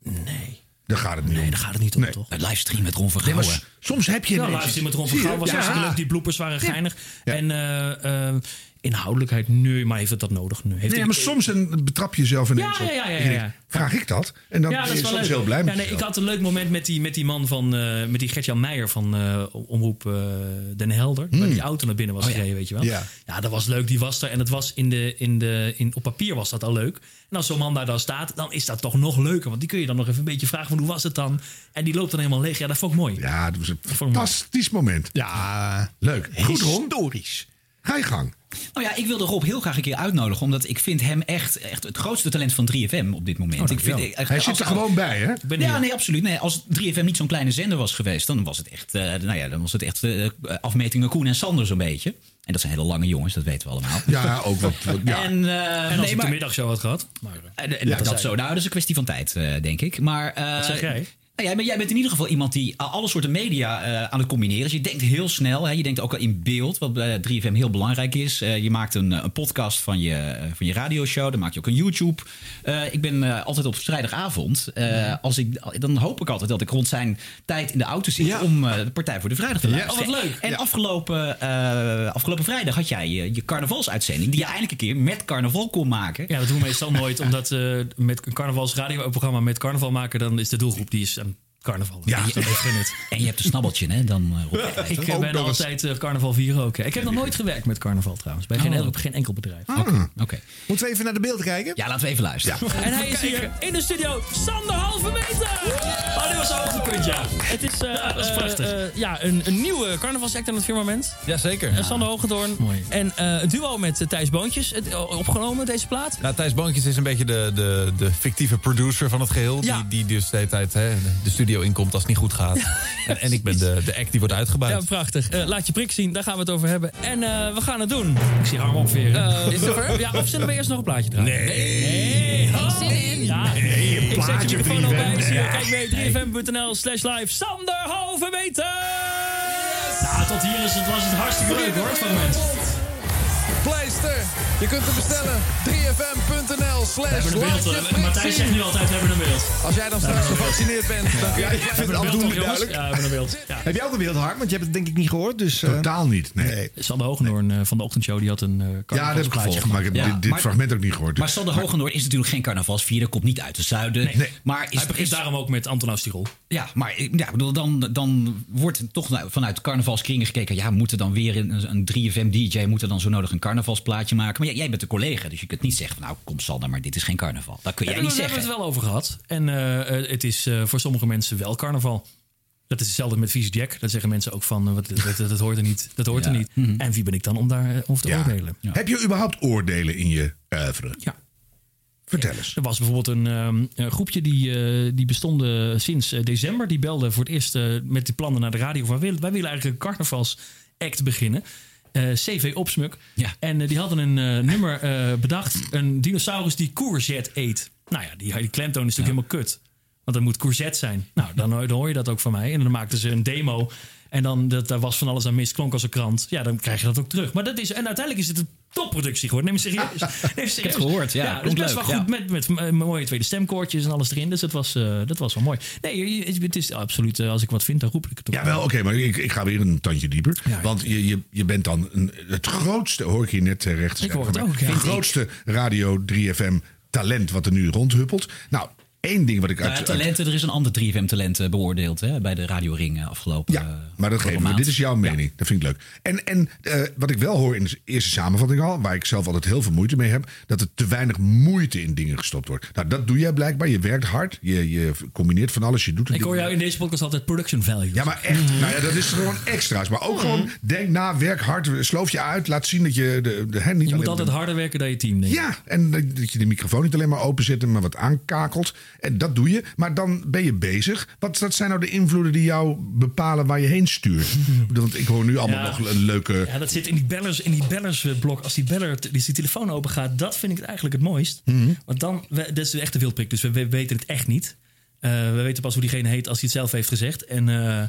[SPEAKER 30] nee.
[SPEAKER 2] Daar gaat het niet
[SPEAKER 30] Nee,
[SPEAKER 2] om.
[SPEAKER 30] daar gaat het niet om,
[SPEAKER 2] Nee.
[SPEAKER 30] toch?
[SPEAKER 4] Een livestream met Ron
[SPEAKER 2] Nee, maar s- soms heb je...
[SPEAKER 30] Ja,
[SPEAKER 2] mensen-
[SPEAKER 30] luister met Ron
[SPEAKER 2] Zie
[SPEAKER 30] van
[SPEAKER 2] je?
[SPEAKER 30] Gaal was
[SPEAKER 2] Ja.
[SPEAKER 30] hartstikke leuk. Die bloepers waren geinig. En eh, eh, inhoudelijkheid, nee. Maar heeft het dat nodig nu? Heeft
[SPEAKER 2] Nee,
[SPEAKER 30] het-
[SPEAKER 2] maar soms een, betrap je jezelf in
[SPEAKER 30] Ja, ja, ja, ja, ja.
[SPEAKER 2] Vraag ik dat? En dan
[SPEAKER 30] ja,
[SPEAKER 2] ben
[SPEAKER 30] dat
[SPEAKER 2] je soms
[SPEAKER 30] leuk.
[SPEAKER 2] heel blij met
[SPEAKER 30] ja, nee, Ik had een leuk moment met die, met die man van, eh, met die Gertjan Meijer van eh, Omroep eh, Den Helder. Waar die auto naar binnen was
[SPEAKER 4] Oh, ja.
[SPEAKER 30] gereden, weet je wel.
[SPEAKER 1] Ja.
[SPEAKER 30] ja, dat was leuk. Die was er. En het was in de, in de, in, op papier was dat al leuk. En als zo'n man daar dan staat, dan is dat toch nog leuker. Want die kun je dan nog even een beetje vragen van hoe was het dan? En die loopt dan helemaal leeg. Ja, dat vond ik mooi.
[SPEAKER 2] Ja, dat was een fantastisch moment.
[SPEAKER 1] Ja,
[SPEAKER 2] Leuk. Goed, Ron.
[SPEAKER 1] historisch.
[SPEAKER 2] Ga je gang.
[SPEAKER 4] Nou ja, ik wilde Rob heel graag een keer uitnodigen. Omdat ik vind hem echt, echt het grootste talent van 3FM op dit moment. ik vind,
[SPEAKER 2] Oh, Hij zit er gewoon bij, hè?
[SPEAKER 30] ben
[SPEAKER 4] ja,
[SPEAKER 30] hier.
[SPEAKER 4] nee, absoluut. Nee, als 3FM niet zo'n kleine zender was geweest, dan was het echt, eh, nou ja, dan was het echt eh, afmetingen Koen en Sander zo'n beetje. En dat zijn hele lange jongens, dat weten we allemaal.
[SPEAKER 2] Ja, ook wat. wat- ja.
[SPEAKER 4] En, eh,
[SPEAKER 30] En als
[SPEAKER 4] nee,
[SPEAKER 30] ik
[SPEAKER 4] maar,
[SPEAKER 30] de middagshow had gehad. Maar,
[SPEAKER 4] en, en
[SPEAKER 30] Ja,
[SPEAKER 4] dat,
[SPEAKER 30] dat
[SPEAKER 4] zo, nou, dat is een kwestie van tijd, eh, denk ik. Maar, eh,
[SPEAKER 30] Wat zeg jij?
[SPEAKER 4] Nou ja, maar jij bent in ieder geval iemand die alle soorten media eh, aan het combineren is. Je denkt heel snel. Hè? Je denkt ook al in beeld, wat bij 3FM heel belangrijk is. Eh, je maakt een, een podcast van je, eh, van je radioshow. Dan maak je ook een YouTube. Eh, ik ben eh, altijd op vrijdagavond. eh, als ik, dan hoop ik altijd dat ik rond zijn tijd in de auto zit... om eh, de Partij voor de Vrijdag te
[SPEAKER 1] Ja.
[SPEAKER 4] luisteren.
[SPEAKER 30] Oh, wat leuk.
[SPEAKER 4] En afgelopen, eh, afgelopen vrijdag had jij je, je carnavalsuitzending... die je eindelijk een keer met carnaval kon maken.
[SPEAKER 30] Ja, dat doen we meestal nooit. Omdat eh, met een carnavalsradioprogramma met carnaval maken... dan is de doelgroep die is carnaval.
[SPEAKER 2] Ja.
[SPEAKER 30] En je, dat gun het.
[SPEAKER 4] En je hebt een snabbeltje, hè? Dan, eh, Rob.
[SPEAKER 30] Ik eh,
[SPEAKER 2] Ook
[SPEAKER 30] ben
[SPEAKER 2] nog
[SPEAKER 30] altijd eh, carnaval vieren ook. hè. Ik heb nog nooit gewerkt met carnaval trouwens. Bij geen,
[SPEAKER 4] Oh.
[SPEAKER 30] enkel, geen enkel bedrijf.
[SPEAKER 4] Oké.
[SPEAKER 1] Moeten we even naar de beelden kijken?
[SPEAKER 4] Ja, laten we even luisteren.
[SPEAKER 30] En hij is hier in de studio, Sander Halve Meter! Oh, dit was een hoogtepunt, ja. Het is,
[SPEAKER 15] dat is prachtig.
[SPEAKER 30] ja, een, een nieuwe carnavalsact aan het firmament.
[SPEAKER 29] Jazeker.
[SPEAKER 30] Eh, Sander Hogendoorn. En eh, een duo met Thijs Boontjes. Het, opgenomen, deze plaat.
[SPEAKER 29] Nou, Thijs Boontjes is een beetje de, de, de fictieve producer van het geheel.
[SPEAKER 30] Ja.
[SPEAKER 29] Die, die dus de hele tijd hè, de studio inkomt als het niet goed gaat. en, en ik ben de, de act die wordt uitgebuit.
[SPEAKER 30] Ja, prachtig. Eh, laat je prik zien, daar gaan we het over hebben. En eh, we gaan het doen. Ik zie Harm opveren.
[SPEAKER 29] Is het?
[SPEAKER 30] Ja, of zullen we eerst nog een plaatje draaien? Nee. Oh. Ja.
[SPEAKER 22] Nee, een
[SPEAKER 30] Ik zet
[SPEAKER 22] plaatje
[SPEAKER 30] je microfoon al
[SPEAKER 22] 3FM.
[SPEAKER 30] bij. Zie je,
[SPEAKER 22] Nee.
[SPEAKER 30] Kijk mee, 3fm.nl slash live. Sander Hovenmeter! Nou, tot hier is het, was het hartstikke leuk hoor, het moment.
[SPEAKER 31] Je kunt hem bestellen. 3fm.nl
[SPEAKER 30] We
[SPEAKER 31] slash
[SPEAKER 30] Matthijs zegt nu altijd, we hebben een beeld.
[SPEAKER 31] Als jij dan straks gevaccineerd bent, dan kun je...
[SPEAKER 1] Ja, jij vindt het afdoende duidelijk.
[SPEAKER 30] Ja, we hebben een beeld. Ja.
[SPEAKER 1] Heb jij ook een beeld, Harm? Want je hebt het denk ik niet gehoord. Dus, eh,
[SPEAKER 2] Totaal niet. Nee.
[SPEAKER 30] Sander Hogendoorn eh, van de ochtendshow, die had een eh
[SPEAKER 2] Ja, dat heb ik
[SPEAKER 30] carnavalsplaatje
[SPEAKER 2] gevolgd, maar ik heb
[SPEAKER 4] Ja,
[SPEAKER 2] dit, dit
[SPEAKER 4] maar-
[SPEAKER 2] fragment ook niet gehoord.
[SPEAKER 4] Maar Sander Hogendoorn is natuurlijk geen carnavalsvierder. Komt niet uit de zuiden.
[SPEAKER 30] Nee.
[SPEAKER 4] Maar is,
[SPEAKER 30] Hij begint
[SPEAKER 4] is-
[SPEAKER 30] daarom ook met Anton Austirol.
[SPEAKER 4] Ja, maar ja, ik bedoel, dan, dan wordt er toch nou- vanuit carnavalskringen gekeken... ja, moet er dan weer een, een 3FM-dj... moet er dan zo nodig een carnavalsplaatje maken? Maar ja, jij bent de collega, dus je kunt niet zeggen... van, nou, kom Sander, maar dit is geen carnaval. Dat kun jij
[SPEAKER 30] Ja,
[SPEAKER 4] niet
[SPEAKER 30] we hebben
[SPEAKER 4] zeggen.
[SPEAKER 30] het wel over gehad. En eh, het is eh, voor sommige mensen wel carnaval. Dat is hetzelfde met Vies Jack. Dat zeggen mensen ook van, eh, wat, dat, dat, dat hoort er niet. Dat hoort er niet. En wie ben ik dan om daar eh, over te
[SPEAKER 2] Ja.
[SPEAKER 30] oordelen?
[SPEAKER 2] Heb je überhaupt oordelen in je oeuvre?
[SPEAKER 30] Ja.
[SPEAKER 2] Vertel eens.
[SPEAKER 30] Er was bijvoorbeeld een, ehm, een groepje die, eh, die bestonden sinds december. Die belde voor het eerst met die plannen naar de radio. Van, wij willen wij willen eigenlijk een carnavalsact beginnen. Eh, CV Opsmuk. En eh, die hadden een eh, nummer bedacht. Een dinosaurus die courgette eet. Nou ja, die, die klemtoon is natuurlijk helemaal kut. Want dat moet courgette zijn. Nou, dan, dan hoor je dat ook van mij. En dan maakten ze een demo. En dan, dat, daar was van alles aan mis, klonk als een krant. Ja, dan krijg je dat ook terug. Maar dat is, en uiteindelijk is het een topproductie geworden. Neem me serieus. Neem serieus.
[SPEAKER 4] het gehoord, ja.
[SPEAKER 30] dat is
[SPEAKER 4] Klonk
[SPEAKER 30] best
[SPEAKER 4] leuk,
[SPEAKER 30] wel goed.
[SPEAKER 4] ja.
[SPEAKER 30] Met, met, eh, mooie tweede stemkoortjes en alles erin. Dus dat was, eh, dat was wel mooi. Nee, het is absoluut, eh, als ik wat vind, dan roep ik het ook.
[SPEAKER 2] Ja, wel, oké, maar ik, ik ga weer een tandje dieper. Want je, je, je bent dan een, het grootste, hoor ik je net eh, recht
[SPEAKER 30] Ik hoor het ook, ja.
[SPEAKER 2] Het grootste Radio 3FM talent wat er nu rondhuppelt. Nou, één ding wat ik
[SPEAKER 4] Nou
[SPEAKER 2] uit...
[SPEAKER 4] ja, talenten, er is een ander 3FM-talent eh, beoordeeld hè, bij de Radio Ring eh, afgelopen.
[SPEAKER 2] Ja, maar dat geeft me.
[SPEAKER 4] maand.
[SPEAKER 2] Dit is jouw mening. Dat vind ik leuk. En, en eh, wat ik wel hoor in de eerste samenvatting al, waar ik zelf altijd heel veel moeite mee heb, dat er te weinig moeite in dingen gestopt wordt. Nou, dat doe jij blijkbaar. Je werkt hard. Je, je combineert van alles. Je doet het.
[SPEAKER 30] Ik hoor jou in deze podcast altijd production value.
[SPEAKER 2] Ja, maar echt. Nou ja, dat is gewoon extra's. Maar ook gewoon denk na, werk hard, sloof je uit. Laat zien dat je de, de, hè, niet
[SPEAKER 30] Je moet altijd harder werken dan je team, denk
[SPEAKER 2] ja, en dat je de microfoon niet alleen maar openzet, maar wat aankakelt. En dat doe je. Maar dan ben je bezig. Wat, wat zijn nou de invloeden die jou bepalen waar je heen stuurt? Want ik hoor nu allemaal
[SPEAKER 30] Ja.
[SPEAKER 2] nog een leuke.
[SPEAKER 30] Ja, dat zit in die bellers, in die bellersblok. Als die beller, als die telefoon open gaat, dat vind ik het eigenlijk het mooist.
[SPEAKER 2] Mhm.
[SPEAKER 30] Want dan, we, dat is echt een wildprik, dus we, we weten het echt niet. Eh, we weten pas hoe diegene heet als hij het zelf heeft gezegd. En eh,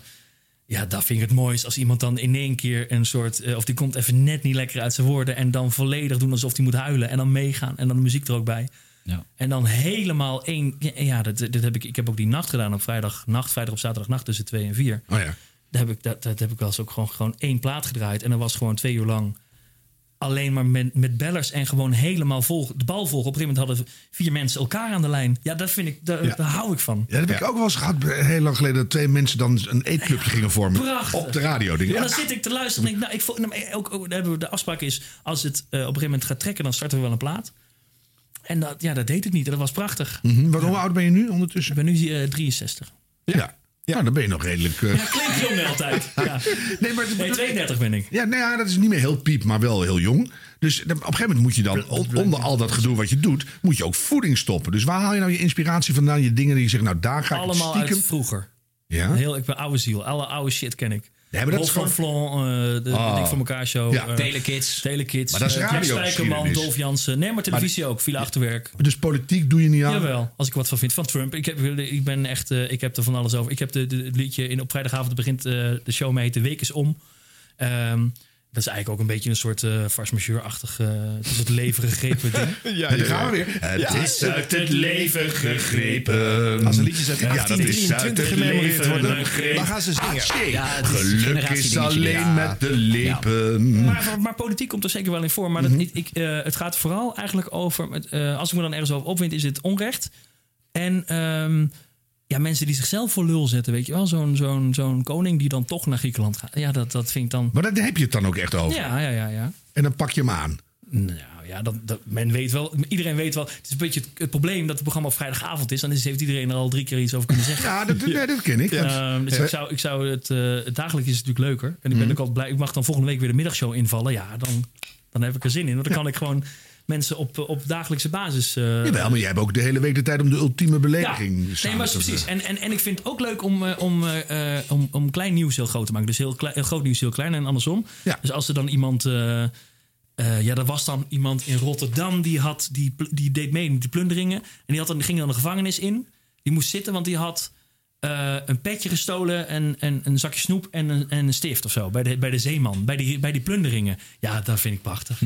[SPEAKER 30] ja, dat vind ik het mooist. Als iemand dan in één keer een soort, eh, of die komt even net niet lekker uit zijn woorden. En dan volledig doen alsof hij moet huilen. En dan meegaan. En dan de muziek er ook bij.
[SPEAKER 4] Ja.
[SPEAKER 30] En dan helemaal één. Ja, Ja, dat, dat heb ik, ik heb ook die nacht gedaan op vrijdagnacht, vrijdag op zaterdagnacht tussen twee en vier.
[SPEAKER 2] Oh ja.
[SPEAKER 30] Daar heb ik, dat, dat heb ik wel eens ook gewoon, gewoon één plaat gedraaid. En dat was gewoon twee uur lang alleen maar met, met bellers en gewoon helemaal vol. De bal volgen. Op een gegeven moment hadden vier mensen elkaar aan de lijn. Ja, dat vind ik, daar,
[SPEAKER 2] Ja.
[SPEAKER 30] daar hou ik van.
[SPEAKER 2] Ja, dat heb ik ook wel eens gehad, eh, heel lang geleden, dat twee mensen dan een eetclubje gingen vormen.
[SPEAKER 30] Prachtig.
[SPEAKER 2] Op de radio. Denk ik,
[SPEAKER 30] En dan zit ik te luisteren en denk, nou, ik voel, nou, maar ook, ook, daar hebben we de afspraak is, als het eh, op een gegeven moment gaat trekken, dan starten we wel een plaat. En dat, ja, dat deed het niet. En dat was prachtig.
[SPEAKER 2] Wat, Hoe oud ben je nu ondertussen?
[SPEAKER 30] Ik ben nu eh, 63.
[SPEAKER 2] Ja. ja. Nou, dan ben je nog redelijk. eh,
[SPEAKER 30] Ja, klinkt jong altijd. Ja.
[SPEAKER 2] Nee, maar
[SPEAKER 30] Nee, 32 ben ik.
[SPEAKER 2] Ja, nou ja, dat is niet meer heel piep, maar wel heel jong. Dus op een gegeven moment moet je dan, on- onder al dat gedoe wat je doet, moet je ook voeding stoppen. Dus waar haal je nou je inspiratie vandaan? Je dingen die je zegt, nou daar ga ik
[SPEAKER 30] Allemaal
[SPEAKER 2] stiekem...
[SPEAKER 30] uit vroeger.
[SPEAKER 2] Ja?
[SPEAKER 30] Heel, ik ben oude ziel. Alle oude shit ken ik.
[SPEAKER 2] Ja, maar dat is gewoon-
[SPEAKER 30] Flon, eh, de
[SPEAKER 2] Oh.
[SPEAKER 30] Dik voor elkaar show.
[SPEAKER 2] Ja.
[SPEAKER 30] eh,
[SPEAKER 4] Telekids.
[SPEAKER 30] Telekids.
[SPEAKER 2] Maar dat is
[SPEAKER 30] Jack
[SPEAKER 2] radiogeschiedenis.
[SPEAKER 30] Spijkerman, Dolf Jansen. Nee, maar televisie ook. Viel achterwerk.
[SPEAKER 2] Dus politiek doe je niet aan?
[SPEAKER 30] Jawel, als ik wat van vind. Van Trump. Ik heb, ik ben echt, eh, ik heb er van alles over. Ik heb de, de, het liedje in, op vrijdagavond begint eh, de show mee. De week is om. Ehm, dat is eigenlijk ook een beetje een soort eh farce majeure-achtig... eh, het is het leven gegrepen ding.
[SPEAKER 2] Ja, daar gaan we weer. Het
[SPEAKER 30] Ja.
[SPEAKER 2] is uit het leven gegrepen.
[SPEAKER 1] Als een liedje zegt
[SPEAKER 2] Ja, dat is uit
[SPEAKER 1] 1823
[SPEAKER 2] het leven
[SPEAKER 1] worden,
[SPEAKER 2] gegrepen.
[SPEAKER 1] dan gaan ze zingen.
[SPEAKER 2] Hatsje.
[SPEAKER 4] Ja, het is
[SPEAKER 2] Geluk is alleen
[SPEAKER 4] ja.
[SPEAKER 2] met de lippen.
[SPEAKER 30] Maar, maar politiek komt er zeker wel in voor. Maar dat, ik, ik, eh, het gaat vooral eigenlijk over... eh, als ik me dan ergens over opwind, is het onrecht. En ehm, ja, mensen die zichzelf voor lul zetten. Weet je wel, zo'n zo'n zo'n koning die dan toch naar Griekenland gaat. Ja, dat, dat vind ik dan...
[SPEAKER 2] Maar daar heb je het dan ook echt over.
[SPEAKER 30] Ja, ja, ja, ja.
[SPEAKER 2] En dan pak je hem aan.
[SPEAKER 30] Nou ja, dat, dat, men weet wel, iedereen weet wel. Het is een beetje het, het probleem dat het programma op vrijdagavond is. Dan is, heeft iedereen er al drie keer iets over kunnen zeggen.
[SPEAKER 2] Ja, dat, nee, dat ken ik. Want-
[SPEAKER 30] Ehm, dus
[SPEAKER 2] Ja.
[SPEAKER 30] ik zou, ik zou het, eh, het dagelijks is natuurlijk leuker. En ik ben
[SPEAKER 2] Mhm.
[SPEAKER 30] ook al blij. Ik mag dan volgende week weer de middagshow invallen. Ja, dan, dan heb ik er zin in. Want dan kan ik gewoon mensen op, op dagelijkse basis. eh,
[SPEAKER 2] Jawel, maar jij hebt ook de hele week de tijd om de ultieme belediging
[SPEAKER 30] nee,
[SPEAKER 2] samen
[SPEAKER 30] maar
[SPEAKER 2] te-
[SPEAKER 30] precies. En, en, en ik vind het ook leuk om, eh, om, eh, om, om klein nieuws heel groot te maken. Dus heel, klein, groot nieuws heel klein en andersom. Dus als er dan iemand... ja, er was dan iemand in Rotterdam die, had, die, die deed mee met die plunderingen. En die, had dan, die ging dan de gevangenis in. Die moest zitten, want die had een petje gestolen... en, en een zakje snoep en een, en een stift of zo. Bij de, bij de zeeman, bij die, bij die plunderingen. Ja, dat vind ik prachtig.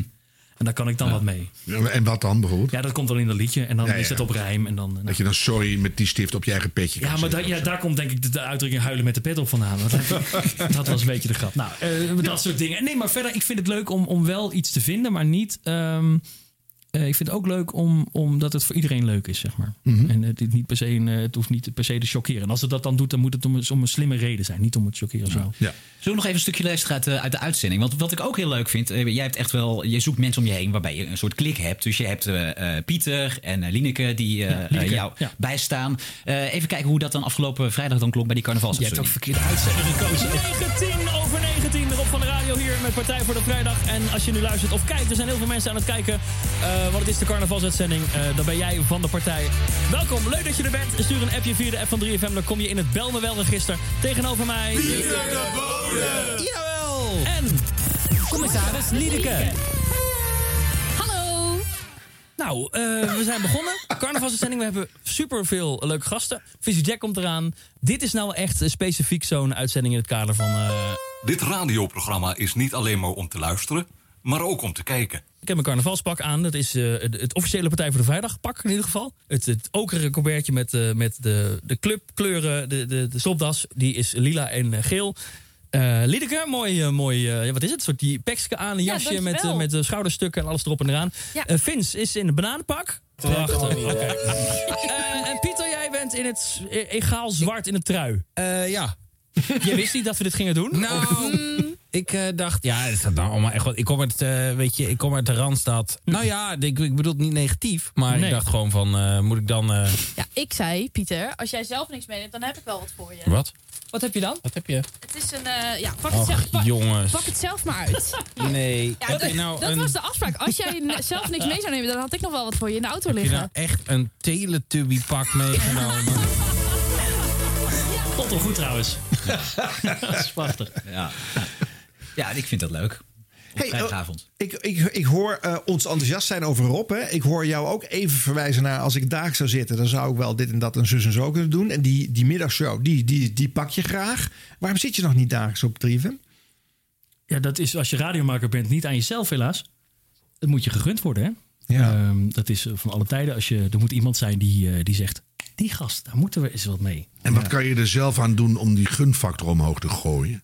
[SPEAKER 30] En daar kan ik dan wat mee.
[SPEAKER 2] En wat dan bijvoorbeeld?
[SPEAKER 30] Ja, dat komt wel in dat liedje. En dan
[SPEAKER 2] Ja, ja.
[SPEAKER 30] is het op rijm. En dan,
[SPEAKER 2] Dat je dan sorry met die stift op je eigen petje
[SPEAKER 30] ja, maar da- ja, daar komt denk ik de, de uitdrukking huilen met de pet op vandaan. Dat, dat was een beetje de grap. Nou, eh, dat soort dingen. Nee, maar verder, ik vind het leuk om, om wel iets te vinden, maar niet... ehm, eh, ik vind het ook leuk om, omdat het voor iedereen leuk is, zeg maar.
[SPEAKER 2] Mhm.
[SPEAKER 30] En het, is niet per se een, eh, het hoeft niet per se te chockeren. En als het dat dan doet, dan moet het om, een- om een slimme reden zijn. Niet om het chockeren of zo.
[SPEAKER 2] Ja.
[SPEAKER 4] Zullen we nog even een stukje luisteren uit de, uit de uitzending? Want wat ik ook heel leuk vind, eh, jij hebt echt wel, je zoekt mensen om je heen waarbij je een soort klik hebt. Dus je hebt eh, eh, Pieter en eh, Lineke die eh,
[SPEAKER 30] Lineke,
[SPEAKER 4] eh, jou
[SPEAKER 30] ja.
[SPEAKER 4] bijstaan. Eh, even kijken hoe dat dan afgelopen vrijdag dan klonk bij die
[SPEAKER 30] Je hebt ook verkeerde uitzending gekozen. 19 over 19, Rob van de Radio hier met Partij voor de Vrijdag. En als je nu luistert of kijkt, er zijn heel veel mensen aan het kijken. Eh, want het is de carnavalsuitzending. Eh, dan ben jij van de partij. Welkom, leuk dat je er bent. Stuur een appje via de app van 3FM. Dan kom je in het Bel me wel register. Tegenover mij...
[SPEAKER 18] Pieter de Bode.
[SPEAKER 30] Jawel! En... Commissaris Liedeke.
[SPEAKER 32] Hallo.
[SPEAKER 30] Nou, eh, we zijn begonnen. Carnavalsuitzending. We hebben superveel leuke gasten. Visie Jack komt eraan. Dit is nou echt specifiek zo'n uitzending in het kader van... eh,
[SPEAKER 33] Dit radioprogramma is niet alleen maar om te luisteren, maar ook om te kijken.
[SPEAKER 30] Ik heb mijn carnavalspak aan. Dat is eh, het, het officiële Partij voor de Vrijdag pak in ieder geval. Het, het okere colbertje met, eh, met de, de clubkleuren, de, de, de stropdas. Die is lila en eh, geel. Eh Liedeke, mooi, mooi ja, wat is het? Een soort die pekske aan, een
[SPEAKER 32] Ja,
[SPEAKER 30] jasje met, eh, met de schouderstukken en alles erop en eraan.
[SPEAKER 32] Ja.
[SPEAKER 30] Vince is in een bananenpak. Prachtig. Oké. Eh, en Pieter, jij bent in het egaal zwart in een trui.
[SPEAKER 9] ja.
[SPEAKER 30] Jij wist niet dat we dit gingen doen?
[SPEAKER 9] Nou, ik eh, dacht, ja, is dat nou allemaal echt wat? Ik kom uit, eh, weet je, ik kom uit de Randstad. Nou ja, ik, ik bedoel het niet negatief, maar
[SPEAKER 32] Nee.
[SPEAKER 9] ik dacht gewoon van, eh, moet ik dan... eh,
[SPEAKER 32] Ja, ik zei, Pieter, als jij zelf niks meeneemt, dan heb ik wel wat voor je.
[SPEAKER 9] wat?
[SPEAKER 30] Wat heb je dan?
[SPEAKER 9] Wat heb je?
[SPEAKER 32] Het is een, eh, ja, pak het,
[SPEAKER 9] Och,
[SPEAKER 32] zelf, pak,
[SPEAKER 9] jongens.
[SPEAKER 32] pak het zelf maar uit.
[SPEAKER 9] Nee.
[SPEAKER 32] Ja,
[SPEAKER 9] heb
[SPEAKER 32] dat
[SPEAKER 9] nou
[SPEAKER 32] dat
[SPEAKER 9] een,
[SPEAKER 32] was de afspraak. Als jij zelf niks mee zou nemen, dan had ik nog wel wat voor je in de auto
[SPEAKER 9] heb je
[SPEAKER 32] liggen.
[SPEAKER 9] nou echt een Teletubby pak meegenomen?
[SPEAKER 30] Tot wel goed trouwens. dat is prachtig.
[SPEAKER 4] Ja. Ja, ik vind dat leuk. Op
[SPEAKER 1] Hey,
[SPEAKER 4] vrijdagavond.
[SPEAKER 1] Ik, ik, ik hoor eh, ons enthousiast zijn over Rob. Hè. Ik hoor jou ook even verwijzen naar als ik daar zou zitten, dan zou ik wel dit en dat en zus en zo kunnen doen. En die, die middagshow, die, die, die pak je graag. Waarom zit je nog niet dagelijks op 3FM?
[SPEAKER 30] Ja, dat is als je radiomaker bent niet aan jezelf helaas. Dat moet je gegund worden, hè?
[SPEAKER 1] Ja.
[SPEAKER 30] Ehm, dat is eh, van alle tijden. Als je, er moet iemand zijn die, eh, die zegt... Die gast, daar moeten we eens wat mee.
[SPEAKER 2] En wat kan je er zelf aan doen om die gunfactor omhoog te gooien?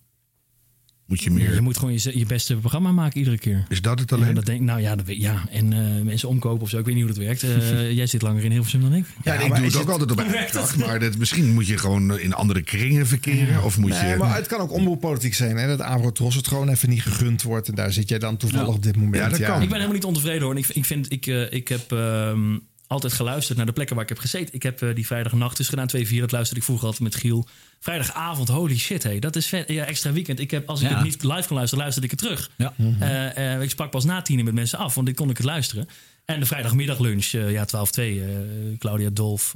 [SPEAKER 2] Moet je meer...
[SPEAKER 30] Je moet gewoon je, je beste programma maken iedere keer.
[SPEAKER 2] Is dat het alleen?
[SPEAKER 30] Ja, dat denk, nou ja, dat, ja. en eh, mensen omkopen of zo. Ik weet niet hoe dat werkt. Eh, jij zit langer in Hilversum dan ik.
[SPEAKER 2] Ja, ik doe het ook altijd op eigen kracht. Maar dat, misschien moet je gewoon in andere kringen verkeren. Of moet
[SPEAKER 1] Nee,
[SPEAKER 2] je...
[SPEAKER 1] maar het kan ook omroeppolitiek zijn. Hè? Dat Avrotros het gewoon even niet gegund wordt. En daar zit jij dan toevallig op dit moment.
[SPEAKER 30] Ik ben helemaal niet ontevreden hoor. Ik, ik, vind, ik, eh, ik heb ehm, altijd geluisterd naar de plekken waar ik heb gezeten. Ik heb eh, die vrijdagnacht dus gedaan, 2-4. Dat luisterde ik vroeger altijd met Giel. Vrijdagavond, holy shit, hey, dat is vet. Ja, extra weekend. Ik heb, als ik
[SPEAKER 4] Ja.
[SPEAKER 30] het niet live kon luisteren, luisterde ik het terug.
[SPEAKER 4] Ja.
[SPEAKER 30] Eh, eh, ik sprak pas na tien met mensen af, want ik kon ik het luisteren. En de vrijdagmiddaglunch, ja, 12-2. eh, Claudia Dolf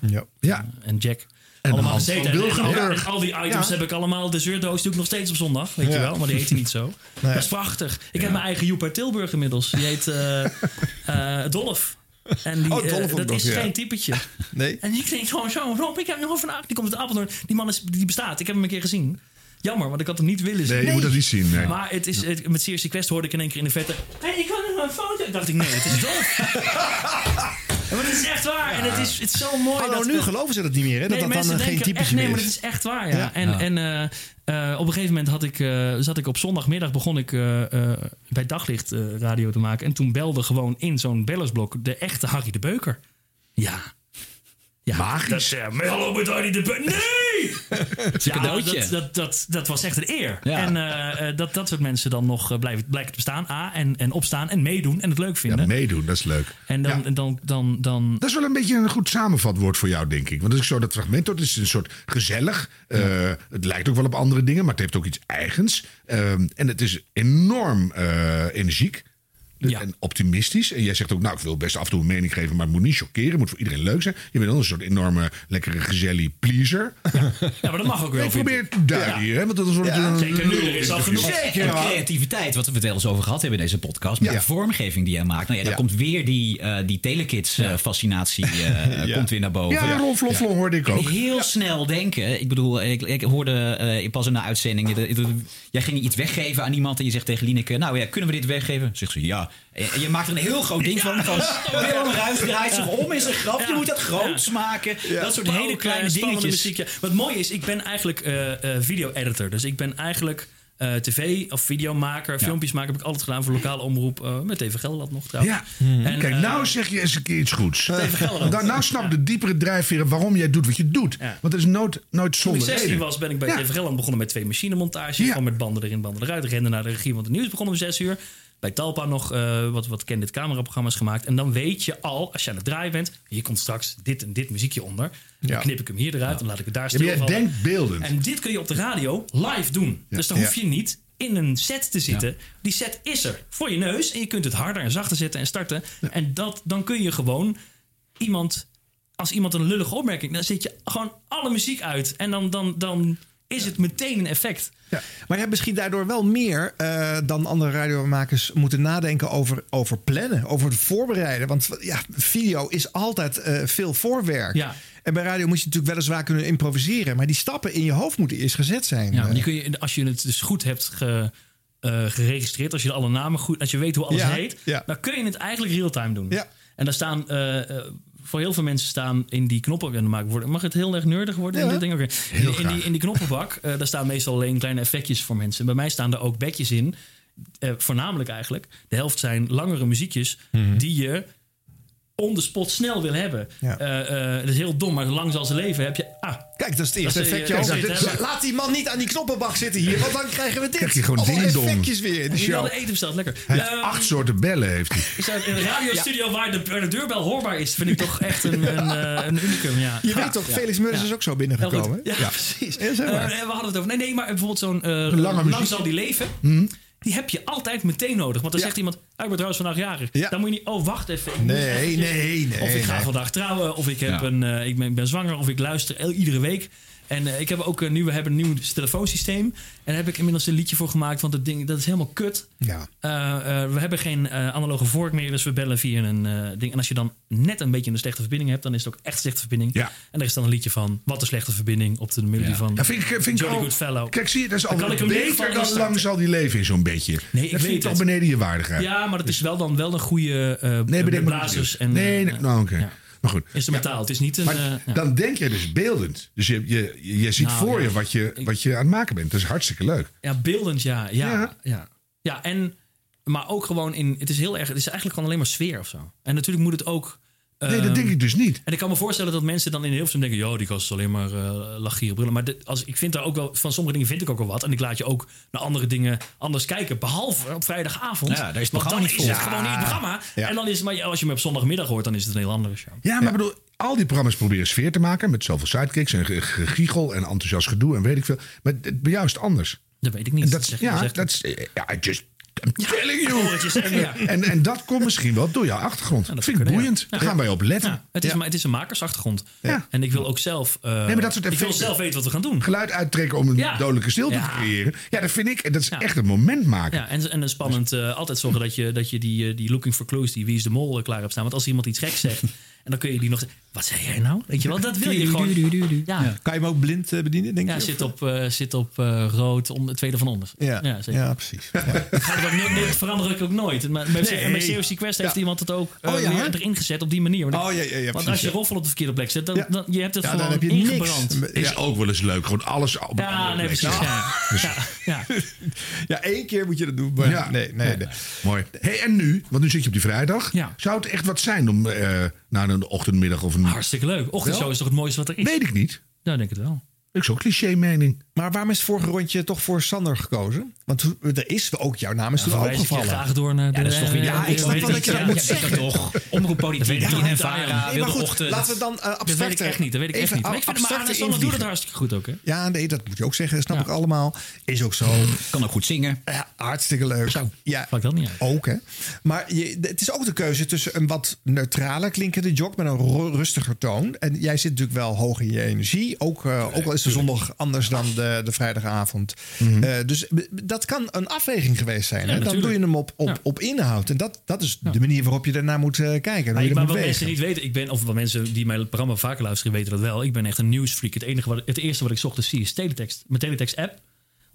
[SPEAKER 1] ja.
[SPEAKER 2] Ja.
[SPEAKER 30] en Jack.
[SPEAKER 2] En
[SPEAKER 30] allemaal gezeten. En- en, en al die items
[SPEAKER 2] Ja.
[SPEAKER 30] heb ik allemaal. De zeurdoos doe ik nog steeds op zondag, weet je wel. Maar die heet hij niet zo.
[SPEAKER 1] Nee.
[SPEAKER 30] Dat is prachtig. Ik heb mijn eigen Joep uit Tilburg inmiddels. Die heet eh, Dolf. En die,
[SPEAKER 1] Oh,
[SPEAKER 30] eh, dat is
[SPEAKER 1] ja.
[SPEAKER 30] geen typetje.
[SPEAKER 1] Nee.
[SPEAKER 30] En ik denk gewoon zo, Rob, ik heb nog vandaag. Die komt uit Apeldoorn. Die man is, die bestaat. Ik heb hem een keer gezien. Jammer, want ik had hem niet willen zien.
[SPEAKER 2] Nee, je moet dat niet zien. Nee.
[SPEAKER 30] Maar het is, het- met Serious Quest hoorde ik in één keer in de vette... Hey, ik wil nog een foto. Dacht ik, nee, het is Dolf. Maar het is echt waar. En het is, het is zo mooi. Dat
[SPEAKER 1] nu geloven ze dat niet meer, hè? Dat dat dan geen
[SPEAKER 30] denken
[SPEAKER 1] typische
[SPEAKER 30] echt, Nee,
[SPEAKER 1] meer
[SPEAKER 30] maar
[SPEAKER 1] is.
[SPEAKER 30] het is echt waar, ja. En, en eh, eh, op een gegeven moment had ik, eh, zat ik op zondagmiddag... begon ik bij Daglicht radio te maken. En toen belde gewoon in zo'n bellersblok... de echte Harry de Beuker. Ja. Ja,
[SPEAKER 2] Magisch.
[SPEAKER 30] Dat, eh, hallo met Harry de. Nee!
[SPEAKER 4] cadeautje.
[SPEAKER 30] Dat, dat, dat, dat was echt een eer.
[SPEAKER 4] Ja.
[SPEAKER 30] En eh, eh, dat dat soort mensen dan nog blijven, blijken te bestaan. A, en, en opstaan en meedoen en het leuk vinden.
[SPEAKER 2] Ja, meedoen, dat is leuk.
[SPEAKER 30] En dan, en dan, dan, dan
[SPEAKER 2] Dat is wel een beetje een goed samenvatwoord voor jou, denk ik. Want als ik zo dat fragment hoor, het is een soort gezellig. eh, het lijkt ook wel op andere dingen, maar het heeft ook iets eigens. Ehm, en het is enorm eh, energiek. En optimistisch. En jij zegt ook, nou, ik wil best af en toe een mening geven, maar het moet niet chockeren. Het moet voor iedereen leuk zijn. Je bent wel een soort enorme, lekkere, gezellige pleaser.
[SPEAKER 30] Ja, maar dat mag ook wel.
[SPEAKER 2] Ik probeer te duiden hier, hè? Want dat is een
[SPEAKER 30] Ja,
[SPEAKER 2] een-
[SPEAKER 30] zeker nu, er is al genoeg.
[SPEAKER 4] En creativiteit, wat we het wel eens over gehad hebben in deze podcast. Met
[SPEAKER 2] Ja.
[SPEAKER 4] de vormgeving die jij maakt. Nou ja, daar
[SPEAKER 2] Ja.
[SPEAKER 4] komt weer die, eh die telekids-fascinatie eh,
[SPEAKER 2] Ja.
[SPEAKER 4] komt weer naar boven.
[SPEAKER 2] Ja, Ron Flonflon hoorde ik
[SPEAKER 4] En
[SPEAKER 2] ook.
[SPEAKER 4] heel snel denken. Ik bedoel, ik, ik hoorde eh, pas in de uitzending. jij ging iets weggeven aan iemand. En je zegt tegen Lineke: Nou ja, kunnen we dit weggeven? Zegt ze ja. En je maakt er een heel groot ding van. van Willem Ruijs draait zich om in zijn grap. Je moet dat groots maken. Dat soort
[SPEAKER 30] Maar
[SPEAKER 4] hele
[SPEAKER 30] ook,
[SPEAKER 4] kleine
[SPEAKER 30] eh, spannende
[SPEAKER 4] dingetjes.
[SPEAKER 30] muziek, ja. Wat mooi is, ik ben eigenlijk eh, eh, video-editor. Dus ik ben eigenlijk eh, tv- of videomaker. Filmpjes maken heb ik altijd gedaan voor lokale omroep. eh, met TV Gelderland nog trouwens.
[SPEAKER 2] Ja,
[SPEAKER 30] En,
[SPEAKER 2] kijk,
[SPEAKER 30] eh,
[SPEAKER 2] nou zeg je eens een keer iets goeds.
[SPEAKER 30] Gelderland.
[SPEAKER 2] Nou, nou snap de diepere drijfveren waarom jij doet wat je doet. Want het is nooit, nooit
[SPEAKER 30] Toen ik
[SPEAKER 2] zonder
[SPEAKER 30] 16
[SPEAKER 2] reden.
[SPEAKER 30] was, ben ik bij
[SPEAKER 2] Ja.
[SPEAKER 30] TV Gelderland begonnen met twee machinemontages. Gewoon met banden erin, banden eruit. Rende naar de regie, want het nieuws begon om 6 uur. Bij Talpa nog eh, wat, wat candid cameraprogramma's gemaakt. En dan weet je al, als je aan het draaien bent... hier komt straks dit en dit muziekje onder. Dan
[SPEAKER 2] Ja.
[SPEAKER 30] knip ik hem hier eruit, dan laat ik het daar
[SPEAKER 2] Ja, jij
[SPEAKER 30] stilvallen.
[SPEAKER 2] denkt beeldend.
[SPEAKER 30] En dit kun je op de radio live doen. Dus dan
[SPEAKER 2] Ja.
[SPEAKER 30] hoef je niet in een set te zitten. Die set is er voor je neus. En je kunt het harder en zachter zetten en starten. En dat, dan kun je gewoon iemand... Als iemand een lullige opmerking... dan zet je gewoon alle muziek uit. En dan, dan, dan is het meteen een effect.
[SPEAKER 1] Ja. Maar je hebt misschien daardoor wel meer eh, dan andere radiomakers moeten nadenken over, over plannen, over het voorbereiden. Want ja, video is altijd eh, veel voorwerk.
[SPEAKER 30] Ja.
[SPEAKER 1] En bij radio moet je natuurlijk weliswaar kunnen improviseren, maar die stappen in je hoofd moeten eerst gezet zijn.
[SPEAKER 30] Ja, maar die
[SPEAKER 1] Eh,
[SPEAKER 30] kun je, als je het dus goed hebt ge, geregistreerd, als je alle namen goed, als je weet hoe alles
[SPEAKER 1] Ja,
[SPEAKER 30] heet,
[SPEAKER 1] ja.
[SPEAKER 30] dan kun je het eigenlijk real-time doen.
[SPEAKER 1] Ja.
[SPEAKER 30] En daar staan, voor heel veel mensen staan in die knoppen, en dan maak ik worden, mag het heel erg nerdig worden? in dit ding? In, in, die, in die knoppenbak, eh, daar staan meestal alleen kleine effectjes voor mensen. Bij mij staan er ook bedjes in, eh, voornamelijk eigenlijk. De helft zijn langere muziekjes
[SPEAKER 1] Mhm.
[SPEAKER 30] die je on the spot snel wil hebben.
[SPEAKER 1] Ja.
[SPEAKER 30] Eh, eh, dat is heel dom, maar lang zal ze leven heb je... Ah,
[SPEAKER 1] Kijk, dat is het eerste
[SPEAKER 30] Dat eh,
[SPEAKER 1] effectje. Laat die man niet aan die knoppenbak zitten hier, want dan krijgen we dit.
[SPEAKER 2] Krijg je gewoon ding-dong.
[SPEAKER 1] effectjes weer in de show.
[SPEAKER 30] eten besteld? Lekker.
[SPEAKER 2] Hij heeft
[SPEAKER 30] Ehm,
[SPEAKER 2] acht soorten bellen heeft hij.
[SPEAKER 30] Een radiostudio waar, de, waar de deurbel hoorbaar is, vind ik toch echt een, een, eh, een unicum. Ja.
[SPEAKER 1] Je
[SPEAKER 30] Ja.
[SPEAKER 1] weet toch,
[SPEAKER 30] Ja.
[SPEAKER 1] Felix Meurders
[SPEAKER 30] Ja.
[SPEAKER 1] is ook zo binnengekomen.
[SPEAKER 30] Ja,
[SPEAKER 1] Ja.
[SPEAKER 30] precies.
[SPEAKER 1] Ja, zeg maar.
[SPEAKER 30] we hadden het over. Nee, nee, maar bijvoorbeeld zo'n eh,
[SPEAKER 2] Lange
[SPEAKER 30] Lang zal die leven. Die heb je altijd meteen nodig. Want dan
[SPEAKER 1] Ja.
[SPEAKER 30] zegt iemand, ah, ik ben trouwens vandaag jarig.
[SPEAKER 1] Ja.
[SPEAKER 30] Dan moet je niet, oh wacht even.
[SPEAKER 1] Nee,
[SPEAKER 30] eventjes-
[SPEAKER 1] nee, nee,
[SPEAKER 30] Of ik ga
[SPEAKER 1] nee.
[SPEAKER 30] vandaag trouwen. Of ik, heb
[SPEAKER 2] Ja.
[SPEAKER 30] een, eh, ik, ben, ik ben zwanger. Of ik luister el- iedere week. En eh, ik heb ook een, nu, we hebben een nieuw telefoonsysteem. En daar heb ik inmiddels een liedje voor gemaakt. Want dat ding dat is helemaal kut.
[SPEAKER 1] Ja.
[SPEAKER 30] Eh, eh, we hebben geen eh, analoge vork meer, dus we bellen via een eh, ding. En als je dan net een beetje een slechte verbinding hebt, dan is het ook echt een slechte verbinding.
[SPEAKER 2] Ja.
[SPEAKER 30] En er is dan een liedje van Wat een slechte verbinding op de melodie
[SPEAKER 4] Ja.
[SPEAKER 30] van
[SPEAKER 2] Ja, vind ik, vind
[SPEAKER 30] Jolly Goodfellow.
[SPEAKER 2] Kijk, zie je, dat is
[SPEAKER 30] Dan
[SPEAKER 2] al
[SPEAKER 30] kan ik hem niet
[SPEAKER 2] beter dan
[SPEAKER 30] instarten.
[SPEAKER 2] lang zal die leven in zo'n beetje.
[SPEAKER 30] Nee, ik
[SPEAKER 2] dat vind ik toch beneden je waardigheid.
[SPEAKER 30] Ja, maar het is wel dan wel een goede eh
[SPEAKER 2] Nee,
[SPEAKER 30] blazers
[SPEAKER 2] niet.
[SPEAKER 30] en
[SPEAKER 2] Nee, nee,
[SPEAKER 30] eh,
[SPEAKER 2] nou oké. Maar goed.
[SPEAKER 30] instrumentaal. Het is niet een.
[SPEAKER 2] Maar
[SPEAKER 30] eh, ja.
[SPEAKER 2] dan denk je dus beeldend. Dus je, je, je, je ziet
[SPEAKER 30] Nou,
[SPEAKER 2] voor
[SPEAKER 30] ja.
[SPEAKER 2] je wat, je wat je aan het maken bent. Dat is hartstikke leuk.
[SPEAKER 30] Ja, beeldend, ja. Ja,
[SPEAKER 2] Ja.
[SPEAKER 30] ja. ja. en, maar ook gewoon in. Het is heel erg. Het is eigenlijk gewoon alleen maar sfeer of zo. En natuurlijk moet het ook.
[SPEAKER 2] Nee, dat denk ik dus niet.
[SPEAKER 30] En ik kan me voorstellen dat mensen dan in Hilversum denken... joh, die gast is alleen maar uh, lachieren brillen. Maar dit- als, ik vind daar ook wel... van sommige dingen vind ik ook wel wat. En ik laat je ook naar andere dingen anders kijken. Behalve op vrijdagavond.
[SPEAKER 4] Ja, daar is het programma niet
[SPEAKER 30] is
[SPEAKER 4] voor.
[SPEAKER 30] het gewoon niet het programma.
[SPEAKER 2] Ja.
[SPEAKER 30] En dan is het, maar als je hem op zondagmiddag hoort... dan is het een heel andere show.
[SPEAKER 2] Ja, maar bedoel, al die programma's proberen sfeer te maken. Met zoveel sidekicks en ge- gegiegel en enthousiast gedoe en weet ik veel. Maar het- bij jou is het anders.
[SPEAKER 30] Dat weet ik niet.
[SPEAKER 2] Dat, ja, dat is... Ja, just... I'm telling you.
[SPEAKER 30] ja.
[SPEAKER 2] En, en dat komt misschien wel door jouw achtergrond.
[SPEAKER 30] dat
[SPEAKER 2] dat vind ik boeiend.
[SPEAKER 30] ja.
[SPEAKER 2] Daar gaan wij op letten.
[SPEAKER 30] Ja, het, is,
[SPEAKER 2] Ja.
[SPEAKER 30] maar het is een makersachtergrond.
[SPEAKER 2] Ja.
[SPEAKER 30] En ik wil ook zelf... eh,
[SPEAKER 2] Nee, maar dat soort
[SPEAKER 30] ik wil zelf weten wat we gaan doen.
[SPEAKER 2] Geluid uittrekken om een
[SPEAKER 30] Ja.
[SPEAKER 2] dodelijke stilte
[SPEAKER 30] Ja.
[SPEAKER 2] te creëren. Ja, dat vind ik... Dat is
[SPEAKER 30] Ja.
[SPEAKER 2] echt een moment maken.
[SPEAKER 30] Ja, en, en een spannend eh, altijd zorgen dat je, dat je die, eh, die Looking for Clues, die Wie is de Mol eh, klaar hebt staan. Want als iemand iets geks zegt, en dan kun je die nog zeggen, wat zei jij nou? Weet je wel, dat wil je gewoon. Ja,
[SPEAKER 1] Kan je hem ook blind eh, bedienen, denk je?
[SPEAKER 30] ja zit op, eh, zit op eh, rood, om de tweede van onder.
[SPEAKER 1] Ja,
[SPEAKER 30] ja, zeker.
[SPEAKER 1] ja precies. Ja.
[SPEAKER 30] Dat verander ik ook nooit. Maar bij,
[SPEAKER 1] Nee.
[SPEAKER 30] bij COC Quest heeft
[SPEAKER 1] Ja.
[SPEAKER 30] iemand het ook eh,
[SPEAKER 1] Oh, ja,
[SPEAKER 30] weer erin gezet op die manier.
[SPEAKER 1] Oh, ja, ja, ja,
[SPEAKER 30] want als je
[SPEAKER 1] ja.
[SPEAKER 30] roffel op de verkeerde plek zet, dan, je hebt het
[SPEAKER 1] Ja, dan
[SPEAKER 30] gewoon
[SPEAKER 1] heb je niks.
[SPEAKER 30] ingebrand.
[SPEAKER 2] Is ook wel eens leuk. Gewoon alles op
[SPEAKER 30] Ja,
[SPEAKER 2] andere
[SPEAKER 30] nee,
[SPEAKER 2] plek.
[SPEAKER 30] precies.
[SPEAKER 2] Ja.
[SPEAKER 30] Ja. Ja, ja.
[SPEAKER 1] ja, één keer moet je dat doen. Maar
[SPEAKER 2] Ja.
[SPEAKER 1] nee, nee, nee.
[SPEAKER 2] Mooi. Hey, en nu? Want nu zit je op die vrijdag. Zou het echt wat zijn om eh na een ochtendmiddag of een...
[SPEAKER 30] Hartstikke leuk. Ochtendshow
[SPEAKER 2] Wel?
[SPEAKER 30] is toch het mooiste wat er is?
[SPEAKER 2] Weet ik niet.
[SPEAKER 30] Ja, ik denk het wel.
[SPEAKER 2] Ik zo'n cliché mening.
[SPEAKER 1] Maar waarom is het vorige rondje toch voor Sander gekozen? Want er is ook jouw naam is toen
[SPEAKER 30] ik je
[SPEAKER 1] opgevallen.
[SPEAKER 30] graag door naar de...
[SPEAKER 4] Ja, dat is toch weer...
[SPEAKER 1] Ja, ik snap wel dat je dat
[SPEAKER 4] ja,
[SPEAKER 1] moet
[SPEAKER 4] ja,
[SPEAKER 1] zeggen.
[SPEAKER 4] dat toch. Omroep Politiek,
[SPEAKER 30] ik
[SPEAKER 4] en. Vara,
[SPEAKER 1] Nee, maar
[SPEAKER 4] Wilde
[SPEAKER 1] goed,
[SPEAKER 4] Ochtend.
[SPEAKER 1] laten we dan eh
[SPEAKER 30] Dat weet ik echt niet. Dat weet ik echt
[SPEAKER 1] even
[SPEAKER 30] niet. Maar ik vind maar Sander doet het hartstikke goed ook, hè?
[SPEAKER 1] Ja, nee, dat moet je ook zeggen. Dat snap
[SPEAKER 30] Ja.
[SPEAKER 1] ik allemaal. Is ook zo.
[SPEAKER 4] Kan ook goed zingen.
[SPEAKER 1] Ja, hartstikke leuk. Ja,
[SPEAKER 30] Maakt dat niet uit.
[SPEAKER 1] ook hè. Maar je, het is ook de keuze tussen een wat neutraler klinkende jog met een ru- rustiger toon. En jij zit natuurlijk wel hoog in je energie. Ook, eh, ook al is de zondag anders dan de, de vrijdagavond. Eh, dus b- dat kan een afweging geweest zijn.
[SPEAKER 30] Mhm. Ja,
[SPEAKER 1] hè? Dan doe je hem op, op,
[SPEAKER 30] Ja.
[SPEAKER 1] op inhoud. En dat, dat is de manier waarop je daarnaar moet eh, kijken.
[SPEAKER 30] Maar,
[SPEAKER 1] je
[SPEAKER 30] maar wat mensen niet weten, ik ben, of wat mensen die mijn programma vaker luisteren weten dat wel. Ik ben echt een nieuwsfreak. Het, enige wat, het eerste wat ik 's ochtends zie is teletext. Mijn teletext app.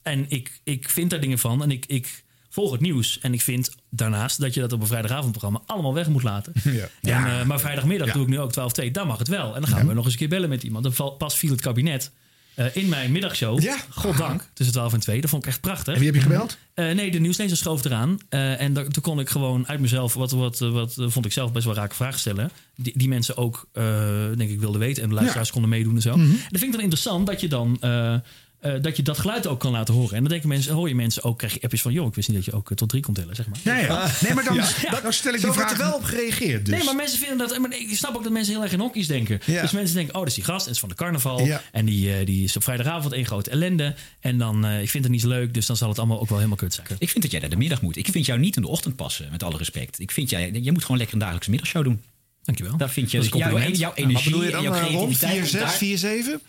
[SPEAKER 30] En ik, ik vind daar dingen van. En ik, ik volg het nieuws. En ik vind daarnaast dat je dat op een vrijdagavondprogramma allemaal weg moet laten.
[SPEAKER 1] Ja.
[SPEAKER 30] En, eh, maar vrijdagmiddag
[SPEAKER 2] Ja.
[SPEAKER 30] doe ik nu ook 12-2. Dan mag het wel. En dan gaan we nog eens een keer bellen met iemand. Dan pas viel het kabinet eh, in mijn middagshow.
[SPEAKER 1] Ja.
[SPEAKER 30] Goddank. Tussen 12 en 2. Dat vond ik echt prachtig.
[SPEAKER 2] En wie heb je gebeld?
[SPEAKER 30] Eh, nee, de nieuwslezer schoof eraan. Eh, en toen kon ik gewoon uit mezelf, wat, wat, wat, vond ik zelf best wel rake vragen stellen. Die, die mensen ook, denk ik, wilden weten. En de luisteraars konden meedoen en zo. En dat vind ik dan interessant dat je dan. Eh, dat je dat geluid ook kan laten horen. En dan denken mensen, hoor je mensen ook, krijg je appjes van... joh, ik wist niet dat je ook eh, tot drie kon tellen, zeg maar.
[SPEAKER 2] Nee, ja. nee maar dan,
[SPEAKER 30] Ja.
[SPEAKER 2] dan stel ik
[SPEAKER 1] Zo
[SPEAKER 2] die vraag.
[SPEAKER 1] er wel op gereageerd dus.
[SPEAKER 30] Nee, maar mensen vinden dat. maar Ik snap ook dat mensen heel erg in hokjes denken.
[SPEAKER 1] Ja.
[SPEAKER 30] Dus mensen denken: oh, dat is die gast, dat is van de carnaval.
[SPEAKER 1] Ja.
[SPEAKER 30] En die, eh, die is op vrijdagavond één grote ellende. En dan, eh, ik vind het niet zo leuk, dus dan zal het allemaal ook wel helemaal kut zijn.
[SPEAKER 4] Ik vind dat jij naar de middag moet. Ik vind jou niet in de ochtend passen, met alle respect. Ik vind jij, je moet gewoon lekker een dagelijkse middagshow doen.
[SPEAKER 30] Dankjewel.
[SPEAKER 4] Daar vind je
[SPEAKER 30] Dat is een
[SPEAKER 4] jouw,
[SPEAKER 30] compliment.
[SPEAKER 4] jouw energie
[SPEAKER 1] wat bedoel je
[SPEAKER 4] en
[SPEAKER 1] dan?
[SPEAKER 4] jouw
[SPEAKER 1] eh, Rond
[SPEAKER 4] creativiteit.
[SPEAKER 1] 4, 6,
[SPEAKER 4] daar-
[SPEAKER 1] 4, 7?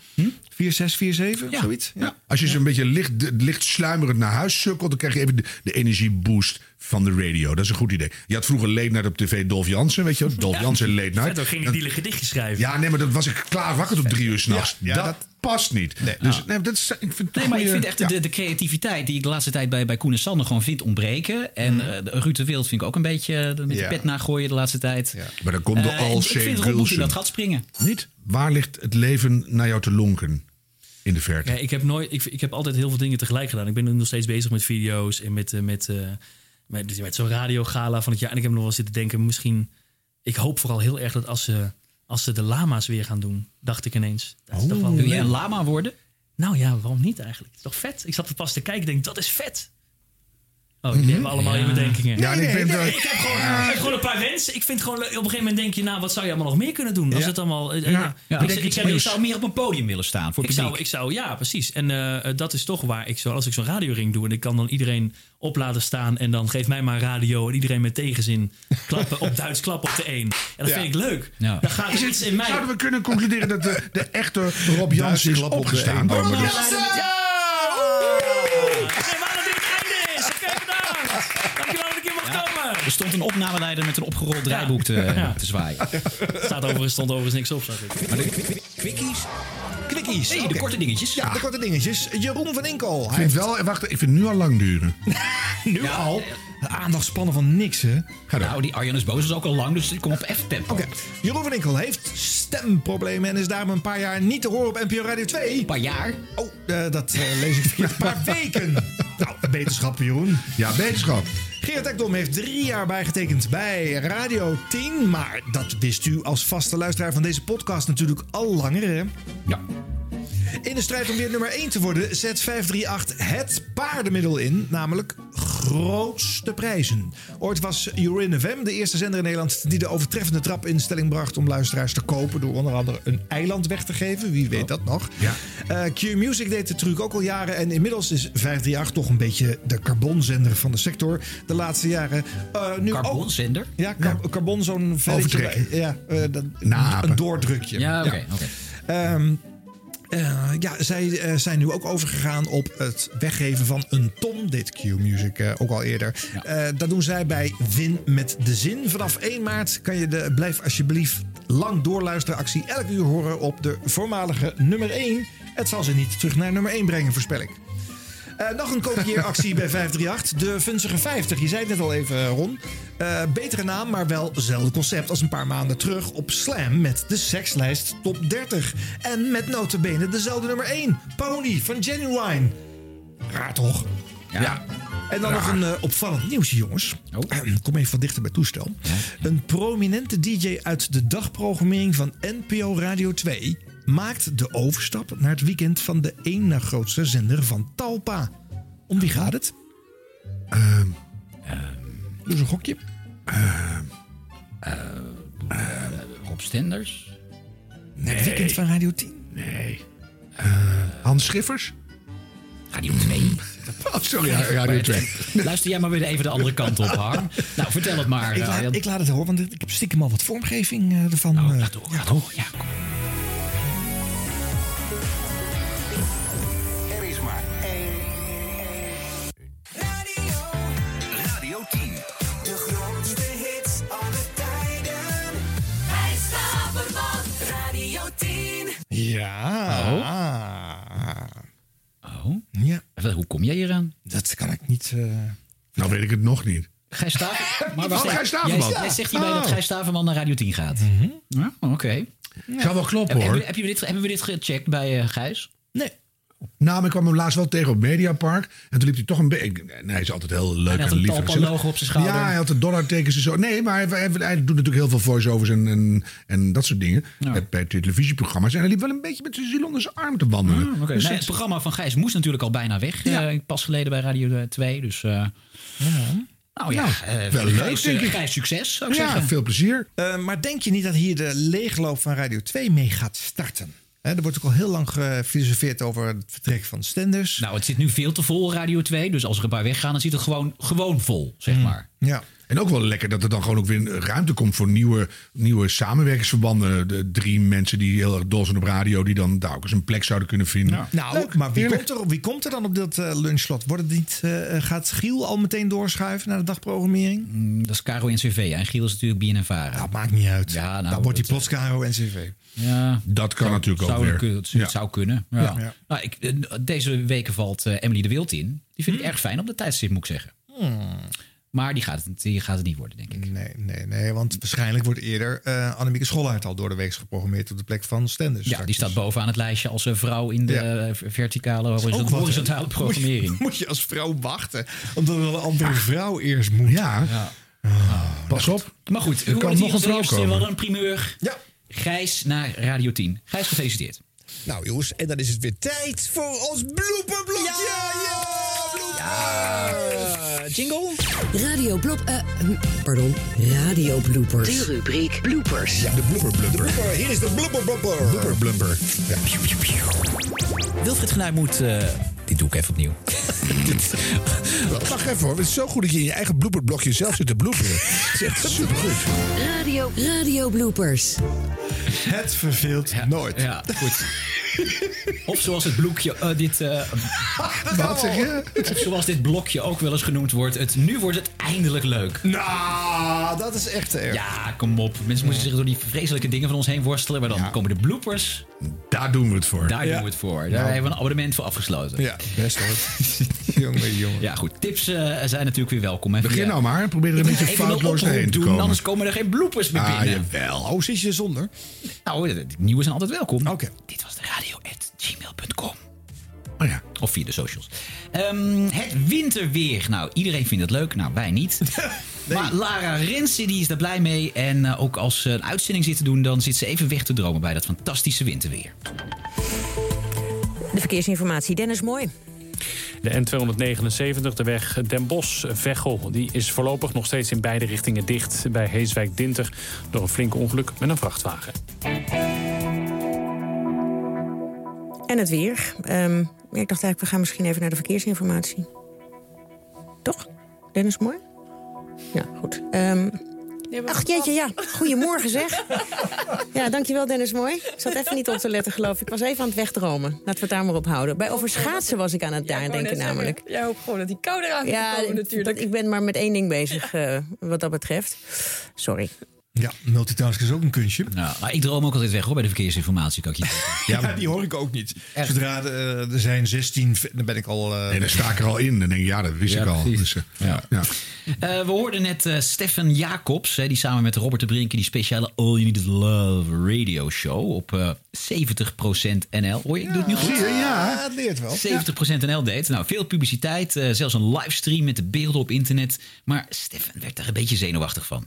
[SPEAKER 1] 4, 6, 4, 7? Zoiets? Ja.
[SPEAKER 2] Als je ze een beetje licht, licht sluimerend naar huis sukkelt... dan krijg je even de, de energieboost van de radio. Dat is een goed idee. Je had vroeger late night op tv Dolf Jansen, weet je wel? Dolf Jansen late night.
[SPEAKER 30] Ook ging die
[SPEAKER 2] Dan-
[SPEAKER 30] die gedichtjes schrijven.
[SPEAKER 2] Ja, nee, maar dan was ik klaar wakker tot drie uur s'nachts.
[SPEAKER 1] Ja, ja,
[SPEAKER 2] dat, past niet. dus nee, dat is, ik vind
[SPEAKER 4] Nee, maar ik vind echt de, de creativiteit die ik de laatste tijd bij, bij Koen en Sander gewoon vind ontbreken. En eh, de Ruud de Wild vind ik ook een beetje eh, met
[SPEAKER 2] Ja.
[SPEAKER 4] de pet nagooien de laatste tijd.
[SPEAKER 2] Maar dan komt de
[SPEAKER 4] Eh, en
[SPEAKER 2] Al
[SPEAKER 4] Ik vind Rob moet in dat gat springen.
[SPEAKER 2] Niet? Waar ligt het leven naar jou te lonken? In de verte.
[SPEAKER 30] Ja, ik, heb nooit, ik, ik heb altijd heel veel dingen tegelijk gedaan. Ik ben nog steeds bezig met video's en met, eh, met, eh, met, dus met zo'n radiogala van het jaar. En ik heb nog wel zitten denken, misschien... Ik hoop vooral heel erg dat als ze, als ze de lama's weer gaan doen, dacht ik ineens. Dat wel
[SPEAKER 4] Wil jij
[SPEAKER 30] leuk.
[SPEAKER 4] een lama worden?
[SPEAKER 30] Nou ja, waarom niet eigenlijk? Het is toch vet? Ik zat er pas te kijken en denk, dat is vet. Oh, die hebben allemaal
[SPEAKER 4] Ja.
[SPEAKER 30] in bedenkingen.
[SPEAKER 2] Ja, en ik
[SPEAKER 30] ik heb gewoon, ik heb gewoon een paar wensen. Ik vind gewoon, op een gegeven moment denk je, nou, wat zou je allemaal nog meer kunnen doen? Als
[SPEAKER 1] Ja.
[SPEAKER 30] het allemaal... eh,
[SPEAKER 2] Ja.
[SPEAKER 30] eh,
[SPEAKER 2] Ja.
[SPEAKER 30] Ik, ik,
[SPEAKER 2] iets
[SPEAKER 30] ik,
[SPEAKER 4] zou meer op een podium willen staan voor
[SPEAKER 30] ik,
[SPEAKER 4] publiek.
[SPEAKER 30] zou, ik zou, ja, precies. En eh, eh, dat is toch waar ik zo, als ik zo'n radioring doe en ik kan dan iedereen op laten staan en dan geef mij maar radio en iedereen met tegenzin klappen op Duits klappen op de één. En dat
[SPEAKER 1] Ja.
[SPEAKER 30] vind ik leuk.
[SPEAKER 4] Ja.
[SPEAKER 30] Dan gaat er iets in mij.
[SPEAKER 2] Zouden we kunnen concluderen dat de, de echte Rob Jansen is
[SPEAKER 1] klap op de
[SPEAKER 2] opgestaan?
[SPEAKER 30] Ja,
[SPEAKER 2] dat-
[SPEAKER 30] ja! Geef aan dat dit het einde is. Oké, bedankt. Dankjewel dat ik hier mocht komen.
[SPEAKER 4] Er stond een opnameleider met een opgerold draaiboek te,
[SPEAKER 30] Ja.
[SPEAKER 4] te zwaaien.
[SPEAKER 30] Staat overigens, stond overigens niks op, zag ik.
[SPEAKER 1] Quickies. Quickies.
[SPEAKER 4] Nee, de korte dingetjes.
[SPEAKER 1] Ja, de korte dingetjes. Jeroen van Inkel.
[SPEAKER 2] Ik vind
[SPEAKER 1] heeft
[SPEAKER 2] wel, wacht, ik vind het nu al lang duren.
[SPEAKER 1] nu al de aandachtspannen van niks, hè?
[SPEAKER 2] Ga door.
[SPEAKER 4] Nou, die Arjan is boos is ook al lang, dus ik kom op F-tempo.
[SPEAKER 1] Oké, Jeroen van Inkel heeft stemproblemen en is daarom een paar jaar niet te horen op NPO Radio 2.
[SPEAKER 4] Een paar jaar.
[SPEAKER 1] Oh, eh, dat eh, lees ik verkeerd. Een paar weken. Nou, beterschap, Jeroen.
[SPEAKER 2] Ja, beterschap.
[SPEAKER 1] Geert Ekdom heeft drie jaar bijgetekend bij Radio 10. Maar dat wist u als vaste luisteraar van deze podcast natuurlijk al langer, hè?
[SPEAKER 4] Ja.
[SPEAKER 1] In de strijd om weer nummer 1 te worden zet 538 het paardenmiddel in, namelijk grootste prijzen. Ooit was Urin FM de eerste zender in Nederland die de overtreffende trap in stelling bracht om luisteraars te kopen door onder andere een eiland weg te geven. Wie weet dat nog?
[SPEAKER 2] Ja.
[SPEAKER 1] Eh, Q Music deed de truc ook al jaren en inmiddels is 538 toch een beetje de carbonzender van de sector. De laatste jaren. eh, nu ook-
[SPEAKER 4] Carbonzender?
[SPEAKER 1] Ja, car- carbon, zo'n velletje. Ja, eh, dat- een doordrukje.
[SPEAKER 4] Ja, oké. oké.
[SPEAKER 1] Ehm, eh, ja, zij eh, zijn nu ook overgegaan op het weggeven van een ton. Dit Q-Music eh, ook al eerder. Eh, dat doen zij bij Win met de Zin. Vanaf 1 maart kan je de Blijf Alsjeblieft lang doorluisteren actie elk uur horen op de voormalige nummer 1. Het zal ze niet terug naar nummer 1 brengen, voorspel ik. Eh, nog een kopieeractie bij 538. De Funzige 50. Je zei het net al even, Ron. Eh, betere naam, maar wel hetzelfde concept als een paar maanden terug op Slam met de sekslijst top 30. En met notabene dezelfde nummer 1. Pony van Genuine. Raar toch?
[SPEAKER 4] Ja.
[SPEAKER 1] En dan nog een eh, opvallend nieuwsje, jongens. Kom even wat dichter bij toestel. Een prominente DJ uit de dagprogrammering van NPO Radio 2 maakt de overstap naar het weekend van de één na grootste zender van Talpa. Om wie gaat het?
[SPEAKER 2] Ehm,
[SPEAKER 1] Doe eens een gokje.
[SPEAKER 4] Rob Stenders?
[SPEAKER 1] Het weekend van Radio 10.
[SPEAKER 2] Nee. Eh, Hans Schiffers?
[SPEAKER 4] Radio 2.
[SPEAKER 2] Oh, sorry, ja, Radio 2.
[SPEAKER 4] Luister jij maar weer even de andere kant op, Harm. Nou, vertel het maar.
[SPEAKER 1] Ik
[SPEAKER 4] eh,
[SPEAKER 1] laat, ik laat het horen, want ik heb stiekem al wat vormgeving eh, ervan.
[SPEAKER 4] Oh,
[SPEAKER 1] eh,
[SPEAKER 4] laat horen, laat horen. Ja, kom.
[SPEAKER 1] Ja.
[SPEAKER 4] Oh?
[SPEAKER 1] Ja.
[SPEAKER 4] Wel, Hoe kom jij hier aan?
[SPEAKER 1] Dat kan ik niet. eh,
[SPEAKER 2] Nou weet ik het nog niet.
[SPEAKER 4] Gijs Staverman? Maar
[SPEAKER 2] Oh,
[SPEAKER 4] wacht even.
[SPEAKER 2] Gijs Staverman.
[SPEAKER 4] Jij, jij zegt hierbij dat
[SPEAKER 2] Oh.
[SPEAKER 4] Gijs Staverman naar Radio 10 gaat. Ja, oké.
[SPEAKER 2] Zou wel kloppen
[SPEAKER 4] Heb-
[SPEAKER 2] hoor.
[SPEAKER 4] Heb, heb je dit, hebben we dit gecheckt bij eh, Gijs?
[SPEAKER 1] Nee.
[SPEAKER 2] Nou, maar ik kwam hem laatst wel tegen op Mediapark. En toen liep hij toch een beetje... En hij is altijd heel leuk
[SPEAKER 4] Hij had
[SPEAKER 2] en
[SPEAKER 4] een
[SPEAKER 2] lief. en
[SPEAKER 4] Talpa
[SPEAKER 2] gezellig.
[SPEAKER 4] logo op zijn schouder.
[SPEAKER 2] Ja, hij had de dollartekens en zo. Nee, maar hij, hij, hij doet natuurlijk heel veel voice-overs en, en, en dat soort dingen. Bij, bij televisieprogramma's. En hij liep wel een beetje met zijn ziel onder zijn arm te wandelen.
[SPEAKER 4] Ah.
[SPEAKER 2] Dus
[SPEAKER 4] Nee, het programma van Gijs moest natuurlijk al bijna weg. eh, pas geleden bij Radio 2. Dus eh, nou ja,
[SPEAKER 2] Nou,
[SPEAKER 4] eh,
[SPEAKER 1] wel leuk,
[SPEAKER 4] Gijs,
[SPEAKER 1] denk
[SPEAKER 4] eh,
[SPEAKER 1] ik.
[SPEAKER 4] Gijs, succes zou ik
[SPEAKER 1] Ja,
[SPEAKER 4] zeggen.
[SPEAKER 2] veel plezier.
[SPEAKER 1] Eh, maar denk je niet dat hier de leegloop van Radio 2 mee gaat starten? Er wordt ook al heel lang gefilosofeerd over het vertrek van Stenders.
[SPEAKER 4] Nou, het zit nu veel te vol, Radio 2. Dus als er een paar weggaan, dan zit het gewoon, gewoon vol, zeg
[SPEAKER 2] Hmm.
[SPEAKER 4] maar.
[SPEAKER 1] Ja.
[SPEAKER 2] En ook wel lekker dat er dan gewoon ook weer ruimte komt voor nieuwe, nieuwe samenwerkingsverbanden. De drie mensen die heel erg dol zijn op radio, die dan daar ook eens een plek zouden kunnen vinden.
[SPEAKER 1] Nou, maar wie komt, er, wie komt er dan op dat eh, lunchslot? Wordt het niet, eh, gaat Giel al meteen doorschuiven naar de dagprogrammering?
[SPEAKER 4] Mm, Dat is Caro NCV. En Giel is natuurlijk BNNVARA.
[SPEAKER 1] Dat maakt niet uit.
[SPEAKER 4] Ja, nou,
[SPEAKER 1] dan wordt hij plots Caro NCV.
[SPEAKER 4] Ja,
[SPEAKER 2] Dat kan natuurlijk ook
[SPEAKER 4] zou
[SPEAKER 2] weer.
[SPEAKER 4] kunnen- Het
[SPEAKER 2] Ja.
[SPEAKER 4] zou kunnen. Ja.
[SPEAKER 1] Ja. Ja.
[SPEAKER 4] Nou, ik, eh, deze weken valt eh, Emily de Wild in. Die vind ik erg fijn op de tijdstip, moet ik zeggen. Maar die gaat, het, die gaat het niet worden, denk ik.
[SPEAKER 1] Nee, nee, nee. Want waarschijnlijk wordt eerder eh Annemieke Schollaert al door de week geprogrammeerd op de plek van Stenders.
[SPEAKER 4] Ja, die staat bovenaan het lijstje als een vrouw in de eh, verticale
[SPEAKER 1] Ook
[SPEAKER 4] horizon-
[SPEAKER 1] wat, hè?
[SPEAKER 4] horizontale programmering.
[SPEAKER 1] Moet je, moet je als vrouw wachten, omdat er wel een andere vrouw eerst moet.
[SPEAKER 2] Ja. Pas op.
[SPEAKER 4] Maar goed,
[SPEAKER 2] er kan nog een vrouw?
[SPEAKER 4] We hadden een primeur.
[SPEAKER 1] Ja.
[SPEAKER 4] Gijs naar Radio 10. Gijs, gefeliciteerd.
[SPEAKER 34] Nou jongens, en dan is het weer tijd voor ons blooperblokje. Ja,
[SPEAKER 25] jingle?
[SPEAKER 5] Radio Blop... eh, hm, pardon, Radio Bloopers. De rubriek Bloopers.
[SPEAKER 34] Ja, de blooper blumper. Hier is de blooper blumper.
[SPEAKER 2] Blooper blumper. Ja.
[SPEAKER 25] Wilfried Genuij moet... eh, dit doe ik even opnieuw.
[SPEAKER 34] Wacht even hoor, het is zo goed dat je in je eigen blooperblokje zelf zit te bloeperen. Het is echt supergoed.
[SPEAKER 5] Radio, Radio Bloopers.
[SPEAKER 1] Het verveelt nooit.
[SPEAKER 4] Ja, goed. Of zoals het blokje, eh, dit, eh,
[SPEAKER 2] Wat zeg je?
[SPEAKER 4] of zoals dit blokje ook wel eens genoemd wordt. Het, nu wordt het eindelijk leuk.
[SPEAKER 1] Nou, dat is echt te erg.
[SPEAKER 4] Ja, kom op. Mensen moeten zich door die vreselijke dingen van ons heen worstelen. Maar dan komen de bloopers.
[SPEAKER 2] Daar doen we het voor.
[SPEAKER 4] Daar
[SPEAKER 1] Ja.
[SPEAKER 4] doen we het voor. Daar
[SPEAKER 1] Nou.
[SPEAKER 4] hebben we een abonnement voor afgesloten.
[SPEAKER 1] Ja, best hoor. jongen, jongen.
[SPEAKER 4] Ja, goed. Tips eh, zijn natuurlijk weer welkom. hè.
[SPEAKER 2] Begin
[SPEAKER 4] Via-
[SPEAKER 2] nou maar. Probeer er een beetje foutloos heen te
[SPEAKER 4] doen,
[SPEAKER 2] komen.
[SPEAKER 4] Anders komen er geen bloopers meer
[SPEAKER 2] Ah,
[SPEAKER 4] binnen.
[SPEAKER 2] jawel.
[SPEAKER 1] Oh, zit je zonder?
[SPEAKER 4] Nou, nieuwe zijn altijd welkom.
[SPEAKER 1] Oké.
[SPEAKER 4] Dit was de radio.gmail.com.
[SPEAKER 2] Oh ja.
[SPEAKER 4] Of via de socials. Ehm, het winterweer. Nou, iedereen vindt het leuk. Nou, wij niet. Maar Lara Rensen die is daar blij mee. En eh, ook als ze een uitzending zit te doen... dan zit ze even weg te dromen bij dat fantastische winterweer.
[SPEAKER 35] De verkeersinformatie, Dennis Mooi.
[SPEAKER 36] De N279, de weg Den Bosch-Veghel, die is voorlopig nog steeds in beide richtingen dicht bij Heeswijk-Dinter door een flink ongeluk met een vrachtwagen.
[SPEAKER 35] En het weer. Ehm, ja, ik dacht eigenlijk, we gaan misschien even naar de verkeersinformatie. Toch? Dennis Mooi? Ja, goed. Ehm, ach jeetje, ja. Goedemorgen zeg. Ja, dankjewel Dennis Mooi. Ik zat even niet op te letten, geloof ik. Ik was even aan het wegdromen. Laten we het daar maar op houden. Bij over schaatsen was ik aan het daar denken namelijk.
[SPEAKER 32] Jij hoopt gewoon dat die kou eraan
[SPEAKER 35] Ja,
[SPEAKER 32] komt komen natuurlijk.
[SPEAKER 35] dat- ik ben maar met één ding bezig eh, wat dat betreft. Sorry.
[SPEAKER 1] Ja, multitasken is ook een kunstje.
[SPEAKER 4] Nou, maar ik droom ook altijd weg hoor, bij de verkeersinformatie. Kan ik je zeggen.
[SPEAKER 1] Ja, die hoor ik ook niet. Zodra eh, er zijn 16, dan ben ik al... eh,
[SPEAKER 2] Nee, daar sta ik er al in. Dan denk ik, ja, dat wist
[SPEAKER 4] Ja,
[SPEAKER 2] ik al. Dus, eh, ja. Ja.
[SPEAKER 4] Eh, we hoorden net eh Stefan Jacobs, hè, die samen met Robert de Brinken die speciale All You Need Is Love radio show op eh 70% NL. Hoor je, ik doe het nu goed.
[SPEAKER 1] Ja, het leert wel.
[SPEAKER 4] 70% NL deed. Nou, veel publiciteit, eh, zelfs een livestream met de beelden op internet. Maar Stefan werd daar een beetje zenuwachtig van.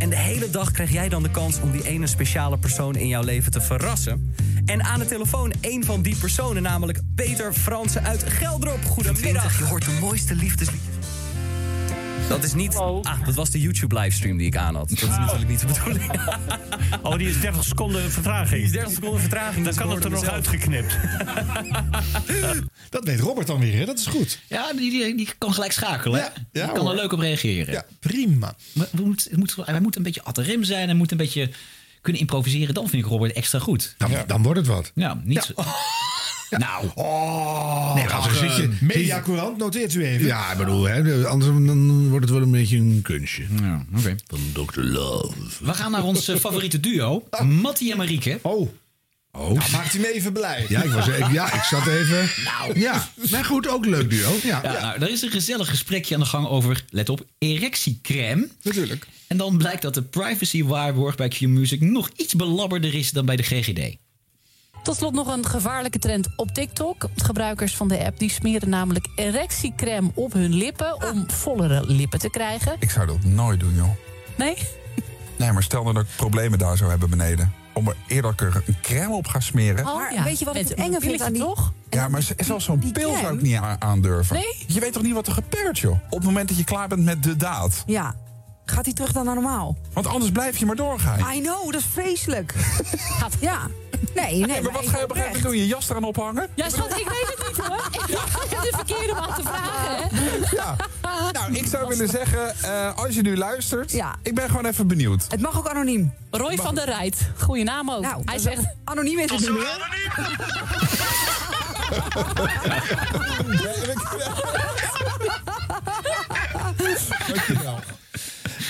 [SPEAKER 25] En de hele dag krijg jij dan de kans om die ene speciale persoon in jouw leven te verrassen. En aan de telefoon één van die personen, namelijk Peter Fransen uit Geldrop. Goedemiddag. Je hoort de mooiste liefdesliedjes. Dat is niet... Ah, dat was de YouTube-livestream die ik aan had. Dat is natuurlijk niet de bedoeling.
[SPEAKER 37] Oh, die is 30 seconden vertraging.
[SPEAKER 25] Die is 30 seconden vertraging.
[SPEAKER 37] Dan
[SPEAKER 25] dus
[SPEAKER 37] kan
[SPEAKER 25] we
[SPEAKER 37] het er nog
[SPEAKER 25] hoorden
[SPEAKER 37] uitgeknipt.
[SPEAKER 1] Dat weet Robert dan weer, hè? dat is goed.
[SPEAKER 4] Ja, die, die, die kan gelijk schakelen. hè?
[SPEAKER 1] Ja,
[SPEAKER 4] die kan
[SPEAKER 1] hoor.
[SPEAKER 4] er leuk op reageren.
[SPEAKER 1] Ja, prima.
[SPEAKER 4] Maar we moeten, het moet, hij moet een beetje at de rem zijn. Hij moet een beetje kunnen improviseren. Dan vind ik Robert extra goed.
[SPEAKER 2] Dan, dan wordt het wat.
[SPEAKER 4] Ja, niet zo... Nou.
[SPEAKER 1] Oh,
[SPEAKER 2] Nee, als zit je-
[SPEAKER 1] eh, Mediacourant, noteert u even.
[SPEAKER 2] Ja, ik bedoel, hè, de- anders dan wordt het wel een beetje een kunstje.
[SPEAKER 4] Ja, oké.
[SPEAKER 2] Van Dr. Love.
[SPEAKER 4] We gaan naar ons eh, favoriete duo. Mattie en Marieke.
[SPEAKER 1] Oh.
[SPEAKER 2] Oh.
[SPEAKER 1] Nou, maakt u me even blij.
[SPEAKER 2] Ja, ik, was, ik, ja, ik zat even...
[SPEAKER 4] Nou.
[SPEAKER 2] Ja, maar goed, ook een leuk duo. Ja.
[SPEAKER 4] Ja, nou, er is een gezellig gesprekje aan de gang over, let op, erectiecrème.
[SPEAKER 1] Natuurlijk.
[SPEAKER 4] En dan blijkt dat de privacy waarborg bij Q-Music nog iets belabberder is dan bij de GGD.
[SPEAKER 38] Tot slot nog een gevaarlijke trend op TikTok. Gebruikers van de app die smeren namelijk erectiecrème op hun lippen... om vollere lippen te krijgen.
[SPEAKER 39] Ik zou dat nooit doen, joh.
[SPEAKER 38] Nee?
[SPEAKER 39] Nee, maar stel nou dat ik problemen daar zou hebben beneden. Om er eerder een crème op gaan smeren.
[SPEAKER 35] maar weet je wat ik het enge vind aan die...
[SPEAKER 38] toch?
[SPEAKER 39] Ja, maar zelfs zo'n pil zou ik niet aandurven.
[SPEAKER 35] Nee?
[SPEAKER 39] Je weet toch niet wat er gebeurt, joh? Op het moment dat je klaar bent met de daad.
[SPEAKER 35] Ja. Gaat hij terug dan naar normaal?
[SPEAKER 39] Want anders blijf je maar doorgaan.
[SPEAKER 35] I know, dat is vreselijk. Ja. Nee, nee.
[SPEAKER 39] Maar wat ga je op een gegeven moment doen? Je jas eraan ophangen?
[SPEAKER 38] Ja, schat, ik weet het niet hoor. Ik heb de verkeerde man te vragen, hè?
[SPEAKER 39] Ja. Nou, ik zou willen zeggen, eh, als je nu luistert, ik ben gewoon even benieuwd.
[SPEAKER 35] Het mag ook anoniem.
[SPEAKER 38] Roy van der Rijt. Goeie naam ook.
[SPEAKER 35] Nou,
[SPEAKER 38] Hij zegt...
[SPEAKER 35] Anoniem is het niet meer.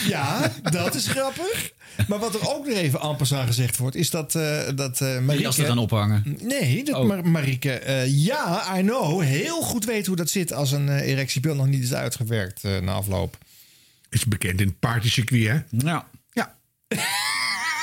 [SPEAKER 1] Ja, dat is grappig. Maar wat er ook nog even amper aan gezegd wordt, is dat, eh dat eh
[SPEAKER 4] Die
[SPEAKER 1] Marieke...
[SPEAKER 4] jas er dan ophangen.
[SPEAKER 1] Nee, dat
[SPEAKER 4] Oh.
[SPEAKER 1] Mar- Marieke, eh, ja, I know, heel goed weet hoe dat zit als een eh, erectiepil nog niet is uitgewerkt eh, na afloop.
[SPEAKER 2] Is bekend in het partycircuit, hè?
[SPEAKER 4] Ja.
[SPEAKER 1] Ja.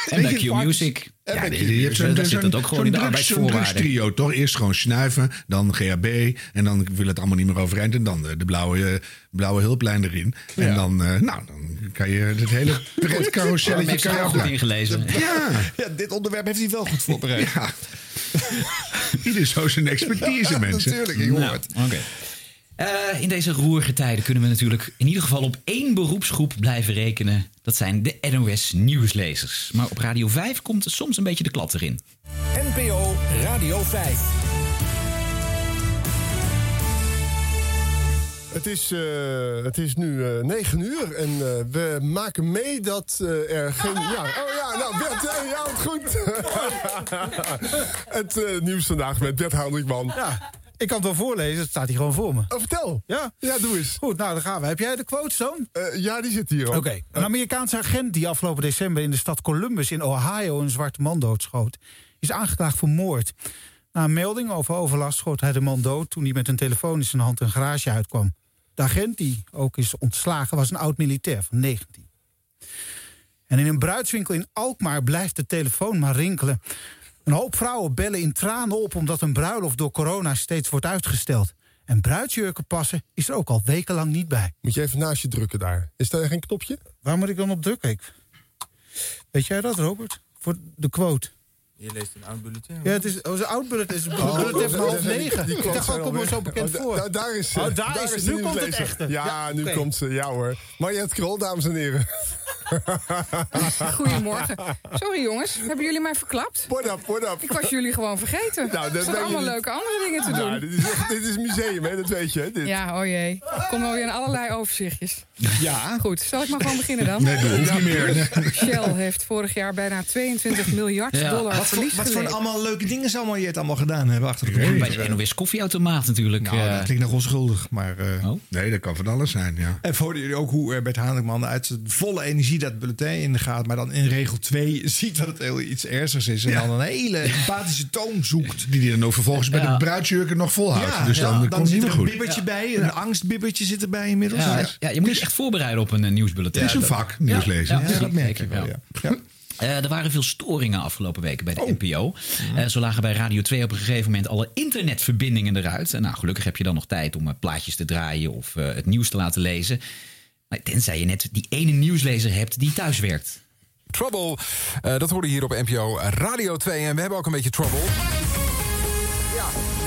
[SPEAKER 4] En bij Q-Music.
[SPEAKER 1] En
[SPEAKER 2] Ja, je hebt
[SPEAKER 4] daar zit het ook gewoon in de arbeidsvoorwaarden.
[SPEAKER 2] drugstrio, toch? Eerst gewoon snuiven, dan GHB. En dan wil het allemaal niet meer overeind. En dan de, de blauwe, eh, blauwe hulplijn erin. En
[SPEAKER 1] Ja.
[SPEAKER 2] dan, eh, nou, dan kan je het hele pretcarouselletje
[SPEAKER 4] heeft
[SPEAKER 2] kan je
[SPEAKER 4] goed ingelezen.
[SPEAKER 2] Ja.
[SPEAKER 1] Ja, dit onderwerp heeft hij wel goed voorbereid.
[SPEAKER 2] ja. Ieder zo zijn expertise,
[SPEAKER 1] Ja,
[SPEAKER 2] mensen.
[SPEAKER 1] natuurlijk, ik hoor
[SPEAKER 4] Nou,
[SPEAKER 1] het.
[SPEAKER 4] oké. Eh, in deze roerige tijden kunnen we natuurlijk in ieder geval op één beroepsgroep blijven rekenen. Dat zijn de NOS nieuwslezers. Maar op Radio 5 komt soms een beetje de klad erin.
[SPEAKER 40] NPO Radio 5.
[SPEAKER 6] Het is, eh, het is nu eh 9 uur en eh, we maken mee dat eh, er geen... Ja, oh ja, nou Bert, ja, goed. het nieuws vandaag met Bert Hendrikman.
[SPEAKER 41] Ja, ik kan het wel voorlezen, het staat hier gewoon voor me.
[SPEAKER 6] Oh, vertel.
[SPEAKER 41] Ja?
[SPEAKER 6] Ja, doe eens.
[SPEAKER 41] Goed, nou dan gaan we. Heb jij de quote, zoon?
[SPEAKER 6] Eh, ja, die zit hier ook.
[SPEAKER 41] Oké. Een Amerikaanse agent die afgelopen december in de stad Columbus in Ohio een zwarte man doodschoot, is aangeklaagd voor moord. Na een melding over overlast schoot hij de man dood toen hij met een telefoon in zijn hand een garage uitkwam. De agent, die ook is ontslagen, was een oud-militair van 19. En in een bruidswinkel in Alkmaar blijft de telefoon maar rinkelen. Een hoop vrouwen bellen in tranen op omdat een bruiloft door corona steeds wordt uitgesteld. En bruidsjurken passen is er ook al wekenlang niet bij.
[SPEAKER 6] Moet je even naast je drukken daar. Is daar geen knopje?
[SPEAKER 41] Waar moet ik dan op drukken? Ik... Weet jij dat, Robert? Voor de quote.
[SPEAKER 29] Je leest een oud bulletin.
[SPEAKER 41] Ja, het is oh, een oud bulletin. Het is een
[SPEAKER 6] Oh,
[SPEAKER 41] bulletin van
[SPEAKER 6] dat-
[SPEAKER 41] half negen.
[SPEAKER 6] die
[SPEAKER 41] Ik dacht, ook zo bekend
[SPEAKER 6] Oh,
[SPEAKER 41] voor.
[SPEAKER 6] da- daar is ze.
[SPEAKER 41] Oh, daar, is
[SPEAKER 6] is
[SPEAKER 41] Nu komt het echte.
[SPEAKER 6] Ja, nu komt ze. Ja hoor. Mariette Krol, dames en heren.
[SPEAKER 42] Goedemorgen. Sorry jongens, hebben jullie mij verklapt?
[SPEAKER 6] What up, what up?
[SPEAKER 42] Ik was jullie gewoon vergeten.
[SPEAKER 6] Nou,
[SPEAKER 42] er
[SPEAKER 6] dat
[SPEAKER 42] zijn
[SPEAKER 6] ben je
[SPEAKER 42] allemaal
[SPEAKER 6] niet.
[SPEAKER 42] leuke andere dingen te doen.
[SPEAKER 6] Ja, dit, is echt, dit is een museum, hè? dat weet je. Hè? Dit.
[SPEAKER 42] Ja, oh jee. Er komen alweer in allerlei overzichtjes.
[SPEAKER 1] Ja.
[SPEAKER 42] Goed, zal ik maar gewoon beginnen dan?
[SPEAKER 2] Nee, dat hoeft niet meer.
[SPEAKER 42] Shell heeft vorig jaar bijna 22 miljard
[SPEAKER 4] Ja.
[SPEAKER 42] dollar
[SPEAKER 1] Wat voor,
[SPEAKER 42] verlies
[SPEAKER 1] wat voor allemaal leuke dingen zou je het allemaal gedaan hebben achter de computer?
[SPEAKER 4] Bij de NOS koffieautomaat natuurlijk.
[SPEAKER 1] Nou,
[SPEAKER 4] eh.
[SPEAKER 1] dat klinkt nog onschuldig, maar... eh,
[SPEAKER 2] Nee, dat kan van alles zijn, ja.
[SPEAKER 1] En vonden jullie ook hoe eh, Bert Hanenkman uit zijn volle energie dat bulletin ingaat, maar dan in regel 2 ziet dat het heel iets ernstigs is en dan een hele empathische toon zoekt.
[SPEAKER 2] Die die dan ook vervolgens bij
[SPEAKER 1] Ja.
[SPEAKER 2] de bruidsjurken nog volhoudt. dus dan,
[SPEAKER 1] ja,
[SPEAKER 2] komt
[SPEAKER 1] zit
[SPEAKER 2] niet
[SPEAKER 1] er
[SPEAKER 2] meer
[SPEAKER 1] een
[SPEAKER 2] goed.
[SPEAKER 1] bibbertje bij,
[SPEAKER 2] Ja.
[SPEAKER 1] een angstbibbertje zit erbij inmiddels.
[SPEAKER 4] Ja,
[SPEAKER 1] Ja.
[SPEAKER 4] ja, je moet je echt voorbereiden op een eh, nieuwsbulletin.
[SPEAKER 2] Het is een vak, nieuwslezen.
[SPEAKER 4] Ja,
[SPEAKER 2] Ja, dat merk je wel, ja.
[SPEAKER 4] Eh, er waren veel storingen afgelopen weken bij de
[SPEAKER 2] Oh.
[SPEAKER 4] NPO.
[SPEAKER 2] Mhm.
[SPEAKER 4] Eh, zo lagen bij Radio 2 op een gegeven moment alle internetverbindingen eruit. En nou, gelukkig heb je dan nog tijd om eh, plaatjes te draaien of eh, het nieuws te laten lezen. Tenzij je net die ene nieuwslezer hebt die thuis werkt.
[SPEAKER 8] Trouble, eh, dat hoorde je hier op NPO Radio 2. En we hebben ook een beetje trouble.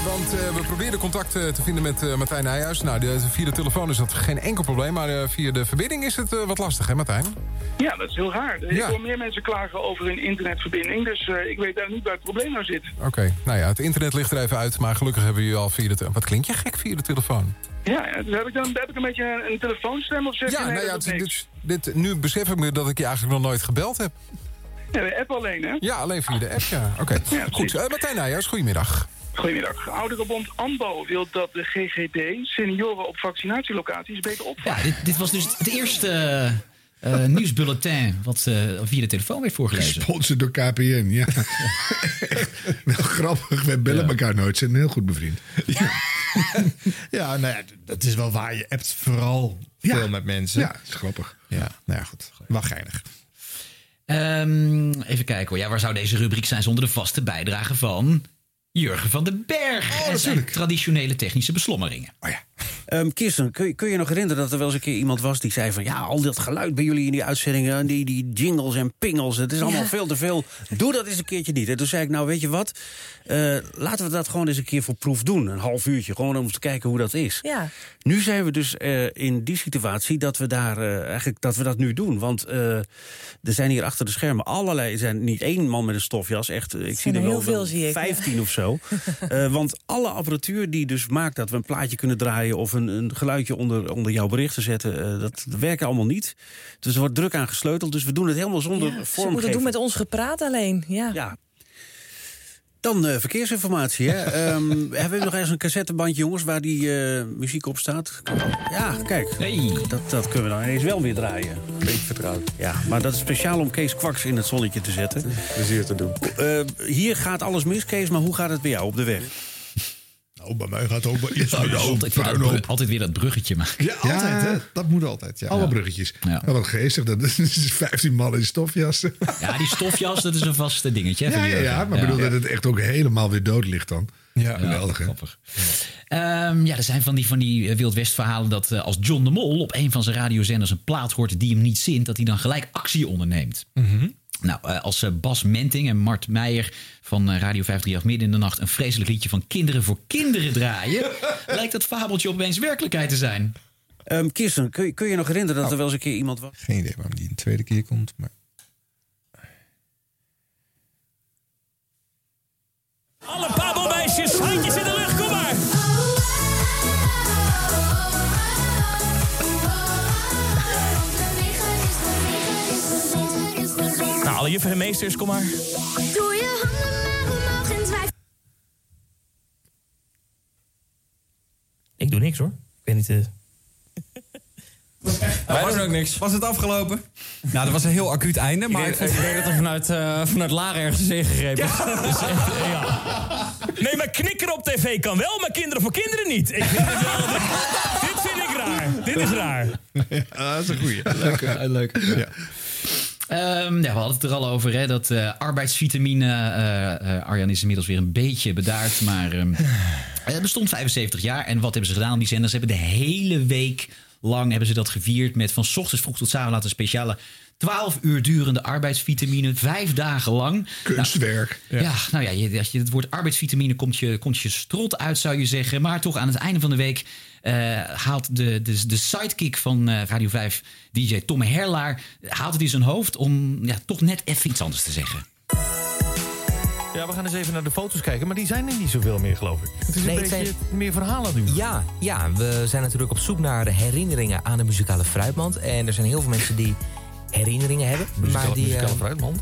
[SPEAKER 8] Want eh, we probeerden contact eh, te vinden met eh, Martijn Nijhuis. Nou, de, via de telefoon is dat geen enkel probleem. Maar via de verbinding is het wat lastig, hè Martijn?
[SPEAKER 43] Ja, dat is heel raar. Ik
[SPEAKER 8] Ja.
[SPEAKER 43] hoor meer mensen klagen over hun internetverbinding. Dus ik weet daar niet waar het probleem nou zit.
[SPEAKER 8] Oké, nou ja, het internet ligt er even uit. Maar gelukkig hebben we je al via de... Wat klink je gek via de telefoon?
[SPEAKER 43] Ja, dus heb ik dan heb ik een beetje een, een telefoonstem of zeg
[SPEAKER 8] Ja,
[SPEAKER 43] nee,
[SPEAKER 8] nou ja, dit, dit, nu besef ik me dat ik je eigenlijk nog nooit gebeld heb.
[SPEAKER 43] Ja, de app alleen, hè?
[SPEAKER 8] Ja, alleen via de app, ja. Oké,
[SPEAKER 43] Ja,
[SPEAKER 8] goed. Martijn Nijhuis, goedemiddag.
[SPEAKER 43] Goedemiddag. Ouderenbond AMBO wil dat de GGD senioren op vaccinatielocaties beter opvangt.
[SPEAKER 4] Ja, dit, dit was dus het eerste eh, eh, nieuwsbulletin wat eh, via de telefoon werd voorgelezen.
[SPEAKER 2] Gesponsord door KPN, ja. Wel grappig, we bellen elkaar nooit. Ze zijn heel goed bevriend.
[SPEAKER 1] Ja, nou ja, dat is wel waar. Je appt vooral veel met mensen.
[SPEAKER 2] Ja, dat is grappig.
[SPEAKER 1] Ja, nou ja, goed. Wel geinig.
[SPEAKER 4] Ehm, even kijken hoor. Ja, waar zou deze rubriek zijn zonder de vaste bijdrage van Jurgen van den Berg en zijn traditionele technische beslommeringen?
[SPEAKER 44] Oh ja. Ehm, Kirsten, kun je, kun je nog herinneren dat er wel eens een keer iemand was die zei van... ja, al dat geluid bij jullie in die uitzendingen, en die, die jingles en pingels... het is allemaal
[SPEAKER 45] Ja.
[SPEAKER 44] veel te veel. Doe dat eens een keertje niet. En toen zei ik, nou weet je wat, Eh, laten we dat gewoon eens een keer voor proef doen. Een half uurtje, gewoon om te kijken hoe dat is.
[SPEAKER 45] Ja.
[SPEAKER 44] Nu zijn we dus eh, in die situatie dat we, daar, eh, eigenlijk, dat we dat nu doen. Want er zijn hier achter de schermen allerlei... er zijn niet één man met een stofjas, echt, ik zie er wel,
[SPEAKER 45] heel veel,
[SPEAKER 44] wel
[SPEAKER 45] zie ik, ja.
[SPEAKER 44] 15 of zo. Want alle apparatuur die dus maakt dat we een plaatje kunnen draaien... of een, een geluidje onder, onder jouw berichten zetten, eh, dat, werkt allemaal niet. Dus er wordt druk aan gesleuteld, dus we doen het helemaal zonder
[SPEAKER 45] Ja, ze moeten
[SPEAKER 44] vormgeving.
[SPEAKER 45] doen met ons gepraat alleen. Ja.
[SPEAKER 44] Ja. Dan eh, verkeersinformatie. Hè. Ehm, hebben we nog eens een cassettebandje, jongens, waar die eh, muziek op staat? Ja, kijk. Dat, dat kunnen we dan ineens wel weer draaien. Beetje vertrouwd. Ja, maar dat is speciaal om Kees Kwaks in het zonnetje te zetten. Plezier te doen. hier gaat alles mis, Kees, maar hoe gaat het bij jou op de weg?
[SPEAKER 1] Nou, bij mij gaat het ook bij iets
[SPEAKER 4] Ja, altijd, weer dat brug- altijd weer dat bruggetje maken.
[SPEAKER 1] Ja, altijd, hè? Dat moet altijd, ja.
[SPEAKER 2] Alle bruggetjes. Ja. wat geestig. Dat is 15 man in stofjassen.
[SPEAKER 4] Ja, die stofjas, dat is een vast dingetje. hè,
[SPEAKER 2] Ja, ja, ja, maar ik bedoel dat het echt ook helemaal weer dood ligt dan.
[SPEAKER 1] Ja,
[SPEAKER 2] geweldig hè?
[SPEAKER 4] Ehm, ja, er zijn van die, van die eh, Wild West verhalen dat eh, als John de Mol op een van zijn radiozenders een plaat hoort die hem niet zint, dat hij dan gelijk actie onderneemt. Nou, eh, als eh, Bas Menting en Mart Meijer van eh, Radio 538 midden in de nacht een vreselijk liedje van Kinderen voor Kinderen draaien, lijkt dat fabeltje opeens werkelijkheid te zijn.
[SPEAKER 44] Ehm Kirsten, kun je, kun je nog herinneren dat er wel eens een keer iemand was?
[SPEAKER 34] Geen idee waarom die een tweede keer komt, maar...
[SPEAKER 26] Alle pabelmeisjes, handjes in de lucht, alle juffen en meesters, kom maar.
[SPEAKER 46] Doe je handen maar omhoog en zwijg.
[SPEAKER 26] Ik doe niks hoor. Ik weet niet... eh,
[SPEAKER 47] Wij doen ook niks. Was het afgelopen? Nou, dat was een heel acuut einde, maar...
[SPEAKER 26] Ik denk, ik denk dat er vanuit, eh vanuit Lara ergens is ingegrepen. Dus echt, eh, ja. Nee, maar knikker op tv kan wel, maar kinderen voor kinderen niet. Ik vind het wel... dit vind ik raar. Dit is raar.
[SPEAKER 1] Ja, dat is een goeie.
[SPEAKER 4] Leuk, leuk. Ja. Ehm, ja, we hadden het er al over, hè, dat eh, arbeidsvitamine. eh, eh, Arjan is inmiddels weer een beetje bedaard, maar ehm, het bestond 75 jaar. En wat hebben ze gedaan? Die zenders hebben de hele week lang hebben ze dat gevierd met van ochtends vroeg tot 's avonds laat een speciale 12 uur durende arbeidsvitamine, vijf dagen lang.
[SPEAKER 2] Kunstwerk.
[SPEAKER 4] Nou, ja. nou ja, je, als je het woord arbeidsvitamine komt je, komt je strot uit, zou je zeggen. Maar toch aan het einde van de week haalt de, de, de sidekick van eh, Radio 5, DJ Tom Herlaar, haalt het in zijn hoofd om ja, toch net even iets anders te zeggen.
[SPEAKER 48] Ja, we gaan eens even naar de foto's kijken, maar die zijn er niet zoveel meer, geloof ik. Het is een
[SPEAKER 49] Nee,
[SPEAKER 48] beetje
[SPEAKER 49] zijn-
[SPEAKER 48] meer verhalen nu.
[SPEAKER 49] Ja, ja, we zijn natuurlijk op zoek naar de herinneringen aan de muzikale fruitmand. En er zijn heel veel mensen die herinneringen hebben.
[SPEAKER 48] Muzikale,
[SPEAKER 49] maar die,
[SPEAKER 48] muzikale
[SPEAKER 49] eh,
[SPEAKER 48] fruitmand?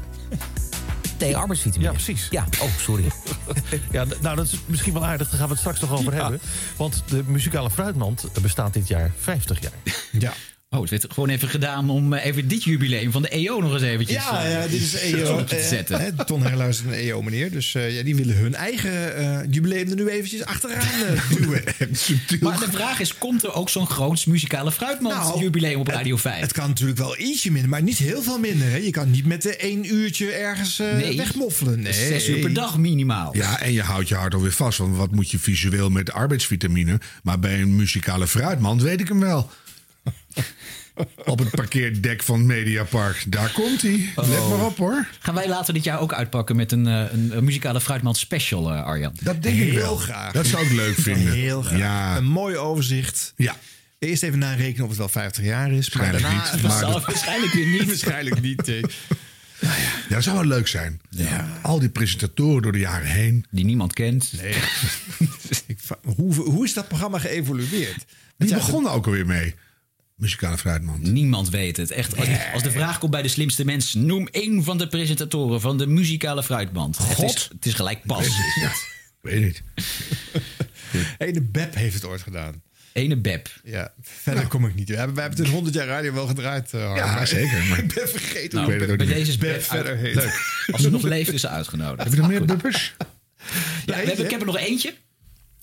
[SPEAKER 49] Nee, arbeidsvitamine.
[SPEAKER 48] Ja, precies.
[SPEAKER 49] Ja, oh, sorry.
[SPEAKER 48] ja, nou, dat is misschien wel aardig. Daar gaan we het straks nog over hebben. Want de muzikale fruitmand bestaat dit jaar 50 jaar.
[SPEAKER 1] Ja.
[SPEAKER 4] Oh, het werd gewoon even gedaan om eh, even dit jubileum van de EO nog eens eventjes
[SPEAKER 1] Ja,
[SPEAKER 4] eh,
[SPEAKER 1] ja, dit is EO.
[SPEAKER 4] op te
[SPEAKER 1] eh,
[SPEAKER 4] zetten.
[SPEAKER 1] hè, Ton Herluis is een EO, meneer. Dus eh, ja, die willen hun eigen eh, jubileum er nu eventjes achteraan eh, duwen.
[SPEAKER 4] Maar de vraag is, komt er ook zo'n groots muzikale fruitmand
[SPEAKER 1] Nou,
[SPEAKER 4] jubileum op Radio 5?
[SPEAKER 1] Het kan natuurlijk wel ietsje minder, maar niet heel veel minder. Hè? Je kan niet met de één uurtje ergens eh,
[SPEAKER 4] Nee.
[SPEAKER 1] wegmoffelen. Nee.
[SPEAKER 4] Zes uur per dag minimaal.
[SPEAKER 2] Ja, en je houdt je hart alweer vast. Want wat moet je visueel met arbeidsvitamine? Maar bij een muzikale fruitmand weet ik hem wel. op het parkeerdek van Mediapark. Daar komt hij. Let maar op hoor.
[SPEAKER 4] Gaan wij later dit jaar ook uitpakken met een, eh, een, een muzikale fruitmand special, eh, Arjan?
[SPEAKER 2] Dat denk ik wel.
[SPEAKER 1] graag.
[SPEAKER 2] Dat zou ik leuk vinden.
[SPEAKER 1] Heel graag.
[SPEAKER 2] Ja.
[SPEAKER 1] Een mooi overzicht.
[SPEAKER 2] Ja.
[SPEAKER 1] Eerst even narekenen of het wel 50 jaar is. Maar
[SPEAKER 2] Waarschijnlijk
[SPEAKER 1] daarna,
[SPEAKER 2] niet, maar dat-
[SPEAKER 4] Waarschijnlijk weer niet.
[SPEAKER 1] Waarschijnlijk niet. eh.
[SPEAKER 2] Ja, dat zou wel leuk zijn. Al die presentatoren door de jaren heen.
[SPEAKER 4] Die niemand kent.
[SPEAKER 1] Nee. Hoe, hoe is dat programma geëvolueerd?
[SPEAKER 2] Die begonnen ook alweer mee. Muzikale fruitmand.
[SPEAKER 4] Niemand weet het. Echt, als, als de vraag komt bij de slimste mensen... noem één van de presentatoren van de muzikale fruitmand. Het is, het is gelijk pas.
[SPEAKER 2] Ja, weet niet.
[SPEAKER 1] Ene Beb heeft het ooit gedaan.
[SPEAKER 4] Ene Beb.
[SPEAKER 1] Ja, verder kom ik niet. We hebben, we hebben het in 100 jaar radio wel gedraaid. eh.
[SPEAKER 2] Ja,
[SPEAKER 1] Maar-
[SPEAKER 2] zeker, maar-
[SPEAKER 1] ik ben vergeten
[SPEAKER 4] Nou,
[SPEAKER 1] hoe.
[SPEAKER 4] Bij deze is
[SPEAKER 1] Beb
[SPEAKER 4] Beb
[SPEAKER 1] verder
[SPEAKER 4] uit-
[SPEAKER 1] heet.
[SPEAKER 4] Leuk. Als ze nog leeft is ze uitgenodigd.
[SPEAKER 2] Heb je nog meer buppers?
[SPEAKER 4] Ja, we hebben, ik heb er nog eentje.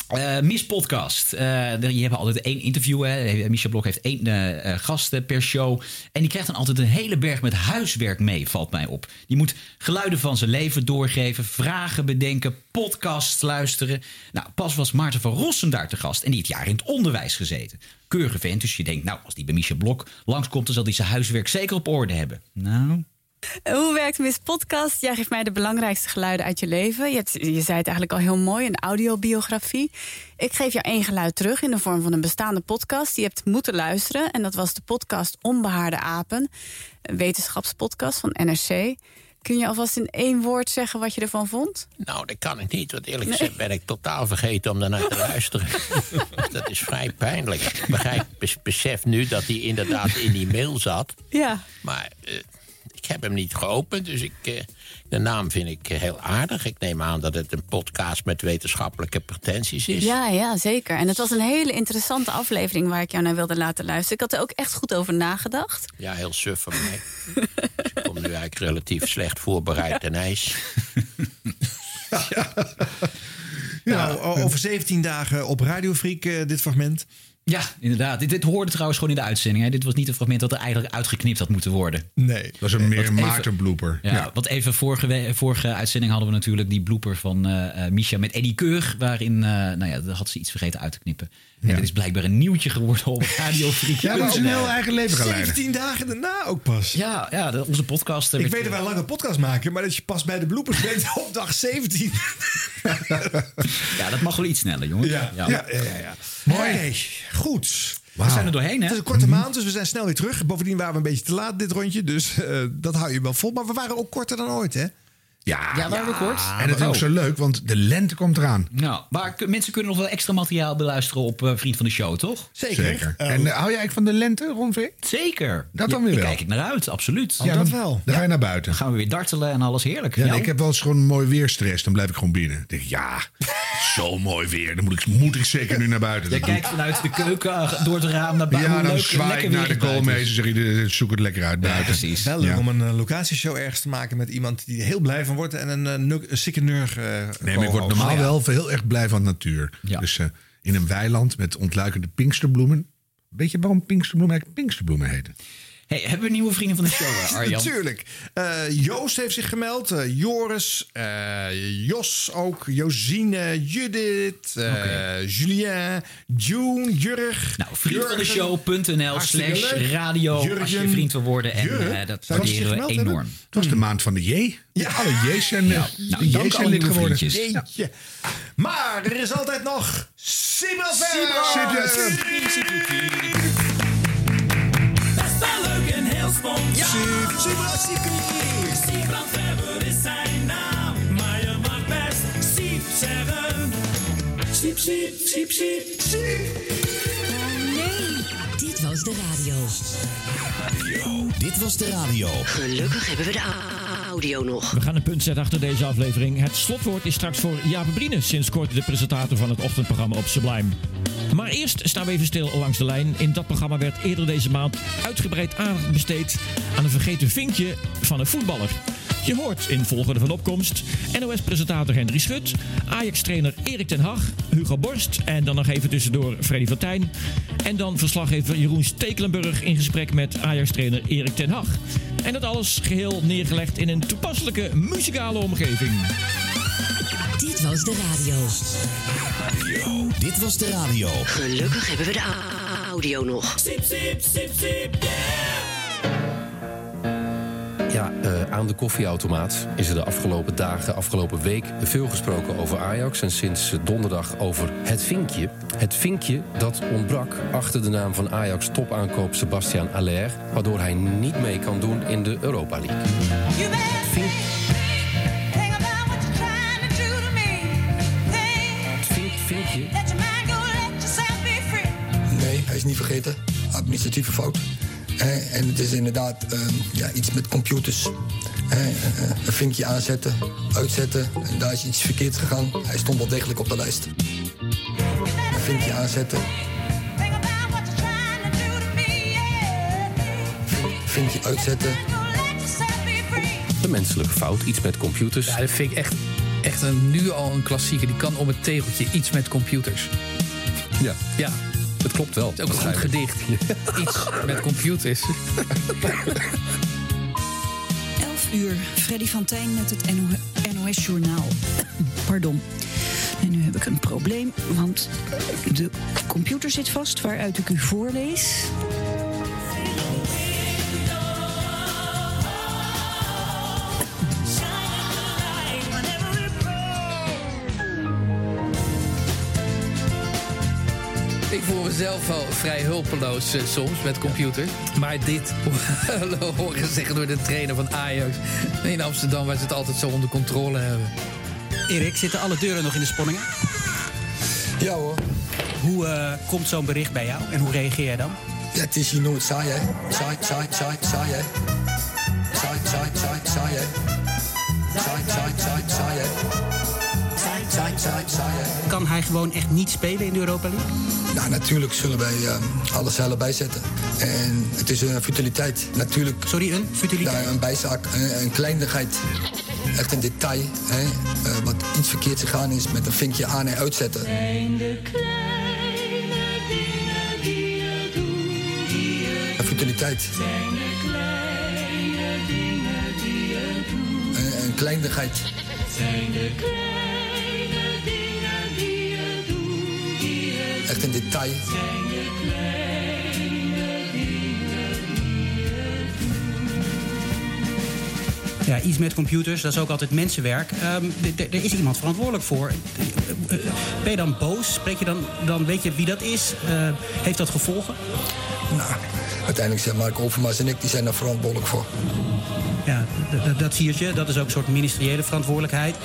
[SPEAKER 4] Eh, Miss Podcast. Eh, je hebt altijd één interview. Hè. Michel Blok heeft één eh, eh, gast eh, per show. En die krijgt dan altijd een hele berg met huiswerk mee, valt mij op. Die moet geluiden van zijn leven doorgeven, vragen bedenken, podcasts luisteren. Nou, pas was Maarten van Rossum daar te gast. En die heeft jaren in het onderwijs gezeten. Keurige vent, dus je denkt, nou, als die bij Michel Blok langskomt... dan zal hij zijn huiswerk zeker op orde hebben. Nou...
[SPEAKER 50] Hoe werkt Miss Podcast? Jij geeft mij de belangrijkste geluiden uit je leven. Je, hebt, je zei het eigenlijk al heel mooi, een audiobiografie. Ik geef jou één geluid terug in de vorm van een bestaande podcast. Die je hebt moeten luisteren. En dat was de podcast Onbehaarde Apen. Een wetenschapspodcast van NRC. Kun je alvast in één woord zeggen wat je ervan vond?
[SPEAKER 51] Nou, dat kan ik niet, want eerlijk gezegd ben ik totaal vergeten om daarnaar te luisteren. dat is vrij pijnlijk. Ik begrijp, bes- besef nu dat hij inderdaad in die mail zat.
[SPEAKER 50] Ja.
[SPEAKER 51] Maar eh, ik heb hem niet geopend, dus ik, eh, de naam vind ik eh, heel aardig. Ik neem aan dat het een podcast met wetenschappelijke pretenties is.
[SPEAKER 50] Ja, ja, zeker. En het was een hele interessante aflevering waar ik jou naar wilde laten luisteren. Ik had er ook echt goed over nagedacht.
[SPEAKER 51] Ja, heel suf van mij. Dus ik kom nu eigenlijk relatief slecht voorbereid ten ijs.
[SPEAKER 1] Nou, o- over 17 dagen op Radio Freak, eh, dit fragment.
[SPEAKER 4] Ja, inderdaad. Dit, dit hoorde trouwens gewoon in de uitzending. Hè. Dit was niet een fragment dat er eigenlijk uitgeknipt had moeten worden.
[SPEAKER 1] Nee.
[SPEAKER 2] Dat was een meer
[SPEAKER 4] Wat even-
[SPEAKER 2] Maarten blooper.
[SPEAKER 4] Ja,
[SPEAKER 2] Ja.
[SPEAKER 4] Want even vorige, vorige uitzending hadden we natuurlijk die blooper van eh eh, Misha met Eddie Keur. Waarin, eh, nou ja, daar had ze iets vergeten uit te knippen. En dit is blijkbaar een nieuwtje geworden op Radio Freak.
[SPEAKER 1] Ja, maar een heel eigen leven gaan leiden. 17 dagen daarna ook pas.
[SPEAKER 4] Ja, ja de- onze podcast. eh,
[SPEAKER 1] Ik weet dat wij lange podcast maken, maar dat je pas bij de bloopers bent op dag 17.
[SPEAKER 4] Ja, dat mag wel iets sneller, jongens.
[SPEAKER 1] Ja, ja, ja. ja, ja.
[SPEAKER 4] Mooi.
[SPEAKER 1] Oké, goed.
[SPEAKER 4] We zijn er doorheen, hè?
[SPEAKER 1] Het is een korte maand, dus we zijn snel weer terug. Bovendien waren we een beetje te laat dit rondje, dus eh, dat hou je wel vol. Maar we waren ook korter dan ooit, hè?
[SPEAKER 2] Ja,
[SPEAKER 4] Ja, waren we kort?
[SPEAKER 2] En dat is ook zo leuk, want de lente komt eraan.
[SPEAKER 4] Nou, maar mensen kunnen nog wel extra materiaal beluisteren op eh, Vriend van de Show, toch?
[SPEAKER 2] Zeker. en eh, hou jij eigenlijk van de lente, Ron?
[SPEAKER 4] Zeker.
[SPEAKER 2] Dat dan
[SPEAKER 4] Ja,
[SPEAKER 2] weer
[SPEAKER 4] daar
[SPEAKER 2] wel.
[SPEAKER 4] kijk ik naar uit, absoluut.
[SPEAKER 2] Ja, dat wel. Dan ga je naar buiten.
[SPEAKER 4] Dan gaan we weer dartelen en alles heerlijk.
[SPEAKER 2] Ja,
[SPEAKER 4] Jan?
[SPEAKER 2] ik heb wel eens gewoon mooi weerstress. Dan blijf ik gewoon binnen. Dan denk ik, ja, zo mooi weer. Dan moet ik, moet ik zeker nu naar buiten.
[SPEAKER 4] Jij
[SPEAKER 2] doe
[SPEAKER 4] kijkt vanuit de keuken eh, door het raam naar buiten.
[SPEAKER 2] Ja,
[SPEAKER 4] Hoe
[SPEAKER 2] dan
[SPEAKER 4] leuk,
[SPEAKER 2] zwaai
[SPEAKER 4] lekker
[SPEAKER 2] ik naar
[SPEAKER 4] weer
[SPEAKER 2] de
[SPEAKER 4] het buiten
[SPEAKER 2] koolmeester. Zeg je, eh, zoek het lekker uit buiten.
[SPEAKER 4] precies.
[SPEAKER 1] Wel leuk
[SPEAKER 2] Ja.
[SPEAKER 1] om een eh, locatieshow ergens te maken met iemand die er heel blij van wordt en een, eh, nuk- een sikke nurg. eh,
[SPEAKER 2] Nee, maar ik word normaal wel heel erg blij van natuur. Dus eh, in een weiland met ontluikende pinksterbloemen. Weet je waarom pinksterbloemen eigenlijk pinksterbloemen heten?
[SPEAKER 4] Hey, hebben we nieuwe vrienden van de show, eh, Arjan?
[SPEAKER 1] Natuurlijk. Eh, Joost heeft zich gemeld. eh, Joris. Jos ook. Josine. Judith. Julien. June. Jurg.
[SPEAKER 4] Nou, vriendvandeshow.nl slash radio als je vriend wil worden. En dat waarderen we
[SPEAKER 1] hebben?
[SPEAKER 4] enorm.
[SPEAKER 2] Het was de maand van de J. Ja. Alle J's zijn, eh,
[SPEAKER 4] nou,
[SPEAKER 2] J's zijn lid geworden. Ja.
[SPEAKER 1] Maar er is altijd nog. Sibel
[SPEAKER 52] Best wel spontaan.
[SPEAKER 1] Ja, Sibel
[SPEAKER 52] Siebrand Weber is zijn naam. Maar je mag best Siep zeggen. Siep, siep, siep, siep, siep.
[SPEAKER 53] Nee, dit was de radio.
[SPEAKER 40] Dit was de radio.
[SPEAKER 53] Gelukkig hebben we de audio nog.
[SPEAKER 26] We gaan een punt zetten achter deze aflevering. Het slotwoord is straks voor Jaap Brine, sinds kort de presentator van het ochtendprogramma op Sublime. Maar eerst staan we even stil langs de lijn. In dat programma werd eerder deze maand uitgebreid aandacht besteed aan een vergeten vinkje van een voetballer. Je hoort in volgorde van opkomst NOS-presentator Henry Schut, Ajax-trainer Erik ten Hag, Hugo Borst en dan nog even tussendoor Freddy van Tijn. En dan verslaggever Jeroen Stekelenburg in gesprek met Ajax-trainer Erik ten Hag. En dat alles geheel neergelegd in een toepasselijke muzikale omgeving.
[SPEAKER 53] Dit was de radio.
[SPEAKER 40] Dit was de radio.
[SPEAKER 53] Gelukkig hebben we de audio nog.
[SPEAKER 52] Siep, siep, siep,
[SPEAKER 54] Ja, eh, aan de koffieautomaat is er de afgelopen dagen, afgelopen week... veel gesproken over Ajax en sinds donderdag over het vinkje. Het vinkje dat ontbrak achter de naam van Ajax topaankoop Sebastian Aller... waardoor hij niet mee kan doen in de Europa League. Vink- vink- vinkje
[SPEAKER 55] Nee, hij is niet vergeten. Administratieve fout. En het is inderdaad ehm, ja, iets met computers. Eh, een vinkje aanzetten, uitzetten. En daar is iets verkeerd gegaan. Hij stond wel degelijk op de lijst. Een vinkje aanzetten. Vinkje uitzetten.
[SPEAKER 54] Een menselijke fout, iets met computers.
[SPEAKER 51] Ja, dat vind ik echt,
[SPEAKER 11] echt een, nu al een klassieker. Die kan op het tegeltje iets met computers.
[SPEAKER 56] Ja.
[SPEAKER 11] Ja.
[SPEAKER 56] Het klopt wel.
[SPEAKER 11] Het is ook een goed gedicht. Iets met computers.
[SPEAKER 57] 11 uur. Freddy van Tijn met het NOS Journaal. Pardon. En nu heb ik een probleem, want de computer zit vast waaruit ik u voorlees.
[SPEAKER 11] Mezelf wel vrij hulpeloos eh, soms met computers. Maar dit horen zeggen door de trainer van Ajax in Amsterdam... waar ze het altijd zo onder controle hebben.
[SPEAKER 52] Erik, zitten alle deuren nog in de sponningen?
[SPEAKER 55] Ja hoor.
[SPEAKER 52] Hoe eh, komt zo'n bericht bij jou en hoe reageer jij dan?
[SPEAKER 55] Ja, het is hier nooit saai, hè? Saai, saai, saai, saai, hè? Saai, saai, saai, saai, hè? Saai, saai, saai, saai, hè?
[SPEAKER 52] Kan hij gewoon echt niet spelen in de Europa League?
[SPEAKER 55] Nou, natuurlijk zullen wij eh, alle zeilen bijzetten. En het is een futiliteit. Natuurlijk.
[SPEAKER 52] Sorry, een futiliteit?
[SPEAKER 55] Een bijzaak, een, een kleinigheid. Echt een detail. Hè? eh, wat iets verkeerd gegaan is met een vinkje aan en uitzetten. Een futiliteit. Een, een kleinigheid. Echt een detail.
[SPEAKER 52] Ja, iets met computers, dat is ook altijd mensenwerk. Ehm, er is iemand verantwoordelijk voor. Eh, Ben je dan boos? Spreek je dan, dan weet je wie dat is? Eh, heeft dat gevolgen?
[SPEAKER 55] Nou, uiteindelijk zijn Mark Overmars en ik die zijn daar verantwoordelijk voor.
[SPEAKER 52] Ja, d- d- dat zie je. Dat is ook een soort ministeriële verantwoordelijkheid.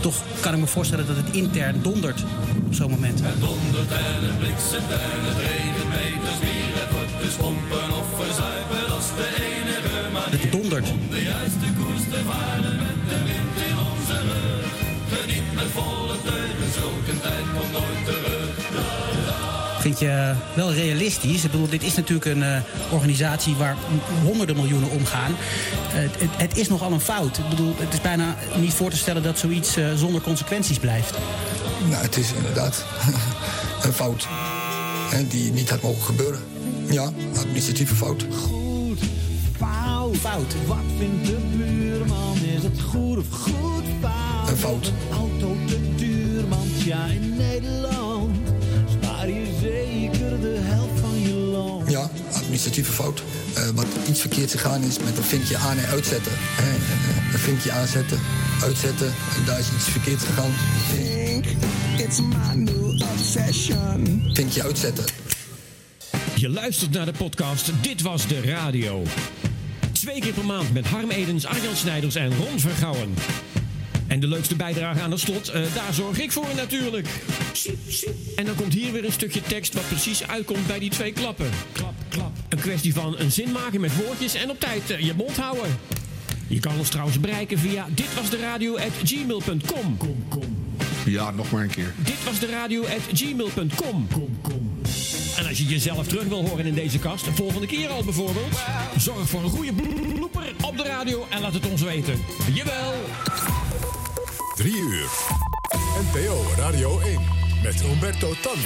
[SPEAKER 52] Toch kan ik me voorstellen dat het intern dondert op zo'n moment.
[SPEAKER 58] Het dondert en het bliksemt en het regent meters bier. Het wordt dus pompen of verzuipen, dat is de enige manier.
[SPEAKER 52] Het dondert.
[SPEAKER 58] Om de juiste koers te varen met de wind in onze rug. Geniet met volle teugen, zulke tijd komt nooit terug.
[SPEAKER 52] Vind je wel realistisch? Ik bedoel, dit is natuurlijk een eh, organisatie waar honderden miljoenen omgaan. Eh, het, het is nogal een fout. Ik bedoel, het is bijna niet voor te stellen dat zoiets eh, zonder consequenties blijft.
[SPEAKER 55] Nou, het is inderdaad een fout. Hè, die niet had mogen gebeuren. Ja, administratieve fout.
[SPEAKER 58] Goed, fout.
[SPEAKER 52] Fout.
[SPEAKER 58] Wat vindt de buurman? Is het goed of goed fout?
[SPEAKER 55] Een fout.
[SPEAKER 58] Een auto te duur, want ja, in Nederland
[SPEAKER 55] administratieve fout. Eh, wat iets verkeerd gegaan is met een vinkje aan en uitzetten. Hè, eh, een vinkje aanzetten, uitzetten. En daar is iets verkeerd gegaan.
[SPEAKER 58] Think it's my new obsession.
[SPEAKER 55] Vinkje uitzetten.
[SPEAKER 26] Je luistert naar de podcast Dit Was De Radio. Twee keer per maand met Harm Edens, Arjan Snijders en Ron Vergouwen. En de leukste bijdrage aan het slot, eh, daar zorg ik voor natuurlijk. En dan komt hier weer een stukje tekst wat precies uitkomt bij die twee klappen. Klap, klap. Een kwestie van een zin maken met woordjes en op tijd eh, je mond houden. Je kan ons trouwens bereiken via ditwasderadio.gmail.com. Kom, kom.
[SPEAKER 2] Ja, nog maar een keer.
[SPEAKER 26] Dit was de radio at gmail.com. Kom, kom. En als je jezelf terug wil horen in deze kast, de volgende keer al bijvoorbeeld, zorg voor een goede blooper op de radio en laat het ons weten. Jawel!
[SPEAKER 8] Drie uur. NPO Radio 1. Met Umberto Tan.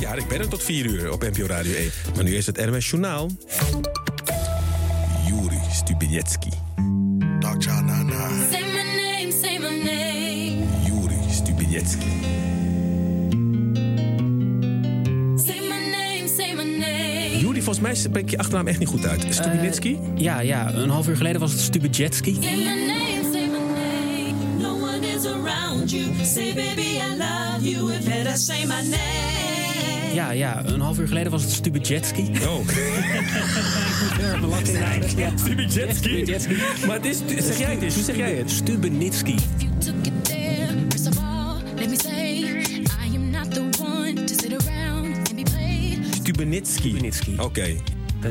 [SPEAKER 30] Ja, ik ben er tot 4 uur op NPO Radio 1. Maar nu is het NOS Journaal. Juri Stubinetski.
[SPEAKER 46] Say my name, say my name.
[SPEAKER 30] Juri Stubinetski.
[SPEAKER 46] Say my name, say my name.
[SPEAKER 30] Juri, volgens mij spreek je achternaam echt niet goed uit. Stubinetski?
[SPEAKER 52] ja, ja, een half uur geleden was het Stubinetski.
[SPEAKER 46] You. Say baby I love you. If better say my name.
[SPEAKER 52] Ja, ja, een half uur geleden was het Stubinetski.
[SPEAKER 30] Oh.
[SPEAKER 52] ik moet heel erg mijn lak inhouden. Ja.
[SPEAKER 30] Stubinetski? Maar het is, zeg jij het eens? Hoe zeg jij het?
[SPEAKER 52] Stubinetski.
[SPEAKER 46] Took it there. First of all, let me say I am not the one to sit around and be played.
[SPEAKER 30] Stubinetski. Oké.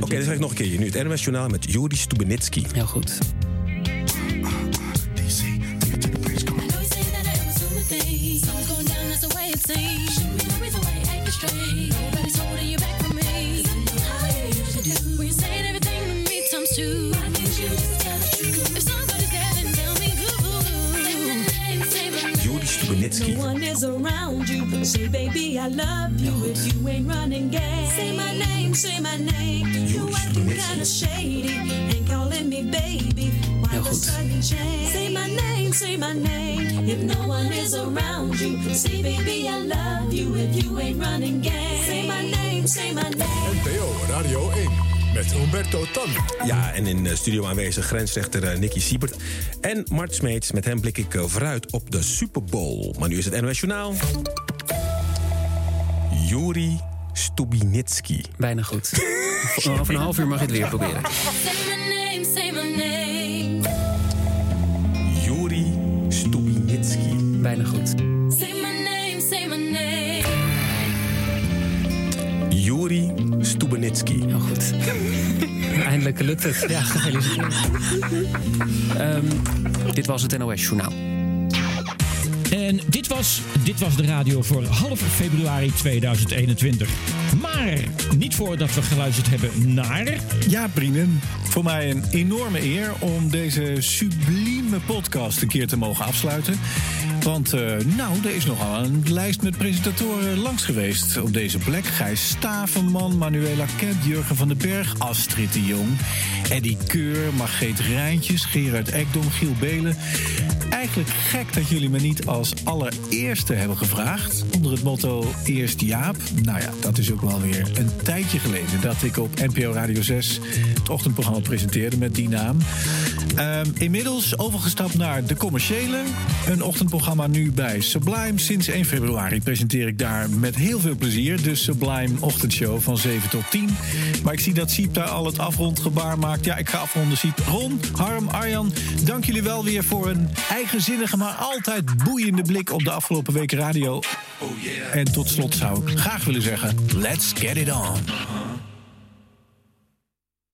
[SPEAKER 30] Oké, dan zeg ik nog een keer. Nu het NOS Journaal met Juri Stubinetski.
[SPEAKER 52] Heel goed.
[SPEAKER 19] Love you if you ain't running game. Say my name, say my name. You acting kinda shady. Ain't calling me baby. Why the sudden change? Say my name, say my name. If no one is around you. Say, baby, I love you if you ain't running game. Say my name, say my name.
[SPEAKER 8] NPO Radio 1 met Humberto Tan.
[SPEAKER 59] Ja, en in de studio aanwezig grensrechter eh, Nicky Siebert. En Mart Smeets. Met hem blik ik eh, vooruit op de Super Bowl. Maar nu is het NOS Journaal. Juri Stubinitski.
[SPEAKER 60] Bijna goed. Over een half uur mag je het weer proberen.
[SPEAKER 19] Say my name, say my name.
[SPEAKER 59] Juri Stubinitski.
[SPEAKER 60] Bijna goed.
[SPEAKER 19] Say my name, say my name.
[SPEAKER 59] Juri Stubinitski.
[SPEAKER 60] Heel goed. Eindelijk lukt het. Ja, gefeliciteerd. Ehm, dit was het NOS Journaal.
[SPEAKER 26] En dit was, dit was de radio voor half februari 2021. Maar niet voordat we geluisterd hebben naar...
[SPEAKER 61] Ja, vrienden. Voor mij een enorme eer om deze sublieme podcast een keer te mogen afsluiten. Want, eh, nou, er is nogal een lijst met presentatoren langs geweest op deze plek. Gijs Stavenman, Manuela Kent, Jurgen van den Berg, Astrid de Jong, Eddie Keur, Margreet Rijntjes, Gerard Ekdom, Giel Belen. Eigenlijk gek dat jullie me niet als allereerste hebben gevraagd. Onder het motto Eerst Jaap. Nou ja, dat is ook wel weer een tijdje geleden dat ik op NPO Radio 6 het ochtendprogramma presenteerde met die naam. Ehm, inmiddels overgestapt naar De Commerciële. Een ochtendprogramma nu bij Sublime. Sinds 1 februari presenteer ik daar met heel veel plezier de Sublime Ochtendshow van 7 tot 10. Maar ik zie dat Siep daar al het afrondgebaar maakt. Ja, ik ga afronden, Siep. Ron, Harm, Arjan, dank jullie wel weer voor een eigenzinnige, maar altijd boeiende blik op de afgelopen week radio. En tot slot zou ik graag willen zeggen: let's get it on.